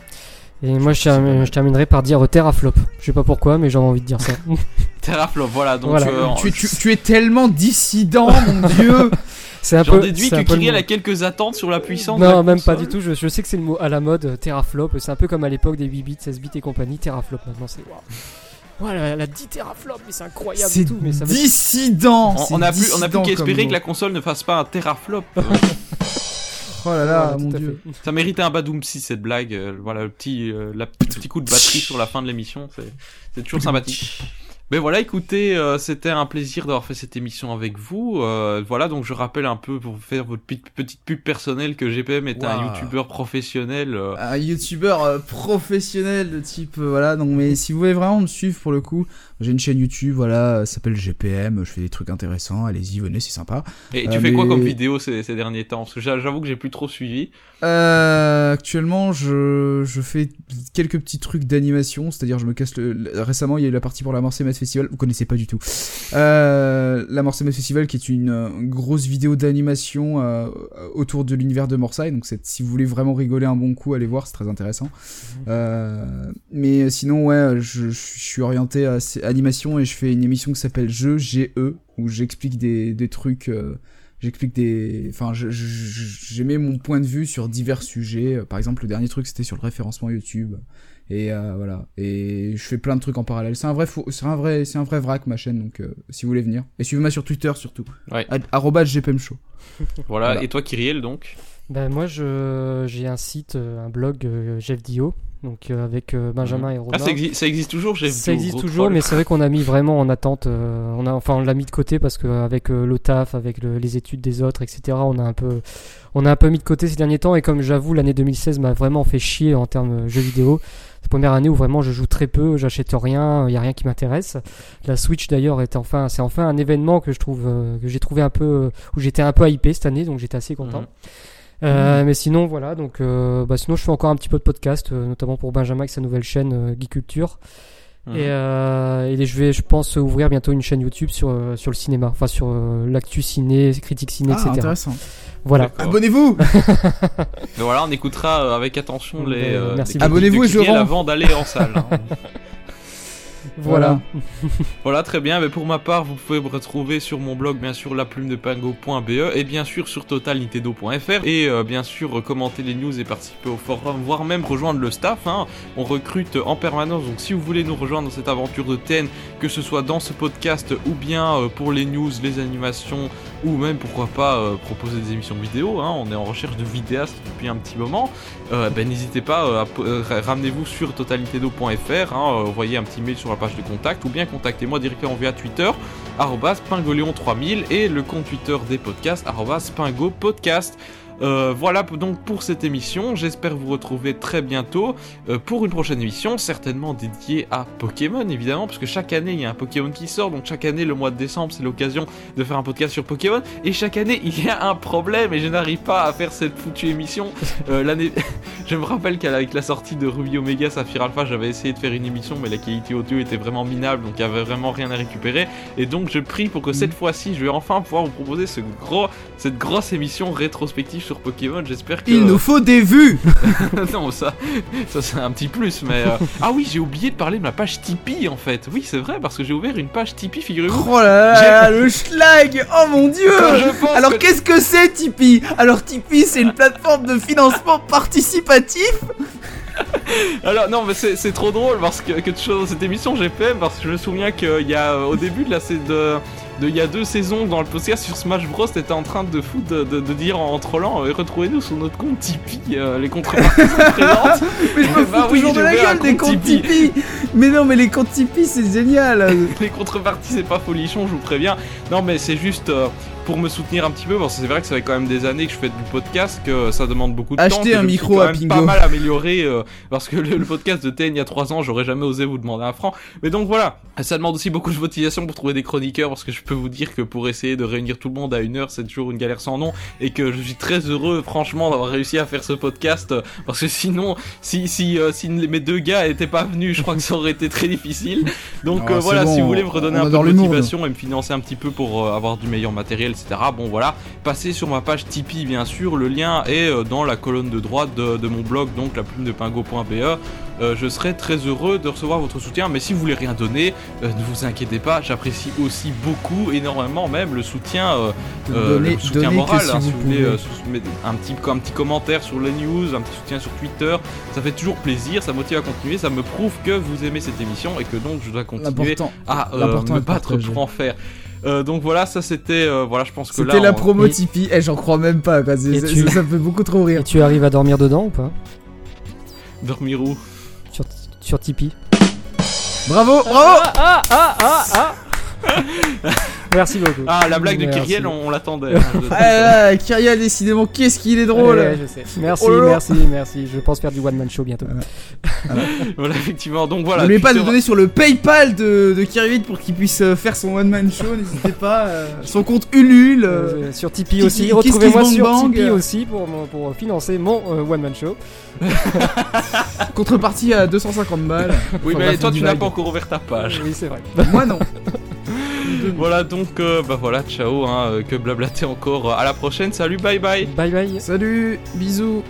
Et moi je, terminerai par dire euh, teraflop. Je sais pas pourquoi, mais j'avais envie de dire ça. Teraflop, voilà, donc Voilà. euh, Tu, es- tu- tu es tellement dissident, mon dieu. C'est un j'en peu. déduis c'est que un peu le Kyriel mot. a quelques attentes sur la puissance. de la Non, même pas console. du tout. Je, je sais que c'est le mot à la mode, euh, teraflop. C'est un peu comme à l'époque des 8 bits, 16 bits et compagnie. Teraflop maintenant, c'est waouh. Voilà, elle a dit teraflop, mais c'est incroyable et C'est tout. Mais ça veut- dissident. On, on a plus, on a plus qu'à espérer que la console ne fasse pas un teraflop. Oh là là, Voilà, mon à dieu. fait. Ça méritait un Badoom 6 cette blague. euh, voilà le petit, euh, la, le petit coup de batterie sur la fin de l'émission. C'est, c'est toujours sympathique. Mais voilà, écoutez, euh, c'était un plaisir d'avoir fait cette émission avec vous. Euh, voilà, donc je rappelle un peu pour faire votre petite pub personnelle que GPM est un youtubeur professionnel. Euh. Un youtubeur professionnel de type voilà. Donc mais si vous voulez vraiment me suivre pour le coup, j'ai une chaîne YouTube, voilà, ça s'appelle GPM. Je fais des trucs intéressants. Allez-y, venez, c'est sympa. Et tu fais quoi comme vidéo ces, ces derniers temps? Parce que j'avoue que j'ai plus trop suivi. actuellement, je, je fais quelques petits trucs d'animation, c'est-à-dire je me casse le. Récemment, il y a eu la partie pour la Marseille Festival, vous connaissez pas du tout. Euh, la Marseille Festival qui est une, euh, grosse vidéo d'animation euh, autour de l'univers de Morsay, donc si vous voulez vraiment rigoler un bon coup, allez voir, c'est très intéressant. Mhm. mais sinon, ouais, je, suis orienté à animation et je fais une émission qui s'appelle Jeux GE, où j'explique des, des, trucs j'explique des enfin j'aimais mon point de vue sur divers sujets par exemple le dernier truc c'était sur le référencement YouTube et euh, voilà. Et je fais plein de trucs en parallèle. C'est un vrai, c'est un vrai, c'est un vrai vrac ma chaîne. Donc euh, si vous voulez venir, et suivez-moi sur Twitter surtout. Ouais. @gpmshow. voilà. voilà. Et toi, Kyriel, donc? Ben moi, je j'ai un site, euh, un blog GFDO donc euh, avec euh, Benjamin et Robin. Ah, ça, existe, toujours, j'ai Ça existe toujours, mais c'est vrai qu'on a mis vraiment en attente. Euh, on a, enfin, on l'a mis de côté parce qu'avec le taf, avec les études des autres, etc., on a un peu, on a un peu mis de côté ces derniers temps. Et comme j'avoue, l'année 2016 m'a vraiment fait chier en termes jeux vidéo. C'est la première année où vraiment je joue très peu, j'achète rien, il y a rien qui m'intéresse. La Switch d'ailleurs est enfin, c'est enfin un événement que je trouve, que j'ai trouvé un peu, où j'étais un peu hypé cette année, donc j'étais assez content. Mhm. Euh, mais sinon, voilà, donc euh, bah, sinon je fais encore un petit peu de podcast, euh, notamment pour Benjamin avec sa nouvelle chaîne Geek Culture. Mhm. Et, et, je vais, je pense, ouvrir bientôt une chaîne YouTube sur, sur le cinéma, enfin sur l'actu ciné, critique ciné, ah, etc. intéressant. Voilà. Abonnez-vous Voilà, on écoutera avec attention les. Abonnez-vous et je avant d'aller en salle. Hein. Voilà. Voilà. très bien. Mais pour ma part, vous pouvez me retrouver sur mon blog, bien sûr, la plume de pingo.be et bien sûr sur totalnintendo.fr et euh, bien sûr commenter les news et participer au forum, voire même rejoindre le staff. Hein. On recrute en permanence. Donc si vous voulez nous rejoindre dans cette aventure de TN, que ce soit dans ce podcast ou bien euh, pour les news, les animations ou même pourquoi pas euh, proposer des émissions vidéo. Hein. On est en recherche de vidéastes depuis un petit moment. ben n'hésitez pas, ramenez-vous sur totalnintendo.fr, hein, envoyez un petit mail sur la page de contact ou bien contactez-moi directement via Twitter pingoléon3000 et le compte Twitter des podcasts pingopodcast. Euh, voilà donc pour cette émission. J'espère vous retrouver très bientôt euh, pour une prochaine émission, certainement dédiée à Pokémon évidemment, parce que chaque année il y a un Pokémon qui sort, donc chaque année le mois de décembre c'est l'occasion de faire un podcast sur Pokémon. Et chaque année il y a un problème et je n'arrive pas à faire cette foutue émission. Euh, l'année, je me rappelle qu'avec la sortie de Ruby Omega Saphir Alpha, j'avais essayé de faire une émission, mais la qualité audio était vraiment minable, donc il y avait vraiment rien à récupérer. Et donc je prie pour que cette mm. fois-ci je vais enfin pouvoir vous proposer ce gros, cette grosse émission rétrospective sur Pokémon. J'espère que. Il nous faut des vues Non, ça, ça c'est un petit plus, mais. Euh, ah oui, j'ai oublié de parler de ma page Tipeee en fait. Oui, c'est vrai, parce que j'ai ouvert une page Tipeee, figurez-vous. Oh là là, le schlag Oh mon dieu Alors qu'est-ce que c'est Tipeee? Alors Tipeee, c'est une plateforme de financement participatif? Alors non mais c'est trop drôle parce que, dans cette émission GPM parce que je me souviens qu'il y a euh, au début de la de de il y a deux saisons dans le podcast sur Smash Bros, t'étais en train de foutre de, de, dire en, trollant, euh, retrouvez-nous sur notre compte Tipeee, euh, les contreparties sont présentes. mais je me bah fous toujours de la gueule des comptes Tipeee. Mais non, mais les comptes Tipeee, c'est génial. les contreparties, c'est pas folichon, je vous préviens. Non, mais c'est juste. Pour me soutenir un petit peu, parce que c'est vrai que ça fait quand même des années que je fais du podcast, que ça demande beaucoup de temps. Acheter un micro à Pingo. pas mal amélioré, euh, parce que le, podcast de TN il y a 3 ans, j'aurais jamais osé vous demander un franc. Mais donc voilà, ça demande aussi beaucoup de motivation pour trouver des chroniqueurs, parce que je peux vous dire que pour essayer de réunir tout le monde à une heure, c'est toujours une galère sans nom, et que je suis très heureux, franchement, d'avoir réussi à faire ce podcast, parce que sinon, si, si, euh, si mes deux gars étaient pas venus, je crois que ça aurait été très difficile. Donc ah, euh, voilà, si vous voulez me redonner un peu de motivation et me financer un petit peu pour avoir du meilleur matériel, etc. Bon voilà, passez sur ma page Tipeee bien sûr, le lien est euh, dans la colonne de droite de, mon blog, donc la plume de pingo.be. Euh, je serai très heureux de recevoir votre soutien, mais si vous voulez rien donner, euh, ne vous inquiétez pas, j'apprécie aussi beaucoup, énormément même, le soutien, le soutien moral. Hein, si, vous voulez un petit, un petit commentaire sur les news, un petit soutien sur Twitter, ça fait toujours plaisir, ça motive à continuer, ça me prouve que vous aimez cette émission et que donc je dois continuer à me battre pour en faire. Euh, donc voilà, ça c'était. Euh, voilà, je pense que C'était la promo Tipeee. Eh, j'en crois même pas. Quoi. Ça, me fait beaucoup trop rire. Et tu arrives à dormir dedans ou pas Dormir où sur, sur Tipeee. Bravo, bravo Ah, ah, ah, ah Merci beaucoup. Ah, la blague de Merci. Kyriel, on, on l'attendait. hein, Ah, Kyriel, décidément, qu'est-ce qu'il est drôle Ouais, je sais. Merci, Oh merci, merci. Je pense faire du one man show bientôt. voilà, effectivement. Donc voilà. N'oubliez pas de donner sur le Paypal de, de Kyriel pour qu'il puisse euh, faire son one man show, n'hésitez pas. euh, son compte Ulule. euh, sur Tipeee aussi. Retrouvez-moi sur Bang Tipeee aussi pour, mon- pour financer mon euh, one man show. Contrepartie à 250 balles. Oui, mais toi, tu n'as pas encore ouvert ta page. Oui, c'est vrai. Moi non. Voilà, donc, euh, bah voilà, ciao, hein, euh, que blablater encore. À la prochaine, salut, bye bye. Bye bye. Salut, bisous.